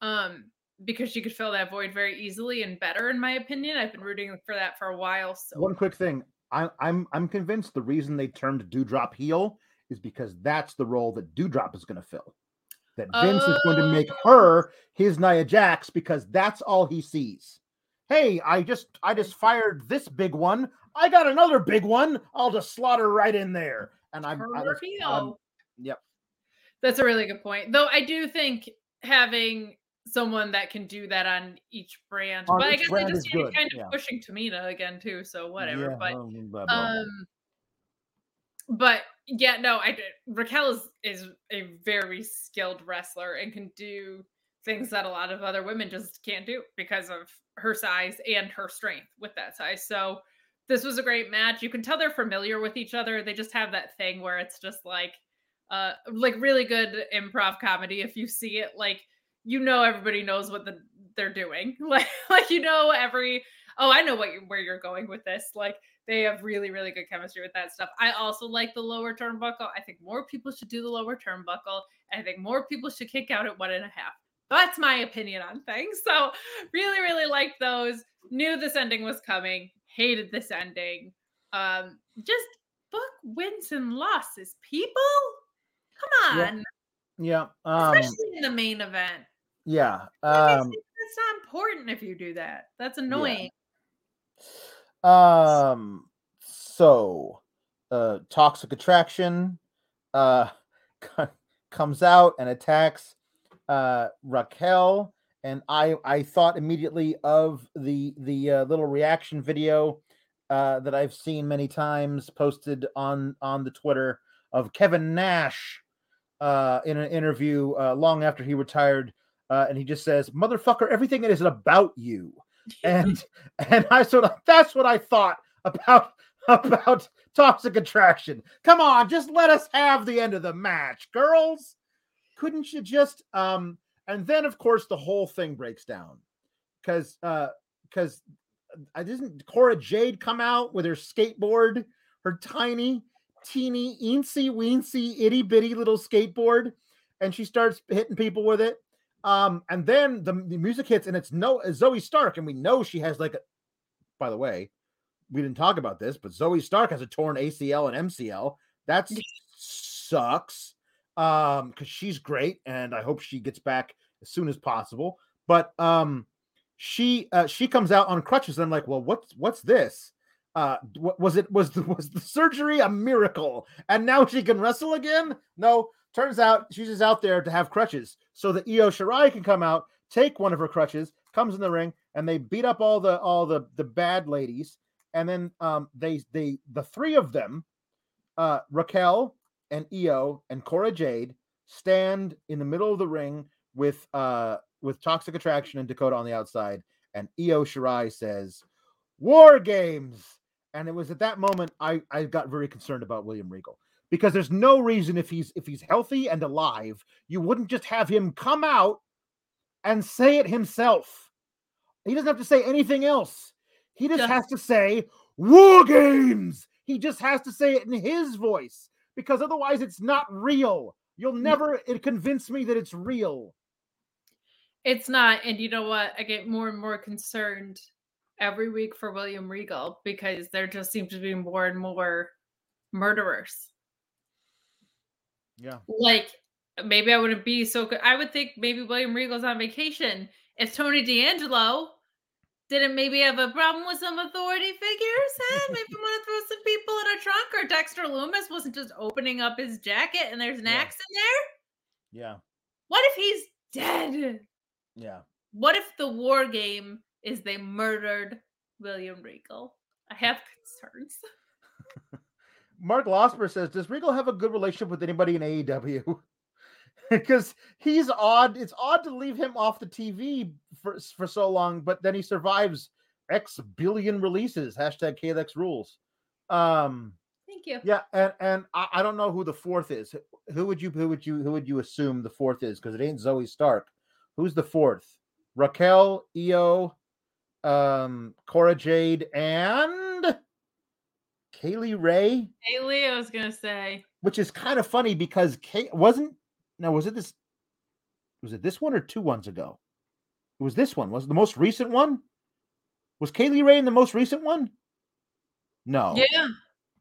Um, because she could fill that void very easily and better, in my opinion. I've been rooting for that for a while. So one quick thing. I, I'm I'm convinced the reason they termed Doudrop heel is because that's the role that Doudrop is going to fill. That Vince is going to make Oh. her his Nia Jax because that's all he sees. Hey, I just I just fired this big one. I got another big one. I'll just slaughter right in there. And I'm, I, her that's- heel. um, yep. That's a really good point. Though I do think having someone that can do that on each brand, On but I guess I just is see it good, kind of yeah. pushing Tamina again too. So whatever. Yeah, but um, but yeah, no, I. Raquel is is a very skilled wrestler and can do things that a lot of other women just can't do because of her size and her strength with that size. So this was a great match. You can tell they're familiar with each other. They just have that thing where it's just like uh like really good improv comedy if you see it like you know everybody knows what the they're doing. (laughs) Like like you know every oh, I know what you, where you're going with this. Like they have really really good chemistry with that stuff. I also like the lower turnbuckle. I think more people should do the lower turnbuckle. I think more people should kick out at one and a half. That's my opinion on things. So really really liked those. Knew this ending was coming. Hated this ending. Um just book wins and losses, people. Come on, yeah. Um, especially in the main event. yeah. Um, that's not important if you do that. That's annoying. Um. So, uh, toxic attraction, uh, (laughs) comes out and attacks, uh, Raquel, and I I thought immediately of the the uh, little reaction video, uh, that I've seen many times posted on on the Twitter of Kevin Nash, uh, in an interview uh, long after he retired, uh, and he just says, "Motherfucker, everything is about you." And and I sort of that's what I thought about (laughs) about toxic attraction. Come on, just let us have the end of the match, girls. Couldn't you just um and then of course the whole thing breaks down because uh because I didn't Cora Jade come out with her skateboard, her tiny, teeny, eensy weensy, itty bitty little skateboard, and she starts hitting people with it. Um, and then the, the music hits, and it's no Zoey Stark, and we know she has like a. By the way, we didn't talk about this, but Zoey Stark has a torn ACL and MCL. That sucks. Um, because she's great, and I hope she gets back as soon as possible. But um, she uh, she comes out on crutches, and I'm like, well, what's what's this? Uh, was it was the, (laughs) was the surgery a miracle, and now she can wrestle again? No, turns out she's just out there to have crutches, so that Io Shirai can come out, take one of her crutches, comes in the ring, and they beat up all the all the the bad ladies, and then um they they the three of them, uh Raquel and Io and Cora Jade stand in the middle of the ring with uh with Toxic Attraction and Dakota on the outside, and Io Shirai says, "War games." And it was at that moment I I got very concerned about William Regal because there's no reason if he's if he's healthy and alive, you wouldn't just have him come out and say it himself. He doesn't have to say anything else. He just has to say war games. He just has to say it in his voice because otherwise it's not real. You'll mm. never it convince me that it's real. It's not. And you know what? I get more and more concerned every week for William Regal because there just seems to be more and more murderers. Yeah. Like, maybe I wouldn't be so good. I would think maybe William Regal's on vacation. If Tony D'Angelo didn't maybe have a problem with some authority figures, eh? (laughs) maybe want to throw some people in a trunk, or Dexter Lumis wasn't just opening up his jacket and there's an Yeah. axe in there. Yeah. What if he's dead? Yeah. What if the war game is they murdered William Regal? I have concerns. (laughs) Mark Losper says, "Does Regal have a good relationship with anybody in AEW?" Because (laughs) he's odd. It's odd to leave him off the TV for for so long, but then he survives X billion releases. Hashtag KLX rules. Um, Thank you. yeah, and and I, I don't know who the fourth is. Who would you who would you who would you assume the fourth is? Because it ain't Zoey Stark. Who's the fourth? Raquel, Io, um, Cora Jade, and Kay Lee Ray. Kaylee, I was gonna say. Which is kind of funny because Kay wasn't now was it this was it this one or two ones ago? It was this one. Was it the most recent one? Was Kay Lee Ray in the most recent one? No. Yeah,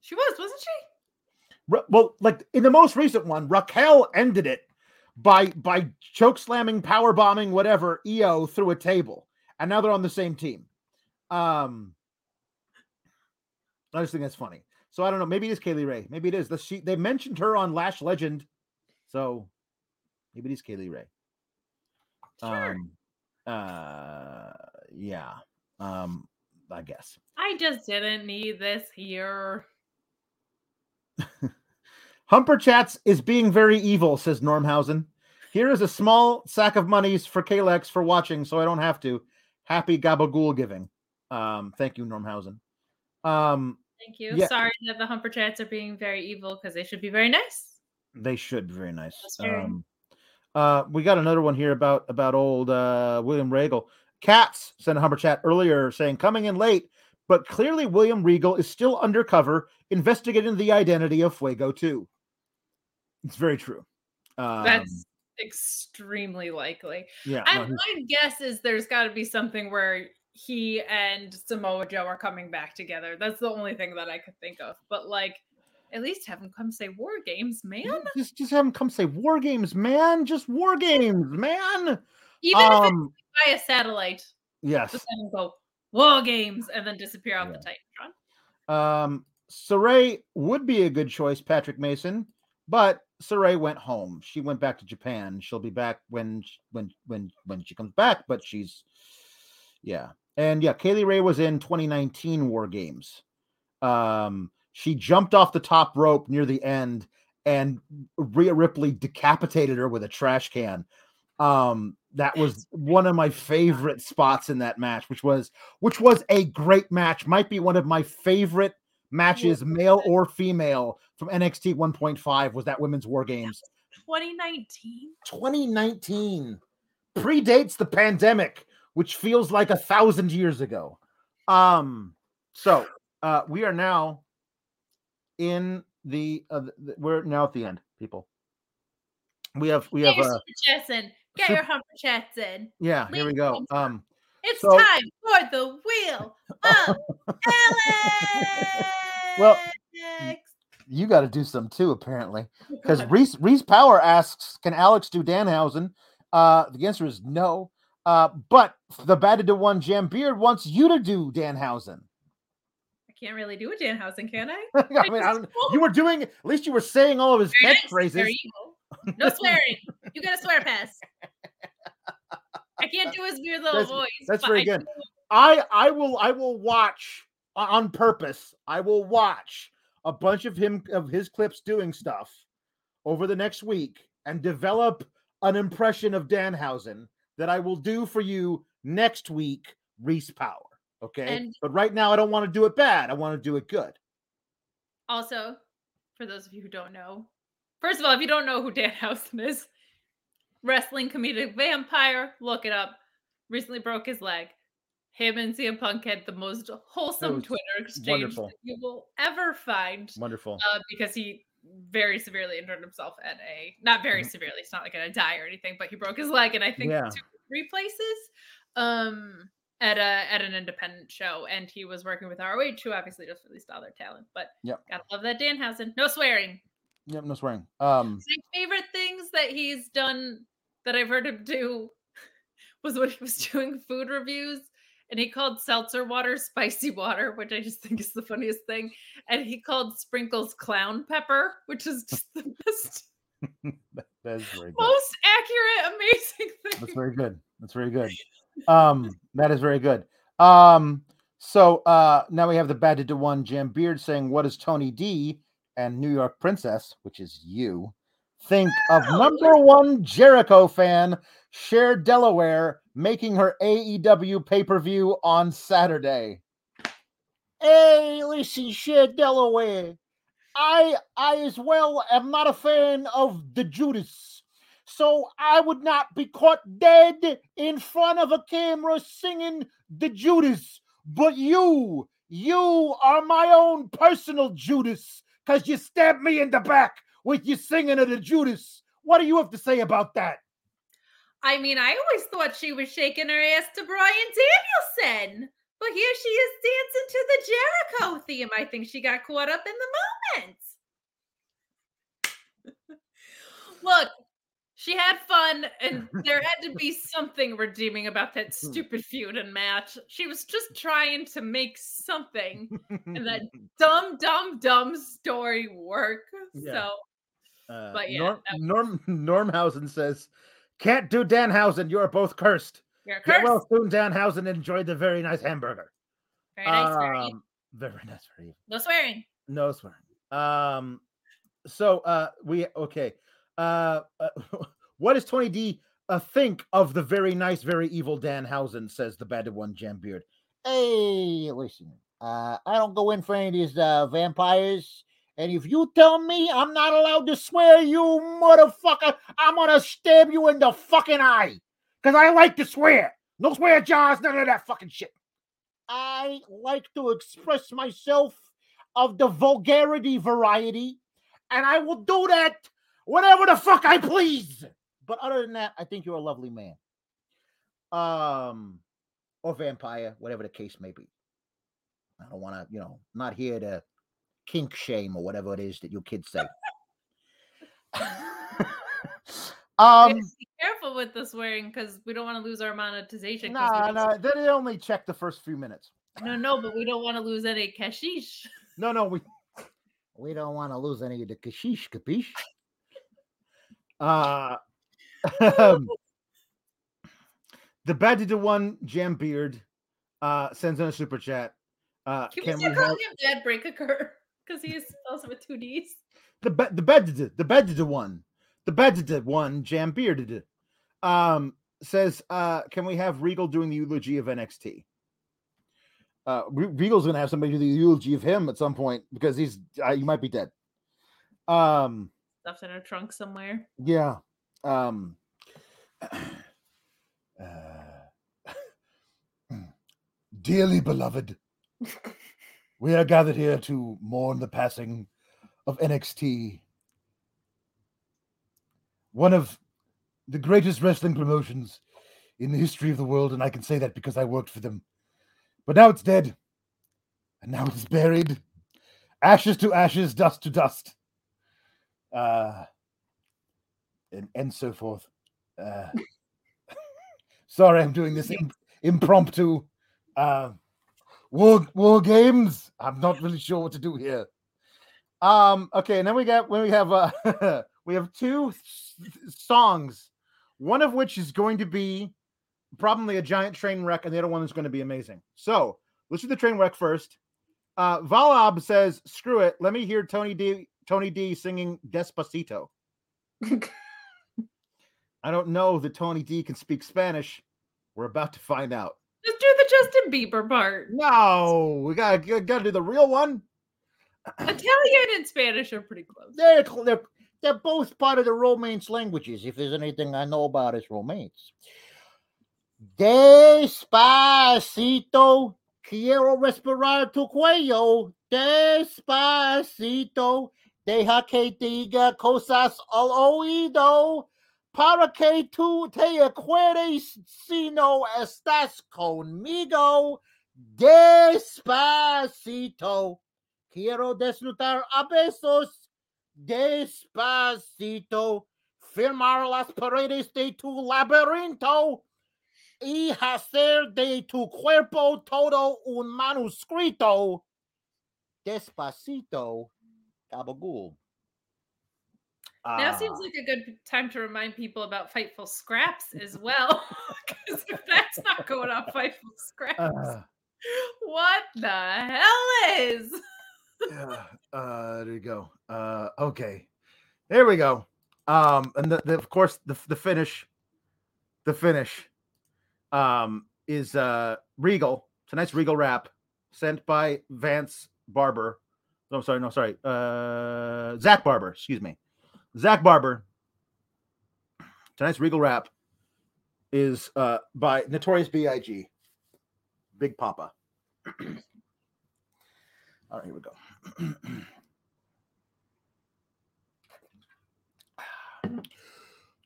she was, wasn't she? Ra- well, like in the most recent one, Raquel ended it by by choke slamming, power bombing, whatever Io through a table, and now they're on the same team. Um, I just think that's funny. So I don't know. Maybe it is Kay Lee Ray. Maybe it is. The she they mentioned her on Lash Legend, so maybe it is Kay Lee Ray. Sure. Um, uh, yeah. Um, I guess. I just didn't need this here. (laughs) Humper Chats is being very evil, says Normhausen. Here is a small sack of monies for Kalex for watching, so I don't have to. Happy gabagool giving. Um, thank you, Normhausen. Um, Thank you. Yeah. Sorry that the Humper Chats are being very evil because they should be very nice. they should be very nice. Um, uh, we got another one here about about old uh, William Regal. Cats sent a Humper Chat earlier saying coming in late, but clearly William Regal is still undercover investigating the identity of Fuego 2. It's very true. Um, That's extremely likely. yeah. I, no, my guess is there's got to be something where he and Samoa Joe are coming back together. That's the only thing that I could think of. But like, at least have him come say War Games, man. just just have him come say war games, man. Just war games, man. Even if it's Um, by a satellite, yes. just go War Games and then disappear off Yeah. the Titantron. Um, Sarray would be a good choice, Patrick Mason, but Sarray went home. She went back to Japan. She'll be back when when when when she comes back, but she's yeah. And yeah, Kay Lee Ray was in 2019 War Games. Um, she jumped off the top rope near the end and Rhea Ripley decapitated her with a trash can. Um, that was one of my favorite spots in that match, which was which was a great match. Might be one of my favorite matches, male or female, from NXT 1.5. Was that Women's War Games 2019. 2019? Predates the pandemic, which feels like a thousand years ago. Um, so uh, we are now in the, uh, the we're now at the end, people. We have we Get have uh super chats in. Get sup- your Humper Chats in. yeah, here we go. Um It's So- time for the wheel of (laughs) Alex. Well, you got to do some too, apparently. Because Reese Reese Power asks, "Can Alex do Danhausen?" Uh, the answer is no. Uh, but the batted to one Jam Beard wants you to do Danhausen. I can't really do a Danhausen, can I? (laughs) I mean, I you were doing at least you were saying all of his Very nice, catchphrases. evil. No (laughs) swearing. You got a swear pass. I can't do his weird little That's- voice. that's very I good. do- I I will I will watch on purpose. I will watch a bunch of him of his clips doing stuff over the next week and develop an impression of Danhausen that I will do for you next week, Reese Power. Okay. And- but right now I don't want to do it bad. I want to do it good. Also, for those of you who don't know, first of all, if you don't know who Danhausen (laughs) is, wrestling comedic vampire, look it up. Recently broke his leg. Him and CM Punk had the most wholesome Twitter exchange you will ever find. Wonderful. uh, because he very severely injured himself at a not very Mhm. severely. It's not like gonna die or anything, but he broke his leg, and I think Yeah. two three places. Um, at a at an independent show, and he was working with ROH, who obviously just released all their talent. But Yep. gotta love that Danhausen. No swearing. Yep, no swearing. Um My favorite things that he's done that I've heard him do (laughs) was when he was doing food reviews and he called seltzer water (laughs) spicy water, which I just think is the funniest thing. And he called sprinkles clown pepper, which is just the (laughs) best, (laughs) that is very good. most accurate, amazing thing. That's very good. That's very good. Um, that is very good. Um, so uh now we have the batted to one Jam Beard saying, What is Tony D? and New York Princess, which is you, think of number one Jericho fan, share Delaware, making her AEW pay per view on Saturday. Hey, listen, Cher Delaware. I I as well am not a fan of the Judas. So I would not be caught dead in front of a camera singing the Judas. But you, you are my own personal Judas, because you stabbed me in the back with your singing of the Judas. What do you have to say about that? I mean, I always thought she was shaking her ass to Bryan Danielson. But here she is dancing to the Jericho theme. I think she got caught up in the moment. (laughs) Look, she had fun, and (laughs) there had to be something redeeming about that Hmm. stupid feud and match. She was just trying to make something and that (laughs) dumb, dumb, dumb story work. Yeah. So Uh, But yeah, Norm, Norm Normhausen says, "Can't do Danhausen. You're both cursed. you're Get cursed. well soon, Danhausen. Enjoy the very nice hamburger. Very nice. very Um, very nice. Very no swearing. no swearing. Um, so uh, we okay. Uh, uh (laughs) what does Tony D uh, think of the very nice, very evil Danhausen? Says the bad one, Jambeard. Hey, listen. Uh, I don't go in for any of these uh, vampires. And if you tell me I'm not allowed to swear, you motherfucker, I'm gonna stab you in the fucking eye. Cause I like to swear. No swear jars, none of that fucking shit. I like to express myself of the vulgarity variety, and I will do that whenever the fuck I please. But other than that, I think you're a lovely man. Um, or vampire, whatever the case may be. I don't want to, you know, not here to kink shame or whatever it is that your kids say. (laughs) Um, be careful with the swearing because we don't want to lose our monetization. no, we no, don't- they only check the first few minutes. no, no, but we don't want to lose any cashish. No, no, we we don't want to lose any of the kashish, capiche? Uh, (laughs) the bad to the one jam beard uh sends in a super chat. Uh, Can, can we we have him Dad Break Occur? Because he spells it with two D's. the bed the bed the bed the one the bed one jam bearded um says uh can we have Regal doing the eulogy of NXT? Uh, Regal's gonna have somebody do the eulogy of him at some point because he's uh, he might be dead. Um. Stuffed in a trunk somewhere. Yeah. Um uh, (laughs) dearly beloved, (laughs) we are gathered here to mourn the passing of NXT. One of the greatest wrestling promotions in the history of the world, and I can say that because I worked for them. But now it's dead. And now it's buried. Ashes to ashes, dust to dust. Uh and, and so forth. Uh, (laughs) sorry, I'm doing this im- impromptu. Uh, war war games. I'm not really sure what to do here. Um. Okay, and then we got when we have uh (laughs) we have two songs, one of which is going to be probably a giant train wreck, and the other one is going to be amazing. So let's do the train wreck first. Uh, Valab says, "Screw it. Let me hear Tony D. Tony D. singing Despacito." (laughs) I don't know that Tony D can speak Spanish. We're about to find out. Just do the Justin Bieber part. No, we gotta gotta do the real one. (clears throat) Italian and Spanish are pretty close. They're they're, they're both part of the Romance languages. If there's anything I know about, it's Romance. Despacito, quiero respirar tu cuello. Despacito, deja que diga cosas al oído. Para que tú te acuerdes si no estás conmigo. Despacito. Quiero desnudar a besos despacito, firmar las paredes de tu laberinto y hacer de tu cuerpo todo un manuscrito. Despacito. Now Ah. seems like a good time to remind people about Fightful Scraps as well. (laughs) Because if that's not going on Fightful Scraps, Uh, what the hell is? yeah, uh, there you go. Uh, okay, there we go. Um, and the, the of course the the finish, the finish, um, is uh Regal. Tonight's Regal wrap sent by Vance Barber. No, sorry, no, sorry. Uh, Zach Barber. Excuse me, Zach Barber. Tonight's Regal rap is uh by Notorious B.I.G. Big Papa. (clears throat) All right, here we go. (clears throat)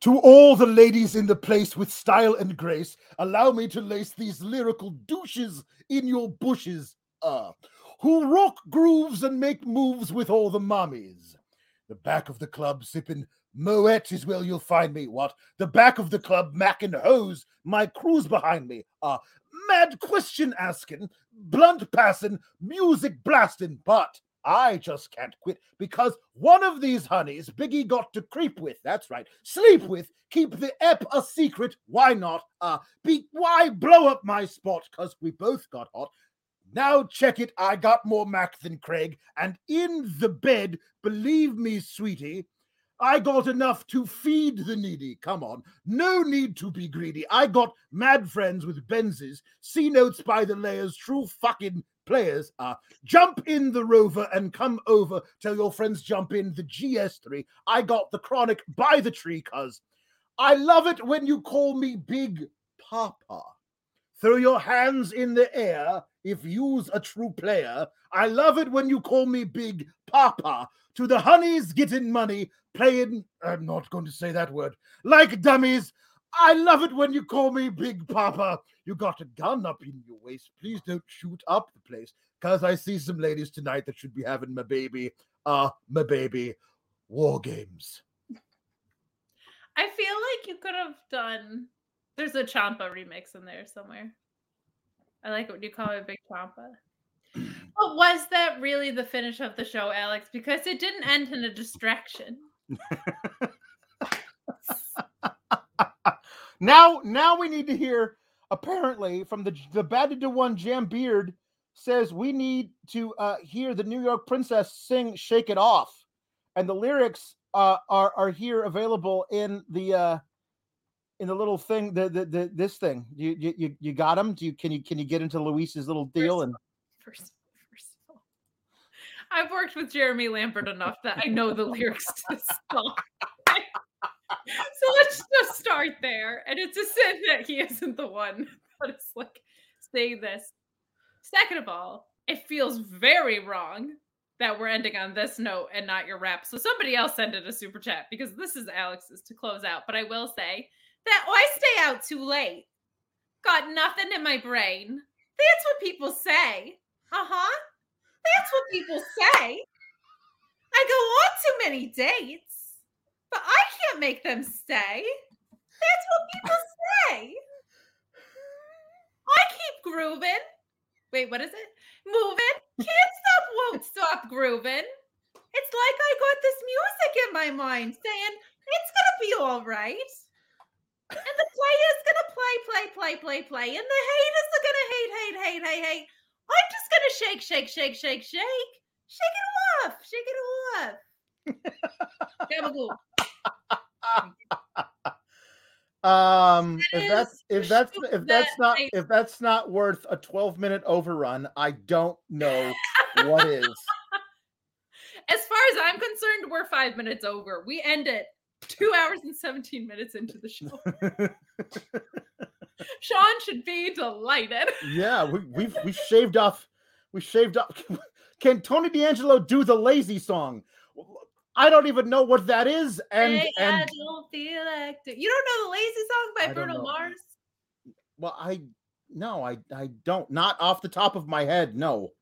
To all the ladies in the place with style and grace, allow me to lace these lyrical douches in your bushes, uh, who rock grooves and make moves with all the mommies. The back of the club sipping Moet is where you'll find me. What? The back of the club macking hose, my crew's behind me. Uh, mad question asking, blunt passing, music blasting, but I just can't quit because one of these honeys Biggie got to creep with. That's right. Sleep with. Keep the ep a secret. Why not? Uh be why blow up my spot? Cause we both got hot. Now check it. I got more Mac than Craig. And in the bed, believe me, sweetie, I got enough to feed the needy. Come on. No need to be greedy. I got mad friends with Benzes, C notes by the layers, true fucking players. are. jump in the rover and come over. Tell your friends jump in the GS3. I got the chronic by the tree, cuz I love it when you call me Big Papa. Throw your hands in the air if you's a true player. I love it when you call me Big Papa. To the honeys getting money, playing. I'm not going to say that word. Like dummies. I love it when you call me Big Papa. You got a gun up in your waist. Please don't shoot up the place. Cause I see some ladies tonight that should be having my baby. Uh, my baby. War games. I feel like you could have done. There's a Ciampa remix in there somewhere. I like what you call it, Big Ciampa. (clears throat) But was that really the finish of the show, Alex? Because it didn't end in a distraction. (laughs) now, now we need to hear. Apparently, from the the batted to one Jam Beard says we need to uh, hear the New York Princess sing "Shake It Off," and the lyrics uh, are are here available in the uh, in the little thing the, the, the this thing. You you you got him. Do you can you can you get into Luis's little deal and First, first of all, I've worked with Jeremy Lambert enough that I know the lyrics to this song. (laughs) so let's just start there. And it's a sin that he isn't the one that is like saying this. Second of all, it feels very wrong that we're ending on this note and not your rap. So somebody else send it a super chat because this is Alex's to close out. But I will say that I stay out too late. Got nothing in my brain. That's what people say. Uh huh. That's what people say. I go on too many dates, but I can't make them stay. That's what people say. I keep grooving. Wait, what is it? Moving. Can't stop, won't stop grooving. It's like I got this music in my mind saying it's gonna be all right. And the player's gonna play, play, play, play, play, and the haters are gonna hate, hate, hate, hate, hate. I'm just gonna shake, shake, shake, shake, shake. Shake it off. Shake it off. Gabagool. (laughs) um That if that's if that's if that's not if that's not worth a 12 minute overrun, I don't know what is. (laughs) As far as I'm concerned, we're five minutes over. We end it (laughs) two hours and 17 minutes into the show. (laughs) Sean should be delighted. (laughs) yeah, we we've we shaved off we shaved off can Tony D'Angelo do the lazy song? I don't even know what that is. And Hey, I and don't feel like you don't know the lazy song by I Bruno. Mars. well, I no, I I don't not off the top of my head, no.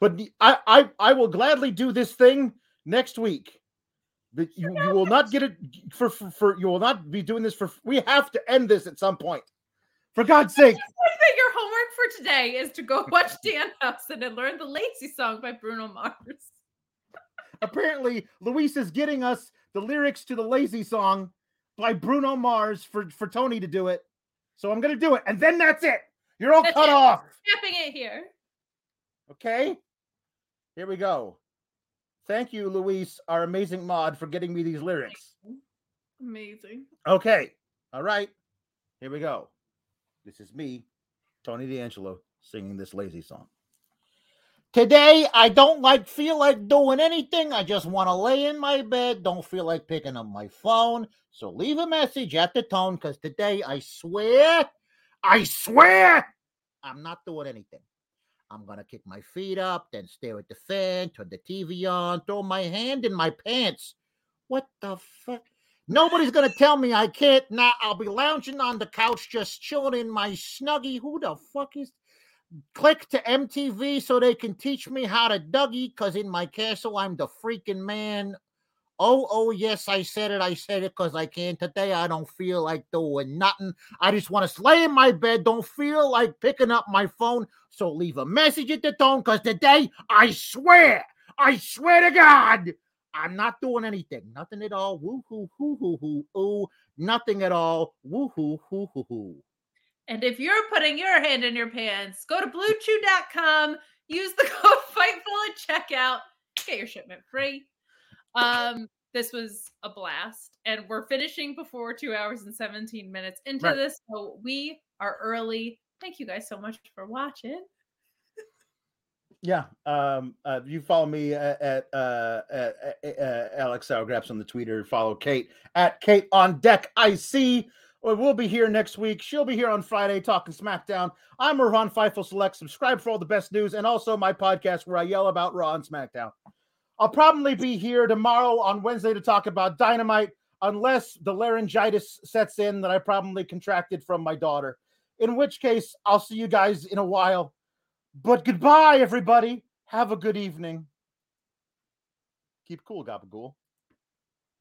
But I I I will gladly do this thing next week. But you, you will not get it for, for for you will not be doing this for we have to end this at some point. For God's sake. I think that your homework for today is to go (laughs) watch Dan Hudson and learn the lazy song by Bruno Mars. (laughs) apparently Luis is getting us the lyrics to the lazy song by Bruno Mars for for Tony to do it. So I'm gonna do it, and then that's it. You're all That's cut it. off. Tapping it here. Okay. Here we go. Thank you, Luis, our amazing mod, for getting me these lyrics. Amazing. Okay. All right. Here we go. This is me, Tony D'Angelo, singing this lazy song. Today, I don't like feel like doing anything. I just want to lay in my bed. Don't feel like picking up my phone. So leave a message at the tone because today, I swear, I swear, I'm not doing anything. I'm going to kick my feet up, then stare at the fan, turn the TV on, throw my hand in my pants. What the fuck? Nobody's going to tell me I can't. Now I'll be lounging on the couch, just chilling in my snuggie. Who the fuck is? Click to MTV so they can teach me how to Dougie, because in my castle, I'm the freaking man. Oh, oh, yes, I said it. I said it because I can. Today, I don't feel like doing nothing. I just want to lay in my bed. Don't feel like picking up my phone. So leave a message at the tone because today, I swear, I swear to God, I'm not doing anything. Nothing at all. Woo hoo hoo hoo hoo. Ooh, nothing at all. Woo hoo hoo hoo hoo. And if you're putting your hand in your pants, go to bluechew.com, use the (laughs) code FIGHTFUL at checkout, get your shipment free. Um, this was a blast, and we're finishing before two hours and 17 minutes into Right. this. So we are early. Thank you guys so much for watching. Yeah. Um, uh, you follow me at, at, uh, at, at uh, Alex SourGraps on the Twitter. Follow Kate at Kate on Deck IC. Well, We'll be here next week. She'll be here on Friday talking SmackDown. I'm Ron Fightful Select. Subscribe for all the best news and also my podcast where I yell about Raw and SmackDown. I'll probably be here tomorrow on Wednesday to talk about Dynamite, unless the laryngitis sets in that I probably contracted from my daughter. In which case, I'll see you guys in a while. But goodbye, everybody. Have a good evening. Keep cool, Gabagool.